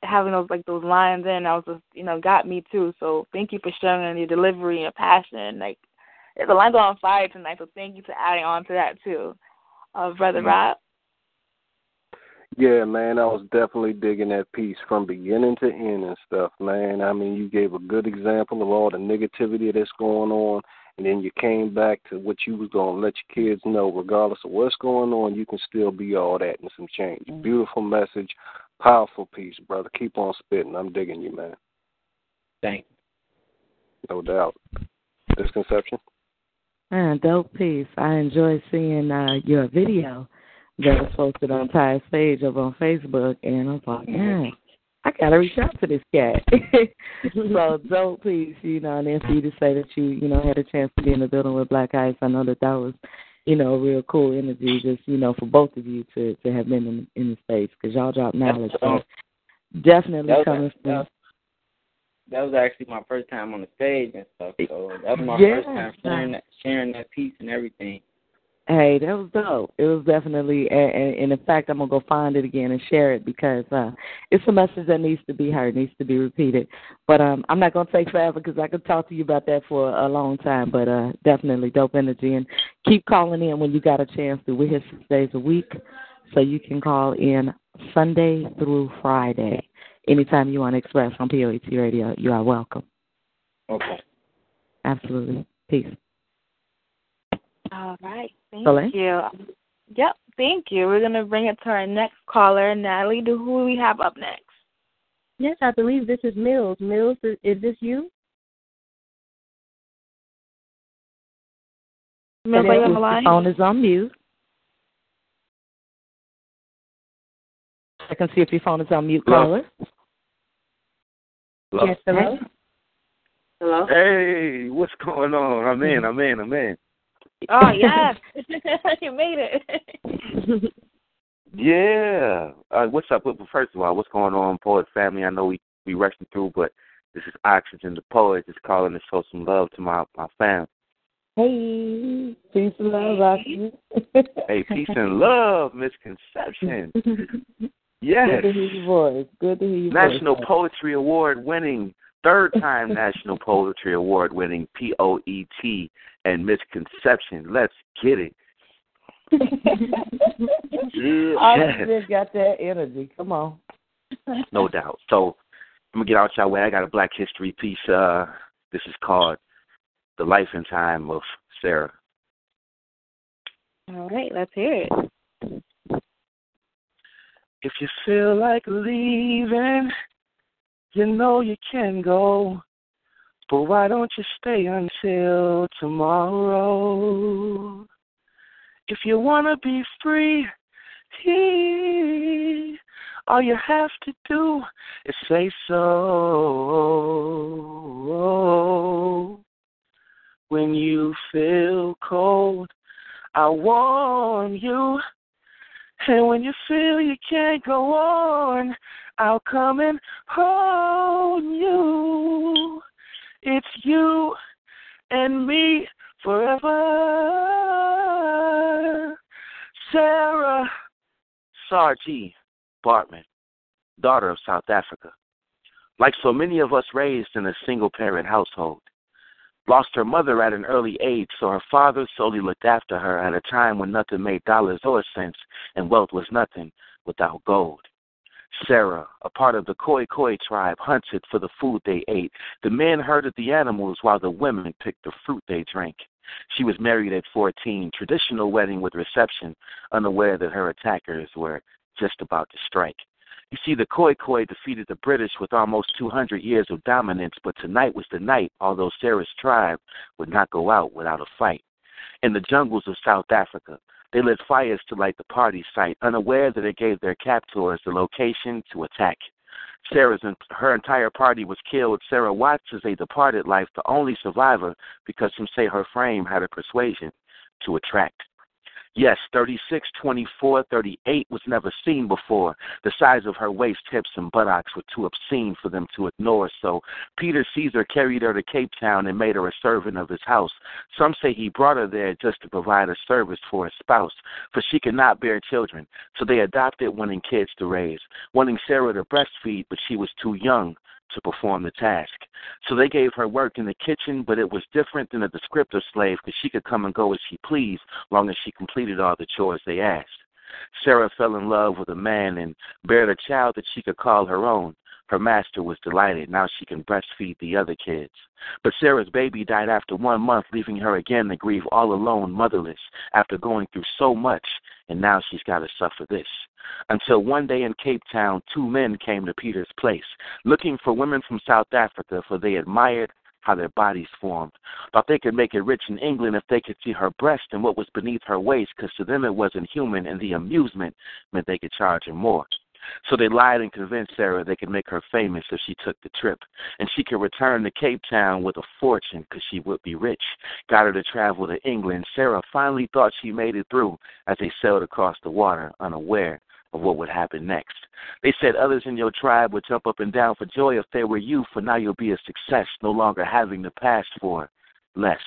having those like those lines in. I was just, you know, got me too. So thank you for sharing your delivery and your passion. Like the lines are on fire tonight. So thank you for adding on to that too, uh, brother Rob. Yeah, man, I was definitely digging that piece from beginning to end and stuff, man. I mean, you gave a good example of all the negativity that's going on, and then you came back to what you was going to let your kids know, regardless of what's going on, you can still be all that and some change. Beautiful message, Powerful piece, brother. Keep on spitting. I'm digging you, man. Thank you. No doubt. Misconception? Man, dope piece. I enjoy seeing uh, your video that was posted on Ty's page over on Facebook, and I was like, yeah, I gotta reach out to this cat. so dope piece, you know, and then for you to say that you, you know, had a chance to be in the building with Black Ice, I know that that was, you know, a real cool energy, just you know, for both of you to to have been in in the space because y'all drop knowledge. So definitely coming from. That was actually my first time on the stage and stuff. So that was my Yeah. first time sharing that sharing that piece and everything. Hey, that was dope. It was definitely, and, and in fact, I'm gonna go find it again and share it because uh it's a message that needs to be heard, needs to be repeated. But um I'm not gonna take forever because I could talk to you about that for a long time. But uh definitely dope energy, and keep calling in when you got a chance to. We're here six days a week, so you can call in Sunday through Friday. Anytime you want to express on POET Radio, you are welcome. Okay. Absolutely. Peace. All right. Thank Soleil? you. Yep. Thank you. We're gonna bring it to our next caller, Natalie. Do who we have up next? Yes, I believe this is Mills. Mills, is, is this you? Mills, are you on the line? Phone is on mute. I can see if your phone is on mute, caller. Hello? Yes, hello. Hello. Hey, what's going on? I'm in, I'm in, I'm in. Oh yes, you made it. Yeah. Uh, what's up? Well, First of all, what's going on, poet family? I know we we rushing through, but this is Oxygen, the poet, just calling to show some love to my my fam. Hey, peace and love, Rocky. Hey, peace and love, misconception. Yes. Good to hear your voice. Good to hear your National voice. Poetry Award winning, third time National Poetry Award winning P O E T and misconception. Let's get it. yeah. I just got that energy. Come on. No doubt. So I'm gonna get out y'all way. I got a Black History piece. Uh, this is called "The Life and Time of Sarah." All right, let's hear it. If you feel like leaving, you know you can go. But why don't you stay until tomorrow? If you want to be free, all you have to do is say so. When you feel cold, I warm you. And when you feel you can't go on, I'll come and hold you. It's you and me forever. Sarah Saartjie Baartman, daughter of South Africa. Like so many of us raised in a single parent household, lost her mother at an early age, so her father solely looked after her at a time when nothing made dollars or cents and wealth was nothing without gold. Sarah, a part of the Khoi Khoi tribe, hunted for the food they ate. The men herded the animals while the women picked the fruit they drank. She was married at 14, traditional wedding with reception, unaware that her attackers were just about to strike. You see, the Khoi Khoi defeated the British with almost 200 years of dominance, but tonight was the night, although Sarah's tribe would not go out without a fight. In the jungles of South Africa, they lit fires to light the party site, unaware that it gave their captors the location to attack. Sarah's her entire party was killed. Sarah watched as they departed life, the only survivor, because some say her frame had a persuasion to attract. Yes, 36, 24, 38 was never seen before. The size of her waist, hips, and buttocks were too obscene for them to ignore, so Peter Caesar carried her to Cape Town and made her a servant of his house. Some say he brought her there just to provide a service for his spouse, for she could not bear children, so they adopted wanting kids to raise, wanting Sarah to breastfeed, but she was too young to perform the task. So they gave her work in the kitchen, but it was different than a descriptive slave because she could come and go as she pleased, long as she completed all the chores they asked. Sarah fell in love with a man and bared a child that she could call her own. Her master was delighted. Now she can breastfeed the other kids. But Sarah's baby died after one month, leaving her again to grieve all alone, motherless, after going through so much and now she's got to suffer this. Until one day in Cape Town, two men came to Peter's place, looking for women from South Africa, for they admired how their bodies formed. Thought they could make it rich in England if they could see her breast and what was beneath her waist, because to them it wasn't human, and the amusement meant they could charge her more. So they lied and convinced Sarah they could make her famous if she took the trip. And she could return to Cape Town with a fortune because she would be rich. Got her to travel to England. Sarah finally thought she made it through as they sailed across the water, unaware of what would happen next. They said others in your tribe would jump up and down for joy if they were you, for now you'll be a success, no longer having to pass for less.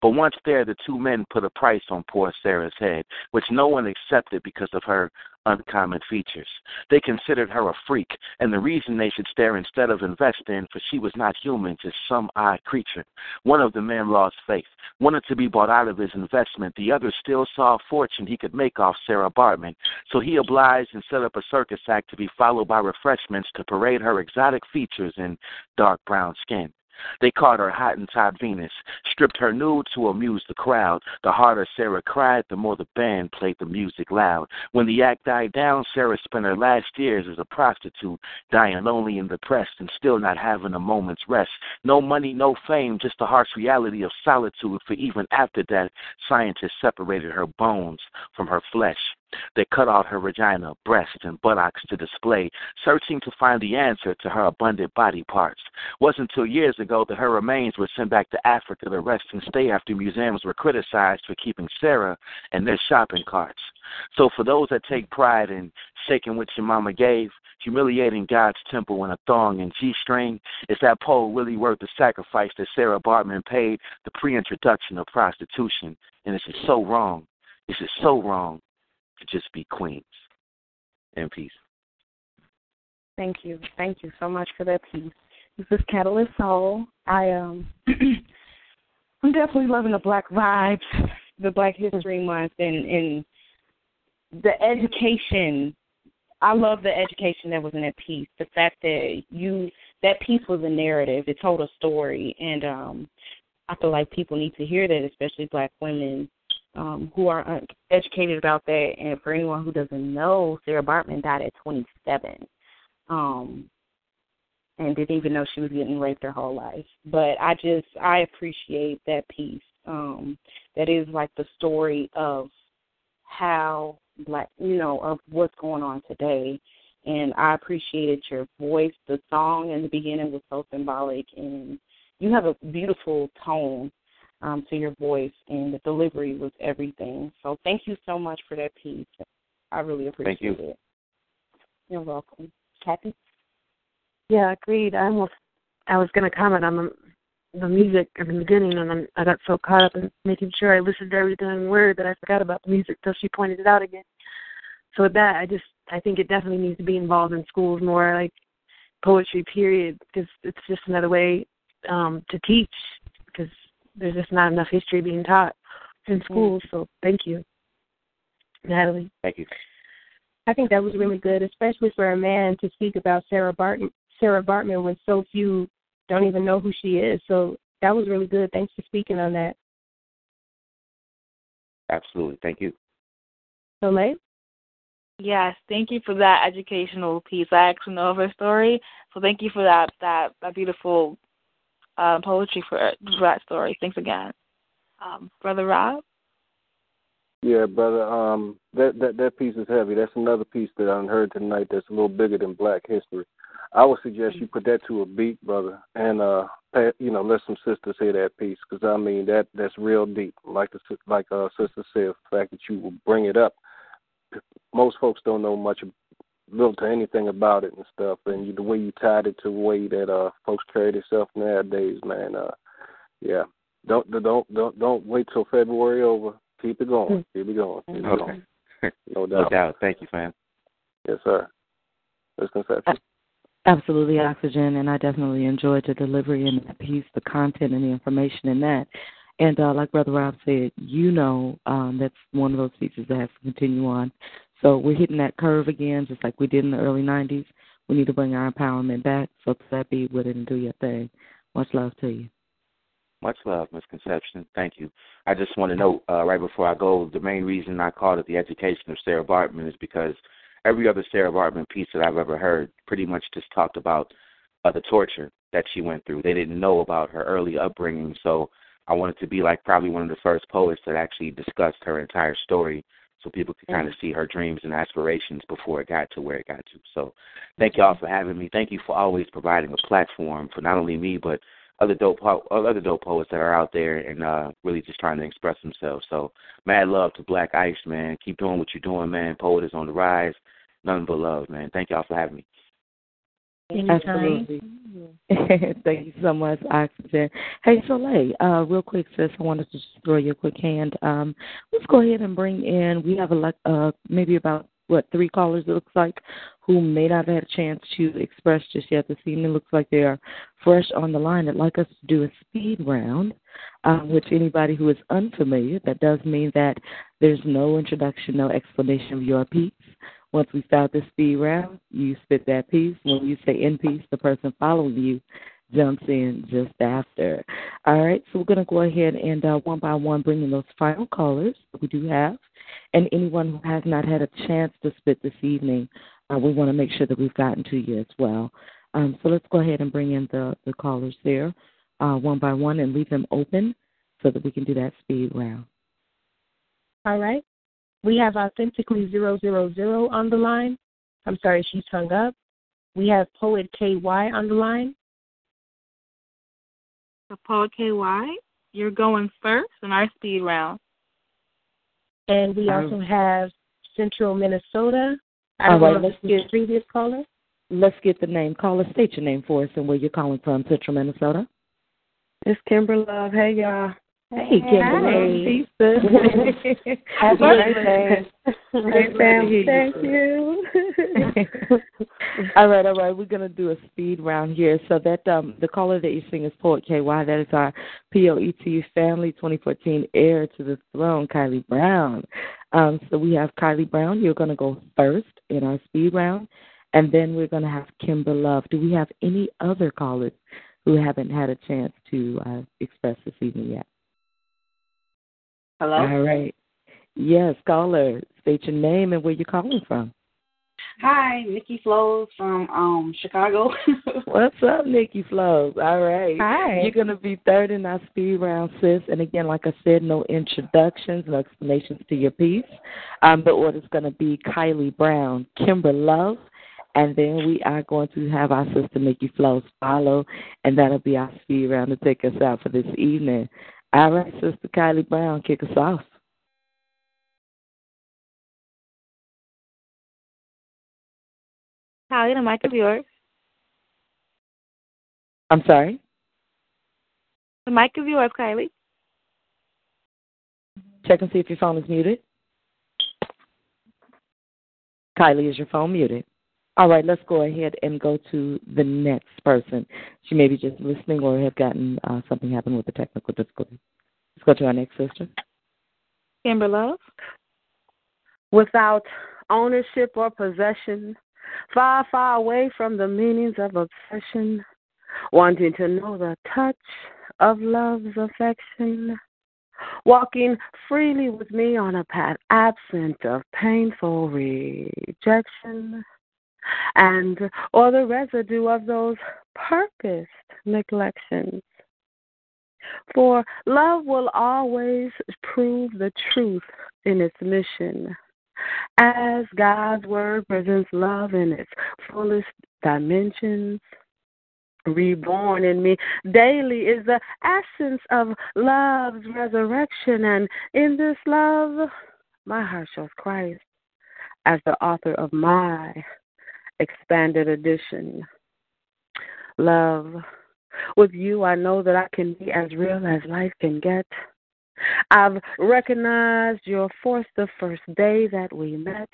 But once there, the two men put a price on poor Sarah's head, which no one accepted because of her uncommon features. They considered her a freak, and the reason they should stare instead of invest in, for she was not human, just some odd creature. One of the men lost faith, wanted to be bought out of his investment. The other still saw a fortune he could make off Sarah Baartman, so he obliged and set up a circus act to be followed by refreshments to parade her exotic features and dark brown skin. They called her hot and Hottentot Venus, stripped her nude to amuse the crowd. The harder Sarah cried, the more the band played the music loud. When the act died down, Sarah spent her last years as a prostitute, dying lonely and depressed and still not having a moment's rest. No money, no fame, just the harsh reality of solitude, for even after that, scientists separated her bones from her flesh. They cut out her vagina, breasts, and buttocks to display, searching to find the answer to her abundant body parts. Wasn't until years ago that her remains were sent back to Africa to rest and stay after museums were criticized for keeping Sarah in their shopping carts. So for those that take pride in shaking what your mama gave, humiliating God's temple in a thong and G string, is that pole really worth the sacrifice that Sarah Baartman paid the pre introduction of prostitution? And it's just so wrong. It's just so wrong to just be queens. In peace. Thank you. Thank you so much for that piece. This is Catalyst Soul. I um I'm definitely loving the black vibes, the Black History Month and, and the education I love the education that was in that piece. The fact that you that piece was a narrative. It told a story and um I feel like people need to hear that, especially black women um, who are educated about that. And for anyone who doesn't know, Sarah Baartman died at 27, um, and didn't even know she was getting raped her whole life. But I just I appreciate that piece. Um, that is like the story of how black, you know, of what's going on today. And I appreciated your voice. The song in the beginning was so symbolic, and you have a beautiful tone um, to your voice, and the delivery was everything. So thank you so much for that piece. I really appreciate thank you. it. You're welcome. Kathy? Yeah, agreed. I almost I was going to comment on the the music in the beginning, and then I got so caught up in making sure I listened to every damn word that I forgot about the music till she pointed it out again. So with that, I just I think it definitely needs to be involved in schools more, like poetry. Period, because it's just another way um to teach. Because there's just not enough history being taught in Mm. schools. So thank you, Natalie. Thank you. I think that was really good, especially for a man to speak about Sarah Barton, Sarah Baartman when so few don't even know who she is. So that was really good. Thanks for speaking on that. Absolutely. Thank you. So, Soleil? Yes, thank you for that educational piece. I actually know of her story, so thank you for that that, that beautiful uh, poetry for, that story. Thanks again, um, brother Rob. Yeah, brother. Um, that that that piece is heavy. That's another piece that I heard tonight. That's a little bigger than Black History. I would suggest you put that to a beat, brother, and uh, you know, let some sisters hear that piece because I mean that that's real deep. Like the like uh, sister said, the fact that you will bring it up. Most folks don't know much, little to anything about it and stuff. And you, the way you tied it to the way that uh folks carry themselves nowadays, man. Uh, yeah. Don't don't don't don't wait till February over. Keep it going. Keep it going. Keep it Okay. going. No No doubt. doubt. Thank you, fam. Yes, sir. Misconception. Absolutely, Oxygen, and I definitely enjoyed the delivery and the piece, the content and the information in that. And uh, like Brother Rob said, you know um, that's one of those pieces that has to continue on. So we're hitting that curve again, just like we did in the early 90s. We need to bring our empowerment back. So that be with it and do your thing. Much love to you. Much love, Misconception. Thank you. I just want to note uh, right before I go, the main reason I called it the education of Sarah Baartman is because every other Sarah Baartman piece that I've ever heard pretty much just talked about uh, the torture that she went through. They didn't know about her early upbringing, so I wanted to be like probably one of the first poets that actually discussed her entire story so people could kind of see her dreams and aspirations before it got to where it got to. So thank y'all for having me. Thank you for always providing a platform for not only me but other dope other dope poets that are out there and uh really just trying to express themselves. So mad love to Black Ice, man. Keep doing what you're doing, man. Poet is on the rise. Nothing but love, man. Thank y'all for having me. Absolutely. Thank you so much, Oxygen. Hey, Soleil, uh, real quick, sis, I wanted to just throw you a quick hand. Um, let's go ahead and bring in, we have a, uh, maybe about, what, three callers, it looks like, who may not have had a chance to express just yet this evening. Looks like they are fresh on the line. I'd like us to do a speed round, um, which anybody who is unfamiliar, that does mean that there's no introduction, no explanation of your piece. Once we start the speed round, you spit that piece. When you say in piece, the person following you jumps in just after. All right, so we're going to go ahead and uh, one by one bring in those final callers we do have. And anyone who has not had a chance to spit this evening, uh, we want to make sure that we've gotten to you as well. Um, so let's go ahead and bring in the, the callers there uh, one by one and leave them open so that we can do that speed round. All right. We have authentically zero zero zero on the line. I'm sorry, she's hung up. We have poet KY on the line. So poet KY, you're going first in our speed round. And we Um, also have Central Minnesota. I All don't know let's if this is get previous caller. let's get the name. Caller, state your name for us and where you're calling from, Central Minnesota. It's Kimber Love. Hey y'all. Hey, Kimberly. Happy birthday. Hey fam, thank you. all right, all right. We're gonna do a speed round here. So that um the caller that you sing is Poet KY. That is our POET Family 2014 heir to the throne, Kylie Brown. Um, so we have Kylie Brown. You're gonna go first in our speed round, and then we're gonna have Kimber Love. Do we have any other callers who haven't had a chance to uh, express this evening yet? Hello. All right. Yes, caller. State your name and where you're calling from. Hi, Nikki Flows from um Chicago. What's up, Nikki Flows? All right. Hi. You're going to be third in our speed round, sis. And again, like I said, no introductions, no explanations to your piece. Um, the order's going to be Kylie Brown, Kimber Love, and then we are going to have our sister Nikki Flows follow, and that'll be our speed round to take us out for this evening. All right, Sister Kylie Brown, kick us off. Kylie, the mic is yours. I'm sorry? The mic is yours, Kylie. Check and see if your phone is muted. Kylie, is your phone muted? All right, let's go ahead and go to the next person. She may be just listening or have gotten uh, something happen with the technical difficulty. Let's go to our next sister. Kimber Love. Without ownership or possession, far, far away from the meanings of obsession, wanting to know the touch of love's affection, walking freely with me on a path absent of painful rejection, and or the residue of those purposed neglections. For love will always prove the truth in its mission. As God's word presents love in its fullest dimensions, reborn in me daily is the essence of love's resurrection. And in this love, my heart shows Christ as the author of my expanded edition. Love. With you, I know that I can be as real as life can get. I've recognized your force the first day that we met.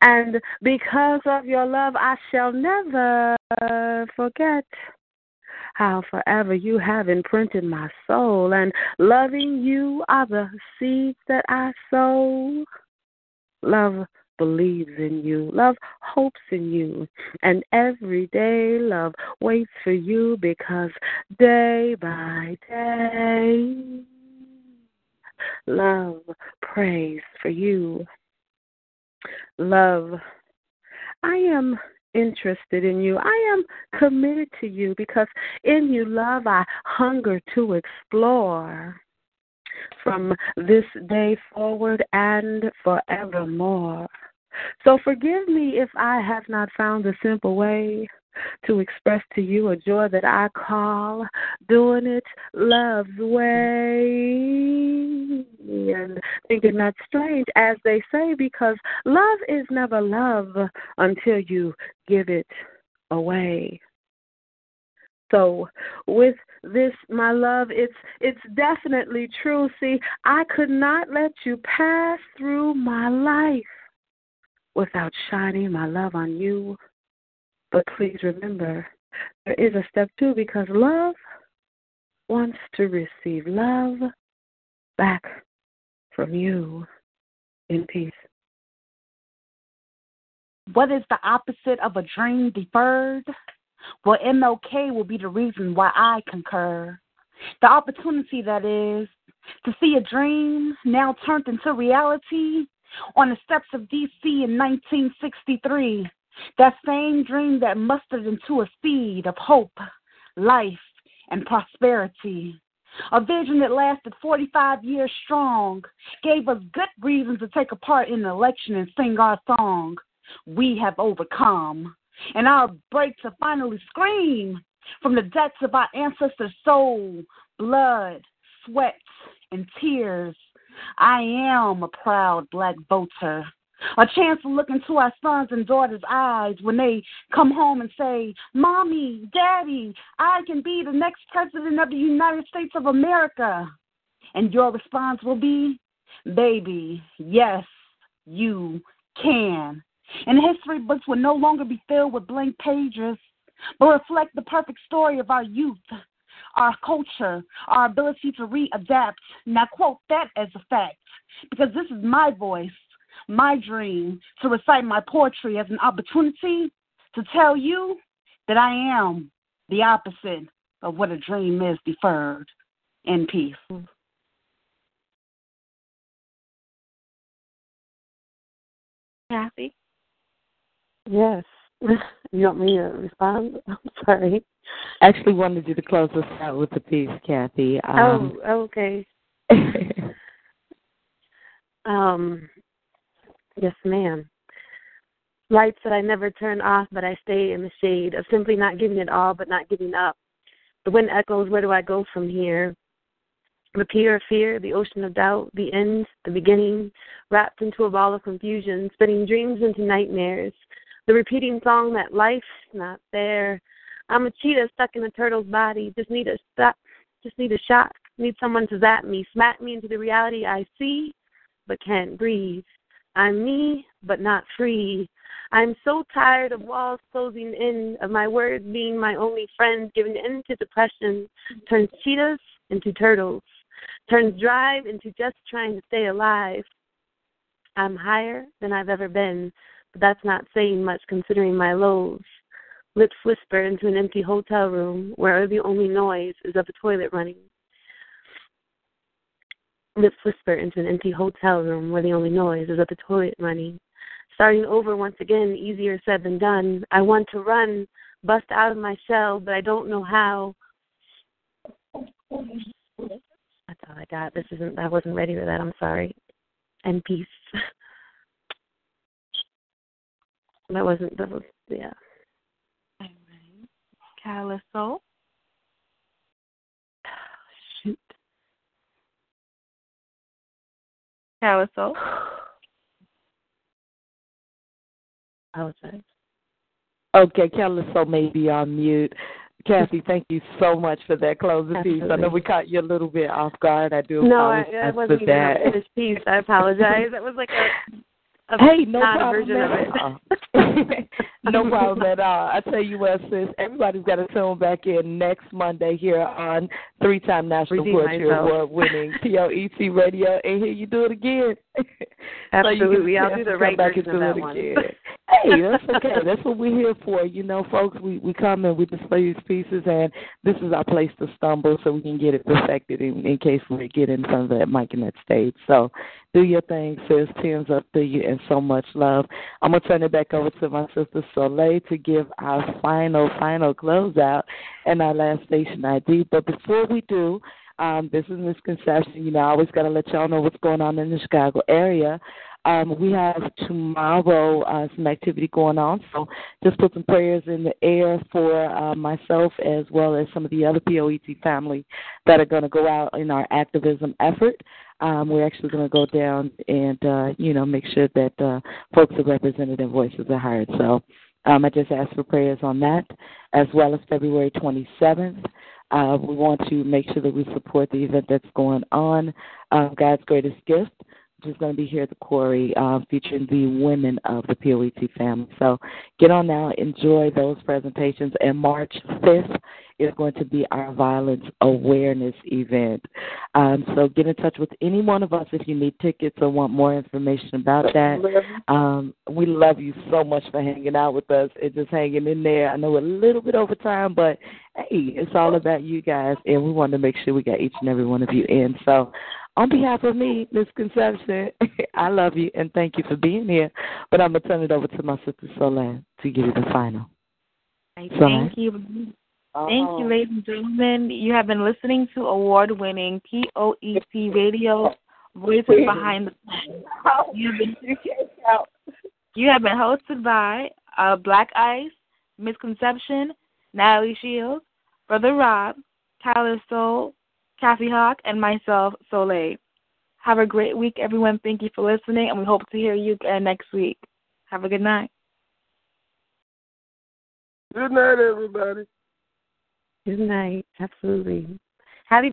And because of your love, I shall never forget how forever you have imprinted my soul. And loving you are the seeds that I sow. Love believes in you. Love hopes in you. And every day, love waits for you because day by day, love prays for you. Love, I am interested in you. I am committed to you because in you, love, I hunger to explore from this day forward and forevermore. So forgive me if I have not found a simple way to express to you a joy that I call doing it love's way. And thinking not strange, as they say, because love is never love until you give it away. So with this my love it's it's definitely true see i could not let you pass through my life without shining my love on you. But please remember there is a step two because love wants to receive love back from you in peace. What is the opposite of a dream deferred? Well, MLK will be the reason why I concur. The opportunity that is to see a dream now turned into reality on the steps of DC in 1963. That same dream that mustered into a seed of hope, life, and prosperity. A vision that lasted 45 years strong gave us good reasons to take a part in the election and sing our song. We have overcome and our break to finally scream from the depths of our ancestors' soul, blood, sweat, and tears. I am a proud black voter. A chance to look into our sons and daughters' eyes when they come home and say, Mommy, Daddy, I can be the next president of the United States of America. And your response will be, Baby, yes, you can. And history books will no longer be filled with blank pages, but reflect the perfect story of our youth, our culture, our ability to readapt. Now, quote that as a fact, because this is my voice, my dream to recite my poetry as an opportunity to tell you that I am the opposite of what a dream is deferred. In peace. Kathy? Yes. You want me to respond? I'm sorry. I actually wanted you to close us out with the piece, Kathy. Um, oh, okay. um, yes, ma'am. Lights that I never turn off, but I stay in the shade of simply not giving it all, but not giving up. The wind echoes, where do I go from here? The pier of fear, the ocean of doubt, the end, the beginning, wrapped into a ball of confusion, spinning dreams into nightmares, the repeating song that life's not fair. I'm a cheetah stuck in a turtle's body. Just need a stop. Just need a shot. Need someone to zap me, smack me into the reality I see, but can't breathe. I'm me, but not free. I'm so tired of walls closing in, of my words being my only friend, giving in to depression, turns cheetahs into turtles, turns drive into just trying to stay alive. I'm higher than I've ever been, but that's not saying much considering my lows. Lips whisper into an empty hotel room where the only noise is of a toilet running. Lips whisper into an empty hotel room where the only noise is of the toilet running. Starting over once again, easier said than done. I want to run, bust out of my shell, but I don't know how. That's all I got. This isn't I wasn't ready for that, I'm sorry. And peace. That wasn't that was yeah. All right. Caliso. Shoot. Was right. Okay, Caliso may be on mute. Kathy, thank you so much for that closing piece. I know we caught you a little bit off guard. I do no, I, apologize I wasn't for that. finished piece. I apologize. That was like a, Hey, no problem a version of at it. no problem at all. I tell you what, sis, everybody's got to tune back in next Monday here on three-time National Redeem Poetry myself. Award winning POET Radio and here you do it again. Absolutely. so I'll do the right version of that one. again. hey, that's okay. That's what we're here for. You know, folks, we, we come and we display these pieces, and this is our place to stumble so we can get it perfected in, in case we get in front of that mic and that stage. So do your thing, sis. Tens up to you and so much love. I'm going to turn it back over to my sister Soleil to give our final, final closeout and our last station ID. But before we do, um, this is misconception. You know, I always got to let y'all know what's going on in the Chicago area. Um, we have tomorrow uh, some activity going on, so just put some prayers in the air for uh, myself as well as some of the other POET family that are going to go out in our activism effort. Um, we're actually going to go down and uh, you know make sure that uh, folks are represented and voices are heard. So um, I just ask for prayers on that, as well as February 27th. Uh, we want to make sure that we support the event that's going on, uh, God's Greatest Gift, is going to be here at the Quarry, uh, featuring the women of the POET family. So get on now, enjoy those presentations. And March 5th is going to be our violence awareness event. Um, so get in touch with any one of us if you need tickets or want more information about that. Um, we love you so much for hanging out with us and just hanging in there. I know a little bit over time, but hey, it's all about you guys, and we want to make sure we got each and every one of you in. So, on behalf of me, Miss Conception, I love you and thank you for being here. But I'm gonna turn it over to my sister Solange to give you the final. Thank Solange? you. Thank you, ladies and gentlemen. You have been listening to award winning POET Radio Voices Behind the Pen. You have been, you have been hosted by uh, Black Ice, Misconception, Natalie Shields, Brother Rob, Tyler Soul, Kathy Hawk, and myself, Soleil. Have a great week, everyone. Thank you for listening, and we hope to hear you again next week. Have a good night. Good night, everybody. Good night. Absolutely. Happy